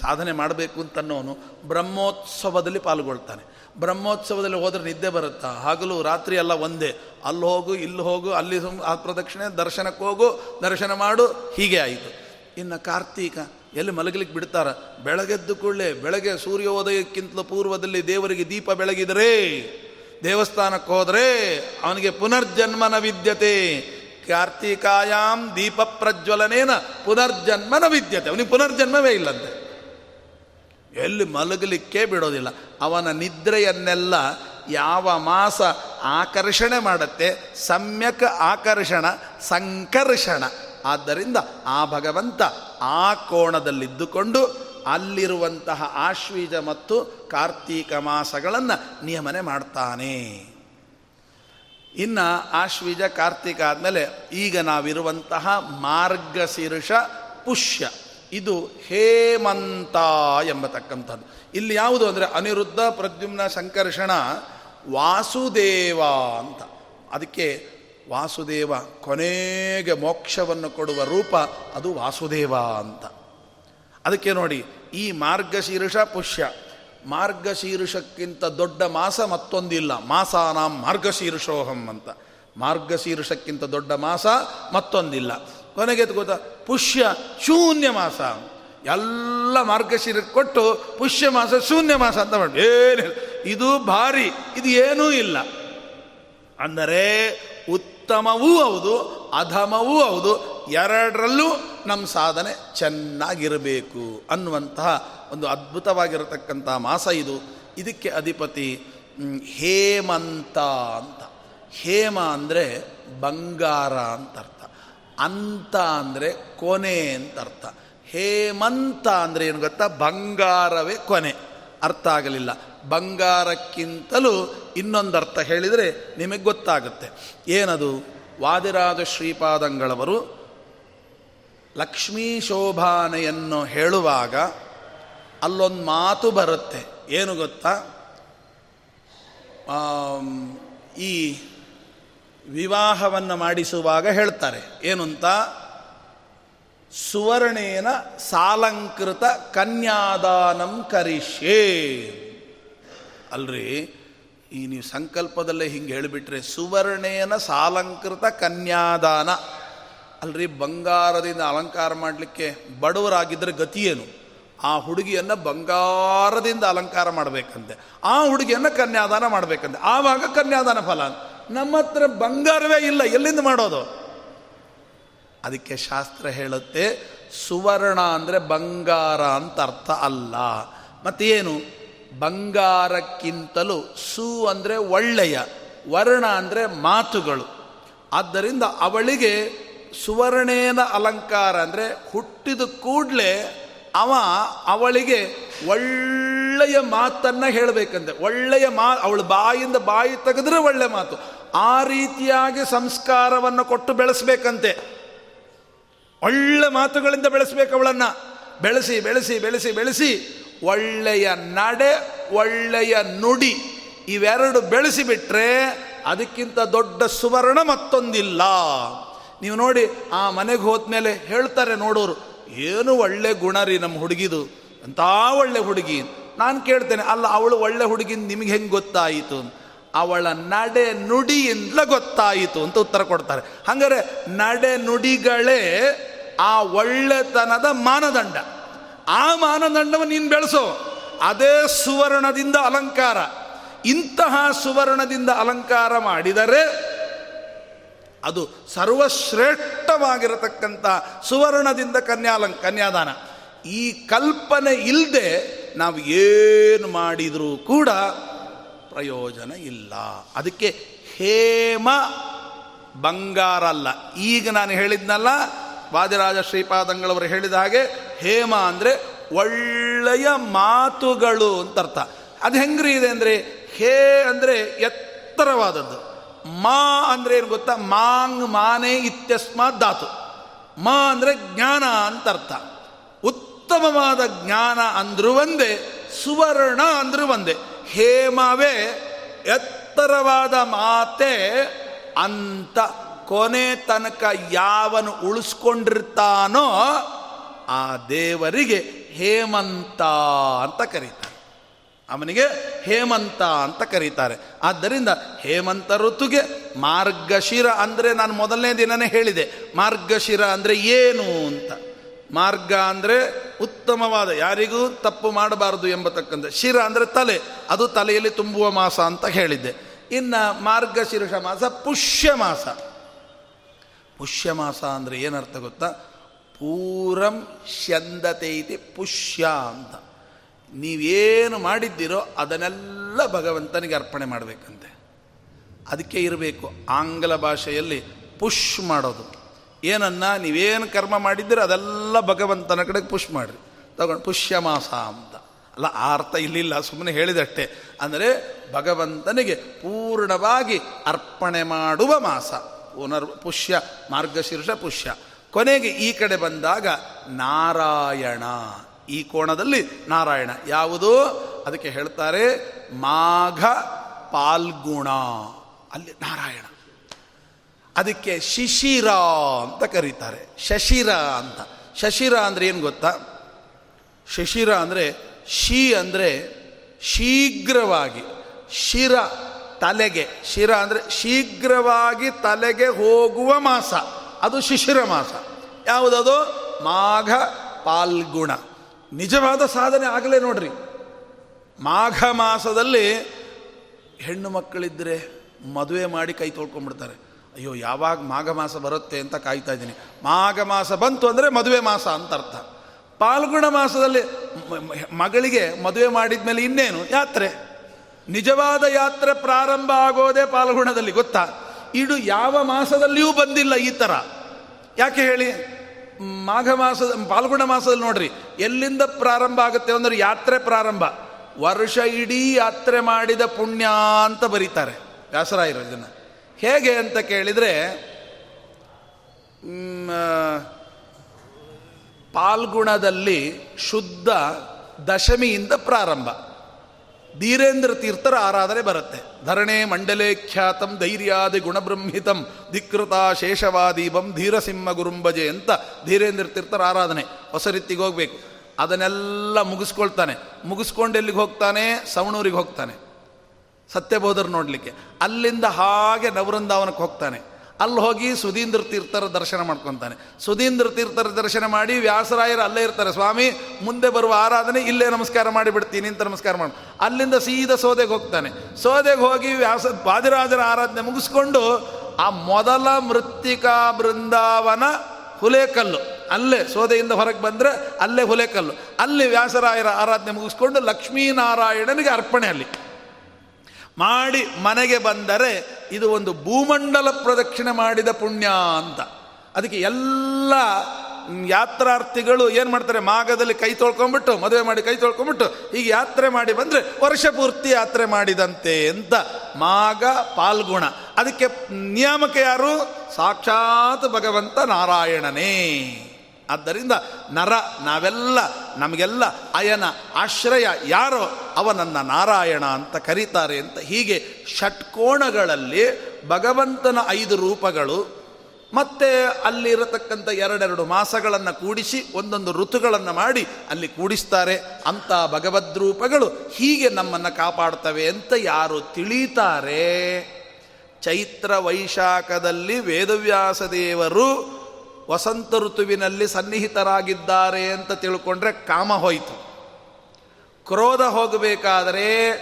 ಸಾಧನೆ ಮಾಡಬೇಕು ಅಂತನ್ನೋನು ಬ್ರಹ್ಮೋತ್ಸವದಲ್ಲಿ ಪಾಲ್ಗೊಳ್ತಾನೆ. ಬ್ರಹ್ಮೋತ್ಸವದಲ್ಲಿ ಹೋದ್ರೆ ನಿದ್ದೆ ಬರುತ್ತಾ? ಹಗಲು ರಾತ್ರಿ ಎಲ್ಲ ಒಂದೇ. ಅಲ್ಲಿ ಹೋಗು, ಇಲ್ಲಿ ಹೋಗು, ಅಲ್ಲಿ ಆ ಪ್ರದಕ್ಷಿಣೆ, ದರ್ಶನಕ್ಕೆ ಹೋಗು, ದರ್ಶನ ಮಾಡು, ಹೀಗೆ ಆಯಿತು. ಇನ್ನು ಕಾರ್ತೀಕ, ಎಲ್ಲಿ ಮಲಗಲಿಕ್ಕೆ ಬಿಡ್ತಾರ? ಬೆಳಗೆದ್ದು ಕೂಡಲೇ, ಬೆಳಗ್ಗೆ ಸೂರ್ಯೋದಯಕ್ಕಿಂತಲೂ ಪೂರ್ವದಲ್ಲಿ ದೇವರಿಗೆ ದೀಪ ಬೆಳಗಿದರೆ, ದೇವಸ್ಥಾನಕ್ಕೆ ಹೋದರೆ ಅವನಿಗೆ ಪುನರ್ಜನ್ಮನ ವಿದ್ಯತೆ. ಕಾರ್ತೀಕಾಯಾಮ್ ದೀಪ ಪ್ರಜ್ವಲನೇನ ಪುನರ್ಜನ್ಮನ ವಿದ್ಯತೆ. ಅವನಿಗೆ ಪುನರ್ಜನ್ಮವೇ ಇಲ್ಲಂತೆ. ಎಲ್ಲಿ ಮಲಗಲಿಕ್ಕೆ ಬಿಡೋದಿಲ್ಲ. ಅವನ ನಿದ್ರೆಯನ್ನೆಲ್ಲ ಯಾವ ಮಾಸ ಆಕರ್ಷಣೆ ಮಾಡುತ್ತೆ? ಸಮ್ಯಕ್ ಆಕರ್ಷಣ, ಸಂಕರ್ಷಣ. ಆದ್ದರಿಂದ ಆ ಭಗವಂತ ಆ ಕೋಣದಲ್ಲಿದ್ದುಕೊಂಡು ಅಲ್ಲಿರುವಂತಹ ಆಶ್ವೀಜ ಮತ್ತು ಕಾರ್ತೀಕ ಮಾಸಗಳನ್ನು ನಿಯಮನೆ ಮಾಡ್ತಾನೆ. ಇನ್ನು ಆಶ್ವೀಜ, ಕಾರ್ತಿಕ ಆದಮೇಲೆ ಈಗ ನಾವಿರುವಂತಹ ಮಾರ್ಗಶೀರ್ಷ ಪುಷ್ಯ. ಇದು ಹೇಮಂತ ಎಂಬತಕ್ಕಂಥದ್ದು. ಇಲ್ಲಿ ಯಾವುದು ಅಂದರೆ ಅನಿರುದ್ಧ, ಪ್ರದ್ಯುಮ್ನ, ಸಂಕರ್ಷಣ, ವಾಸುದೇವ ಅಂತ. ಅದಕ್ಕೆ ವಾಸುದೇವ ಕೊನೆಗೆ ಮೋಕ್ಷವನ್ನು ಕೊಡುವ ರೂಪ ಅದು ವಾಸುದೇವ ಅಂತ. ಅದಕ್ಕೆ ನೋಡಿ, ಈ ಮಾರ್ಗಶೀರ್ಷ ಪುಷ್ಯ. ಮಾರ್ಗಶೀರ್ಷಕ್ಕಿಂತ ದೊಡ್ಡ ಮಾಸ ಮತ್ತೊಂದಿಲ್ಲ. ಮಾಸಾನಾಂ ಮಾರ್ಗಶೀರ್ಷೋಹಂ ಅಂತ. ಮಾರ್ಗಶೀರ್ಷಕ್ಕಿಂತ ದೊಡ್ಡ ಮಾಸ ಮತ್ತೊಂದಿಲ್ಲ. ಕೊನೆಗೆ ಗೊತ್ತಾ? ಪುಷ್ಯ ಶೂನ್ಯ ಮಾಸ. ಎಲ್ಲ ಮಾರ್ಗಶಿರ ಕೊಟ್ಟು ಪುಷ್ಯ ಮಾಸ, ಶೂನ್ಯ ಮಾಸ ಅಂತ ಮಾಡಿ ಏನಿಲ್ಲ ಇದು ಭಾರಿ, ಇದು ಏನೂ ಇಲ್ಲ. ಅಂದರೆ ಉತ್ತಮವೂ ಹೌದು, ಅಧಮವೂ ಹೌದು, ಎರಡರಲ್ಲೂ ನಮ್ಮ ಸಾಧನೆ ಚೆನ್ನಾಗಿರಬೇಕು ಅನ್ನುವಂತಹ ಒಂದು ಅದ್ಭುತವಾಗಿರತಕ್ಕಂಥ ಮಾಸ ಇದು. ಇದಕ್ಕೆ ಅಧಿಪತಿ ಹೇಮಂತ ಅಂತ. ಹೇಮ ಅಂದರೆ ಬಂಗಾರ ಅಂತ ಅರ್ಥ ಅಂತ ಅಂದರೆ ಕೊನೆ ಅಂತ ಅರ್ಥ. ಹೇಮಂತ ಅಂದರೆ ಏನು ಗೊತ್ತಾ? ಬಂಗಾರವೇ ಕೊನೆ. ಅರ್ಥ ಆಗಲಿಲ್ಲ. ಬಂಗಾರಕ್ಕಿಂತಲೂ ಇನ್ನೊಂದು ಅರ್ಥ ಹೇಳಿದರೆ ನಿಮಗೆ ಗೊತ್ತಾಗುತ್ತೆ. ಏನದು? ವಾದಿರಾಜ ಶ್ರೀಪಾದಂಗಳವರು ಲಕ್ಷ್ಮೀ ಶೋಭಾನೆಯನ್ನು ಹೇಳುವಾಗ ಅಲ್ಲೊಂದು ಮಾತು ಬರುತ್ತೆ. ಏನು ಗೊತ್ತಾ? ಈ ವಿವಾಹವನ್ನು ಮಾಡಿಸುವಾಗ ಹೇಳ್ತಾರೆ. ಏನು ಅಂತ ಸುವರ್ಣೇನ ಸಾಲಂಕೃತ ಕನ್ಯಾದಾನಂ ಕರಿಷ್ಯೇ. ಅಲ್ರಿ, ಈ ನೀವು ಸಂಕಲ್ಪದಲ್ಲೇ ಹಿಂಗೆ ಹೇಳಿಬಿಟ್ರೆ ಸುವರ್ಣೇನ ಸಾಲಂಕೃತ ಕನ್ಯಾದಾನ. ಅಲ್ರಿ, ಬಂಗಾರದಿಂದ ಅಲಂಕಾರ ಮಾಡಲಿಕ್ಕೆ ಬಡವರಾಗಿದ್ದರೆ ಗತಿಯೇನು ಆ ಹುಡುಗಿಯನ್ನು ಬಂಗಾರದಿಂದ ಅಲಂಕಾರ ಮಾಡಬೇಕಂತೆ. ಆ ಹುಡುಗಿಯನ್ನು ಕನ್ಯಾದಾನ ಮಾಡಬೇಕಂತೆ. ಆವಾಗ ಕನ್ಯಾದಾನ ಫಲ. ನಮ್ಮ ಹತ್ರ ಬಂಗಾರವೇ ಇಲ್ಲ, ಎಲ್ಲಿಂದ ಮಾಡೋದು? ಅದಕ್ಕೆ ಶಾಸ್ತ್ರ ಹೇಳುತ್ತೆ, ಸುವರ್ಣ ಅಂದರೆ ಬಂಗಾರ ಅಂತ ಅರ್ಥ ಅಲ್ಲ. ಮತ್ತೇನು? ಬಂಗಾರಕ್ಕಿಂತಲೂ ಸು ಅಂದರೆ ಒಳ್ಳೆಯ, ವರ್ಣ ಅಂದರೆ ಮಾತುಗಳು. ಆದ್ದರಿಂದ ಅವಳಿಗೆ ಸುವರ್ಣೇನ ಅಲಂಕಾರ ಅಂದರೆ ಹುಟ್ಟಿದ ಕೂಡಲೇ ಅವ ಅವಳಿಗೆ ಒಳ್ಳೆಯ ಮಾತನ್ನು ಹೇಳಬೇಕಂತೆ. ಒಳ್ಳೆಯ ಮಾ ಅವಳು ಬಾಯಿಂದ ಬಾಯಿ ತೆಗೆದ್ರೆ ಒಳ್ಳೆಯ ಮಾತು. ಆ ರೀತಿಯಾಗಿ ಸಂಸ್ಕಾರವನ್ನು ಕೊಟ್ಟು ಬೆಳೆಸಬೇಕಂತೆ. ಒಳ್ಳೆ ಮಾತುಗಳಿಂದ ಬೆಳೆಸ್ಬೇಕು ಅವಳನ್ನು. ಬೆಳೆಸಿ ಬೆಳೆಸಿ ಬೆಳೆಸಿ ಬೆಳೆಸಿ. ಒಳ್ಳೆಯ ನಡೆ, ಒಳ್ಳೆಯ ನುಡಿ ಇವೆರಡು ಬೆಳೆಸಿಬಿಟ್ರೆ ಅದಕ್ಕಿಂತ ದೊಡ್ಡ ಸುವರ್ಣ ಮತ್ತೊಂದಿಲ್ಲ. ನೀವು ನೋಡಿ, ಆ ಮನೆಗೆ ಹೋದ್ಮೇಲೆ ಹೇಳ್ತಾರೆ ನೋಡೋರು, ಏನು ಒಳ್ಳೆ ಗುಣ ರೀ ನಮ್ಮ ಹುಡುಗಿದು. ಅಂತ ಒಳ್ಳೆ ಹುಡುಗಿ. ನಾನು ಕೇಳ್ತೇನೆ, ಅಲ್ಲ, ಅವಳು ಒಳ್ಳೆ ಹುಡುಗಿ ನಿಮಗೆ ಹೆಂಗೆ ಗೊತ್ತಾಯಿತು? ಅವಳ ನಡೆ ನುಡಿಯಿಂದ ಗೊತ್ತಾಯಿತು ಅಂತ ಉತ್ತರ ಕೊಡ್ತಾರೆ. ಹಂಗಾರೆ ನಡೆ ನುಡಿಗಳೇ ಆ ಒಳ್ಳೆತನದ ಮಾನದಂಡ. ಆ ಮಾನದಂಡವನ್ನು ನೀನು ಬೆಳೆಸೋ. ಅದೇ ಸುವರ್ಣದಿಂದ ಅಲಂಕಾರ. ಇಂತಹ ಸುವರ್ಣದಿಂದ ಅಲಂಕಾರ ಮಾಡಿದರೆ ಅದು ಸರ್ವಶ್ರೇಷ್ಠವಾಗಿರತಕ್ಕಂಥ ಸುವರ್ಣದಿಂದ ಕನ್ಯಾಲಂ ಕನ್ಯಾದಾನ. ಈ ಕಲ್ಪನೆ ಇಲ್ಲದೆ ನಾವು ಏನು ಮಾಡಿದರೂ ಕೂಡ ಪ್ರಯೋಜನ ಇಲ್ಲ. ಅದಕ್ಕೆ ಹೇಮ ಬಂಗಾರ ಅಲ್ಲ. ಈಗ ನಾನು ಹೇಳಿದ್ನಲ್ಲ, ವಾದಿರಾಜ ಶ್ರೀಪಾದಂಗಳವರು ಹೇಳಿದ ಹಾಗೆ ಹೇಮ ಅಂದರೆ ಒಳ್ಳೆಯ ಮಾತುಗಳು ಅಂತ ಅರ್ಥ. ಅದು ಹೆಂಗ್ರಿ ಇದೆ ಅಂದರೆ, ಹೇ ಅಂದರೆ ಎತ್ತರವಾದದ್ದು. ಮಾ ಅಂದರೆ ಏನು ಗೊತ್ತಾ? ಮಾಂಗ್ ಮಾನೆ ಇತ್ಯಸ್ಮಾತ್ ಧಾತು. ಮಾ ಅಂದರೆ ಜ್ಞಾನ ಅಂತ ಅರ್ಥ. ಉತ್ತಮವಾದ ಜ್ಞಾನ ಅಂದರೂ ಒಂದೇ, ಸುವರ್ಣ ಅಂದರೂ ಒಂದೇ. ಹೇಮವೇ ಎತ್ತರವಾದ ಮಾತೆ ಅಂತ ಕೊನೆ ತನಕ ಯಾವನು ಉಳಿಸ್ಕೊಂಡಿರ್ತಾನೋ ಆ ದೇವರಿಗೆ ಹೇಮಂತ ಅಂತ ಕರೀತಾರೆ. ಅವನಿಗೆ ಹೇಮಂತ ಅಂತ ಕರೀತಾರೆ. ಆದ್ದರಿಂದ ಹೇಮಂತ ಋತುಗೆ ಮಾರ್ಗಶಿರ ಅಂದರೆ ನಾನು ಮೊದಲನೇ ದಿನನೇ ಹೇಳಿದೆ. ಮಾರ್ಗಶಿರ ಅಂದರೆ ಏನು ಅಂತ. ಮಾರ್ಗ ಅಂದರೆ ಉತ್ತಮವಾದ, ಯಾರಿಗೂ ತಪ್ಪು ಮಾಡಬಾರದು ಎಂಬತಕ್ಕಂಥ, ಶಿರ ಅಂದರೆ ತಲೆ, ಅದು ತಲೆಯಲ್ಲಿ ತುಂಬುವ ಮಾಸ ಅಂತ ಹೇಳಿದ್ದೆ. ಇನ್ನು ಮಾರ್ಗಶೀರ್ಷ ಮಾಸ, ಪುಷ್ಯ ಮಾಸ. ಪುಷ್ಯ ಮಾಸ ಅಂದರೆ ಏನರ್ಥ ಗೊತ್ತಾ? ಪೂರಂ ಶಂದತೆ ಇದೆ ಪುಷ್ಯ ಅಂತ. ನೀವೇನು ಮಾಡಿದ್ದೀರೋ ಅದನ್ನೆಲ್ಲ ಭಗವಂತನಿಗೆ ಅರ್ಪಣೆ ಮಾಡಬೇಕಂತೆ. ಅದಕ್ಕೆ ಇರಬೇಕು, ಆಂಗ್ಲ ಭಾಷೆಯಲ್ಲಿ ಪುಷ್ ಮಾಡೋದು. ಏನನ್ನ ನೀವೇನು ಕರ್ಮ ಮಾಡಿದ್ದೀರ ಅದೆಲ್ಲ ಭಗವಂತನ ಕಡೆಗೆ ಪುಷ್ ಮಾಡಿರಿ. ತಗೊಂಡು ಪುಷ್ಯ ಮಾಸ ಅಂತ. ಅಲ್ಲ, ಆ ಅರ್ಥ ಇಲ್ಲಿಲ್ಲ ಸುಮ್ಮನೆ ಹೇಳಿದಷ್ಟೇ. ಅಂದರೆ ಭಗವಂತನಿಗೆ ಪೂರ್ಣವಾಗಿ ಅರ್ಪಣೆ ಮಾಡುವ ಮಾಸ. ಪುನರ್ ಪುಷ್ಯ, ಮಾರ್ಗಶೀರ್ಷ ಪುಷ್ಯ. ಕೊನೆಗೆ ಈ ಕಡೆ ಬಂದಾಗ ನಾರಾಯಣ. ಈ ಕೋಣದಲ್ಲಿ ನಾರಾಯಣ. ಯಾವುದು? ಅದಕ್ಕೆ ಹೇಳ್ತಾರೆ, ಮಾಘ ಪಾಲ್ಗುಣ. ಅಲ್ಲಿ ನಾರಾಯಣ. ಅದಕ್ಕೆ ಶಿಶಿರ ಅಂತ ಕರೀತಾರೆ. ಶಶಿರ ಅಂತ. ಶಶಿರ ಅಂದರೆ ಏನು ಗೊತ್ತಾ? ಶಶಿರ ಅಂದರೆ ಶಿ ಅಂದರೆ ಶೀಘ್ರವಾಗಿ, ಶಿರ ತಲೆಗೆ, ಶಿರ ಅಂದರೆ ಶೀಘ್ರವಾಗಿ ತಲೆಗೆ ಹೋಗುವ ಮಾಸ. ಅದು ಶಿಶಿರ ಮಾಸ. ಯಾವುದದು? ಮಾಘ ಪಾಲ್ಗುಣ. ನಿಜವಾದ ಸಾಧನೆ ಆಗಲೇ ನೋಡ್ರಿ. ಮಾಘ ಮಾಸದಲ್ಲಿ ಹೆಣ್ಣು ಮಕ್ಕಳಿದ್ದರೆ ಮದುವೆ ಮಾಡಿ ಕೈ ತೊಳ್ಕೊಂಡ್ಬಿಡ್ತಾರೆ. ಅಯ್ಯೋ, ಯಾವಾಗ ಮಾಘ ಮಾಸ ಬರುತ್ತೆ ಅಂತ ಕಾಯ್ತಾ ಇದ್ದೀನಿ. ಮಾಘ ಮಾಸ ಬಂತು ಅಂದರೆ ಮದುವೆ ಮಾಸ ಅಂತ ಅರ್ಥ. ಪಾಲ್ಗುಣ ಮಾಸದಲ್ಲಿ ಮಗಳಿಗೆ ಮದುವೆ ಮಾಡಿದ ಮೇಲೆ ಇನ್ನೇನು? ಯಾತ್ರೆ. ನಿಜವಾದ ಯಾತ್ರೆ ಪ್ರಾರಂಭ ಆಗೋದೇ ಪಾಲ್ಗುಣದಲ್ಲಿ, ಗೊತ್ತಾ? ಇದು ಯಾವ ಮಾಸದಲ್ಲಿಯೂ ಬಂದಿಲ್ಲ ಈ ಥರ ಯಾಕೆ ಹೇಳಿ? ಮಾಘ ಮಾಸದ ಪಾಲ್ಗುಣ ಮಾಸದಲ್ಲಿ ನೋಡ್ರಿ, ಎಲ್ಲಿಂದ ಪ್ರಾರಂಭ ಆಗುತ್ತೆ ಅಂದರೆ ಯಾತ್ರೆ ಪ್ರಾರಂಭ. ವರ್ಷ ಇಡೀ ಯಾತ್ರೆ ಮಾಡಿದ ಪುಣ್ಯ ಅಂತ ಬರೀತಾರೆ. ವ್ಯಾಸರಾಯರು ಇದನ್ನು. ಹೇಗೆ ಅಂತ ಕೇಳಿದರೆ ಪಾಲ್ಗುಣದಲ್ಲಿ ಶುದ್ಧ ದಶಮಿಯಿಂದ ಪ್ರಾರಂಭ. ಧೀರೇಂದ್ರ ತೀರ್ಥರ ಆರಾಧನೆ ಬರುತ್ತೆ. ಧರಣೆ ಮಂಡಲೇ ಖ್ಯಾತಂ ಧೈರ್ಯಾದಿ ಗುಣಬ್ರಹ್ಮಿತಂ ಧಿಕೃತ ಶೇಷವಾದೀಪಂ ಧೀರಸಿಂಹ ಗುರುಂಬಜೆ ಅಂತ ಧೀರೇಂದ್ರ ತೀರ್ಥರ ಆರಾಧನೆ. ಹೊಸ ರೀತಿಗೆ ಹೋಗ್ಬೇಕು. ಅದನ್ನೆಲ್ಲ ಮುಗಿಸ್ಕೊಳ್ತಾನೆ. ಮುಗಿಸ್ಕೊಂಡು ಎಲ್ಲಿಗೆ ಹೋಗ್ತಾನೆ? ಸವಣೂರಿಗೆ ಹೋಗ್ತಾನೆ. ಸತ್ಯಬೋಧರು ನೋಡಲಿಕ್ಕೆ. ಅಲ್ಲಿಂದ ಹಾಗೆ ನವೃಂದಾವನಕ್ಕೆ ಹೋಗ್ತಾನೆ. ಅಲ್ಲಿ ಹೋಗಿ ಸುಧೀಂದ್ರ ತೀರ್ಥರ ದರ್ಶನ ಮಾಡ್ಕೊತಾನೆ. ಸುಧೀಂದ್ರ ತೀರ್ಥರ ದರ್ಶನ ಮಾಡಿ ವ್ಯಾಸರಾಯರು ಅಲ್ಲೇ ಇರ್ತಾರೆ. ಸ್ವಾಮಿ, ಮುಂದೆ ಬರುವ ಆರಾಧನೆ ಇಲ್ಲೇ ನಮಸ್ಕಾರ ಮಾಡಿಬಿಡ್ತೀನಿ ಅಂತ ನಮಸ್ಕಾರ ಮಾಡಿ. ಅಲ್ಲಿಂದ ಸೀದಾ ಸೋದೆಗೆ ಹೋಗ್ತಾನೆ. ಸೋದೆಗೆ ಹೋಗಿ ವ್ಯಾಸ ವಾದಿರಾಜರ ಆರಾಧನೆ ಮುಗಿಸ್ಕೊಂಡು ಆ ಮೊದಲ ಮೃತ್ತಿಕಾ ಬೃಂದಾವನ ಹುಲೇಕಲ್ಲು ಅಲ್ಲೇ ಸೋದೆಯಿಂದ ಹೊರಗೆ ಬಂದರೆ ಅಲ್ಲೇ ಹುಲೇಕಲ್ಲು ಅಲ್ಲಿ ವ್ಯಾಸರಾಯರ ಆರಾಧನೆ ಮುಗಿಸ್ಕೊಂಡು ಲಕ್ಷ್ಮೀನಾರಾಯಣನಿಗೆ ಅರ್ಪಣೆ ಅಲ್ಲಿ. ಮಾಡಿ ಮನೆಗೆ ಬಂದರೆ ಇದು ಒಂದು ಭೂಮಂಡಲ ಪ್ರದಕ್ಷಿಣೆ ಮಾಡಿದ ಪುಣ್ಯ ಅಂತ. ಅದಕ್ಕೆ ಎಲ್ಲ ಯಾತ್ರಾರ್ಥಿಗಳು ಏನು ಮಾಡ್ತಾರೆ? ಮಾಗದಲ್ಲಿ ಕೈ ತೊಳ್ಕೊಂಬಿಟ್ಟು, ಮದುವೆ ಮಾಡಿ ಕೈ ತೊಳ್ಕೊಂಬಿಟ್ಟು, ಈಗ ಯಾತ್ರೆ ಮಾಡಿ ಬಂದರೆ ವರ್ಷ ಪೂರ್ತಿ ಯಾತ್ರೆ ಮಾಡಿದಂತೆ ಅಂತ ಮಾಗ ಪಾಲ್ಗುಣ. ಅದಕ್ಕೆ ನಿಯಾಮಕ ಯಾರು? ಸಾಕ್ಷಾತ್ ಭಗವಂತ ನಾರಾಯಣನೇ. ಆದ್ದರಿಂದ ನರ ನಾವೆಲ್ಲ, ನಮಗೆಲ್ಲ ಅಯನ ಆಶ್ರಯ ಯಾರೋ ಅವನನ್ನು ನಾರಾಯಣ ಅಂತ ಕರೀತಾರೆ ಅಂತ ಹೀಗೆ ಷಟ್ಕೋಣಗಳಲ್ಲಿ ಭಗವಂತನ ಐದು ರೂಪಗಳು, ಮತ್ತೆ ಅಲ್ಲಿರತಕ್ಕಂಥ ಎರಡೆರಡು ಮಾಸಗಳನ್ನು ಕೂಡಿಸಿ ಒಂದೊಂದು ಋತುಗಳನ್ನು ಮಾಡಿ ಅಲ್ಲಿ ಕೂಡಿಸ್ತಾರೆ. ಅಂತ ಭಗವದ್ರೂಪಗಳು ಹೀಗೆ ನಮ್ಮನ್ನು ಕಾಪಾಡ್ತವೆ ಅಂತ ಯಾರು ತಿಳಿತಾರೆ. ಚೈತ್ರ ವೈಶಾಖದಲ್ಲಿ ವೇದವ್ಯಾಸ ದೇವರು ವಸಂತ ಋತುವಿನಲ್ಲಿ ಸನ್ನಿಹಿತರಾಗಿದ್ದಾರೆ ಅಂತ ತಿಳ್ಕೊಂಡ್ರೆ ಕಾಮ ಹೋಯಿತು. ಕ್ರೋಧ ಹೋಗಬೇಕಾದರೆ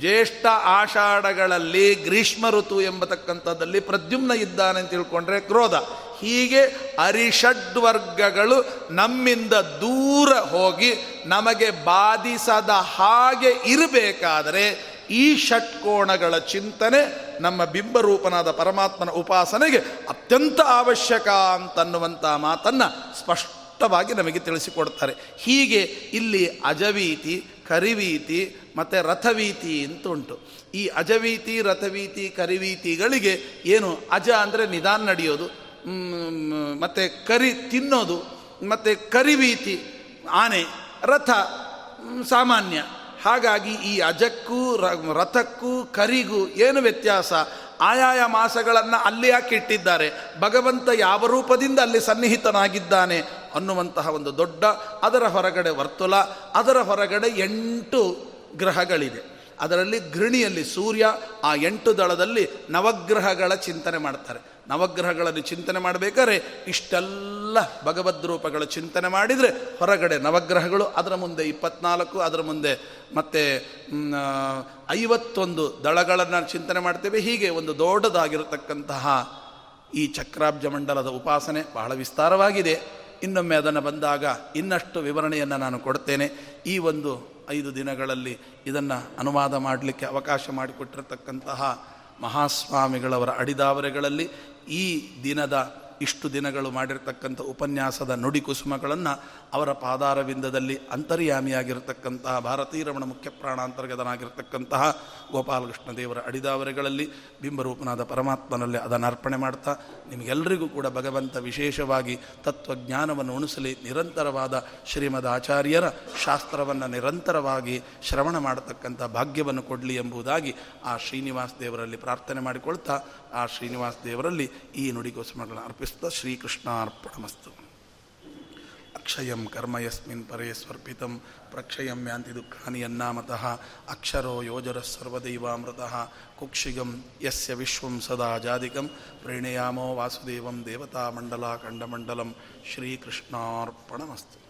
ಜ್ಯೇಷ್ಠ ಆಷಾಢಗಳಲ್ಲಿ ಗ್ರೀಷ್ಮ ಋತು ಎಂಬತಕ್ಕಂಥದ್ದಲ್ಲಿ ಪ್ರದ್ಯುಮ್ನ ಇದ್ದಾನೆ ಅಂತ ತಿಳ್ಕೊಂಡ್ರೆ ಕ್ರೋಧ. ಹೀಗೆ ಅರಿಷಡ್ವರ್ಗಗಳು ನಮ್ಮಿಂದ ದೂರ ಹೋಗಿ ನಮಗೆ ಬಾಧಿಸದ ಹಾಗೆ ಇರಬೇಕಾದರೆ ಈ ಷಟ್ಕೋಣಗಳ ಚಿಂತನೆ ನಮ್ಮ ಬಿಂಬರೂಪನಾದ ಪರಮಾತ್ಮನ ಉಪಾಸನೆಗೆ ಅತ್ಯಂತ ಅವಶ್ಯಕ ಅಂತನ್ನುವಂಥ ಮಾತನ್ನು ಸ್ಪಷ್ಟವಾಗಿ ನಮಗೆ ತಿಳಿಸಿಕೊಡ್ತಾರೆ. ಹೀಗೆ ಇಲ್ಲಿ ಅಜವೀತಿ, ಕರಿವೀತಿ, ಮತ್ತು ರಥವೀತಿ ಅಂತ ಉಂಟು ಈ ಅಜವೀತಿ, ರಥವೀತಿ, ಕರಿವೀತಿಗಳಿಗೆ ಏನು ಅಜ ಅಂದರೆ ನಿಧಾನ ನಡೆಯೋದು ಮತ್ತು ಕರಿ ತಿನ್ನೋದು, ಮತ್ತು ಕರಿವೀತಿ, ಆನೆ, ರಥ ಸಾಮಾನ್ಯ. ಹಾಗಾಗಿ ಈ ಅಜಕ್ಕೂ ರಥಕ್ಕೂ, ಕರಿಗೂ ಏನು ವ್ಯತ್ಯಾಸ? ಆಯಾಯ ಮಾಸಗಳನ್ನು ಅಲ್ಲಿ ಯಾಕೆ ಇಟ್ಟಿದ್ದಾರೆ? ಭಗವಂತ ಯಾವ ರೂಪದಿಂದ ಅಲ್ಲಿ ಸನ್ನಿಹಿತನಾಗಿದ್ದಾನೆ ಅನ್ನುವಂತಹ ಒಂದು ದೊಡ್ಡ, ಅದರ ಹೊರಗಡೆ ವರ್ತುಲ, ಅದರ ಹೊರಗಡೆ ಎಂಟು ಗ್ರಹಗಳಿದೆ ಅದರಲ್ಲಿ ಗೃಣಿಯಲ್ಲಿ ಸೂರ್ಯ, ಆ ಎಂಟು ದಳದಲ್ಲಿ ನವಗ್ರಹಗಳ ಚಿಂತನೆ ಮಾಡ್ತಾರೆ. ನವಗ್ರಹಗಳನ್ನು ಚಿಂತನೆ ಮಾಡಬೇಕಾದ್ರೆ ಇಷ್ಟೆಲ್ಲ ಭಗವದ್ರೂಪಗಳ ಚಿಂತನೆ ಮಾಡಿದರೆ ಹೊರಗಡೆ ನವಗ್ರಹಗಳು, ಅದರ ಮುಂದೆ ಇಪ್ಪತ್ನಾಲ್ಕು, ಅದರ ಮುಂದೆ ಮತ್ತೆ ಐವತ್ತೊಂದು ದಳಗಳನ್ನು ಚಿಂತನೆ ಮಾಡ್ತೇವೆ. ಹೀಗೆ ಒಂದು ದೊಡ್ಡದಾಗಿರತಕ್ಕಂತಹ ಈ ಚಕ್ರಾಬ್ಜ ಮಂಡಲದ ಉಪಾಸನೆ ಬಹಳ ವಿಸ್ತಾರವಾಗಿದೆ. ಇನ್ನೊಮ್ಮೆ ಅದನ್ನು ಬಂದಾಗ ಇನ್ನಷ್ಟು ವಿವರಣೆಯನ್ನು ನಾನು ಕೊಡ್ತೇನೆ. ಈ ಒಂದು ಐದು ದಿನಗಳಲ್ಲಿ ಇದನ್ನು ಅನುವಾದ ಮಾಡಲಿಕ್ಕೆ ಅವಕಾಶ ಮಾಡಿಕೊಟ್ಟಿರತಕ್ಕಂತಹ ಮಹಾಸ್ವಾಮಿಗಳವರ ಅಡಿದಾವರೆಗಳಲ್ಲಿ ಈ ದಿನದ ಇಷ್ಟು ದಿನಗಳು ಮಾಡಿರತಕ್ಕಂಥ ಉಪನ್ಯಾಸದ ನುಡಿ ಕುಸುಮಗಳನ್ನು ಅವರ ಪಾದಾರವಿಂದದಲ್ಲಿ ಅಂತರ್ಯಾಮಿಯಾಗಿರ್ತಕ್ಕಂತಹ ಭಾರತೀಯ ರಮಣ ಮುಖ್ಯ ಪ್ರಾಣಾಂತರ್ಗತನಾಗಿರ್ತಕ್ಕಂತಹ ಗೋಪಾಲಕೃಷ್ಣ ದೇವರ ಅಡಿದಾವರೆಗಳಲ್ಲಿ ಬಿಂಬರೂಪನಾದ ಪರಮಾತ್ಮನಲ್ಲಿ ಅದನ್ನು ಅರ್ಪಣೆ ಮಾಡ್ತಾ, ನಿಮಗೆಲ್ಲರಿಗೂ ಕೂಡ ಭಗವಂತ ವಿಶೇಷವಾಗಿ ತತ್ವಜ್ಞಾನವನ್ನು ಉಣಿಸಲಿ, ನಿರಂತರವಾದ ಶ್ರೀಮದ್ ಆಚಾರ್ಯರ ಶಾಸ್ತ್ರವನ್ನು ನಿರಂತರವಾಗಿ ಶ್ರವಣ ಮಾಡತಕ್ಕಂಥ ಭಾಗ್ಯವನ್ನು ಕೊಡಲಿ ಎಂಬುದಾಗಿ ಆ ಶ್ರೀನಿವಾಸ ದೇವರಲ್ಲಿ ಪ್ರಾರ್ಥನೆ ಮಾಡಿಕೊಳ್ತಾ, ಆ ಶ್ರೀನಿವಾಸ ದೇವರಲ್ಲಿ ಈ ನುಡಿಗೋಸ್ಮರಗಳನ್ನು ಅರ್ಪಿಸ್ತಾ, ಶ್ರೀಕೃಷ್ಣಾರ್ಪಣಮಸ್ತು. ಅಕ್ಷಯಂ ಕರ್ಮ ಯಸ್ಮಿನ್ ಪರೇ ಸ್ವರ್ಪಿತಂ ಪ್ರಕ್ಷಯಂ ಯಾಂತಿ ದುಃಖಾನಿ ಅನ್ನಾಮತಃ ಅಕ್ಷರೋ ಯೋಜರ ಸರ್ವದೈವಾಮೃತಃ ಕುಕ್ಷಿಗಂ ಯಸ್ಯ ವಿಶ್ವಂ ಸದಾ ಜಾದಿಕಂ ಪ್ರೇಣಯಾಮೋ ವಾಸುದೇವಂ ದೇವತಾ ಮಂಡಲ ಖಂಡಮಂಡಲಂ ಶ್ರೀಕೃಷ್ಣಾರ್ಪಣಮಸ್ತು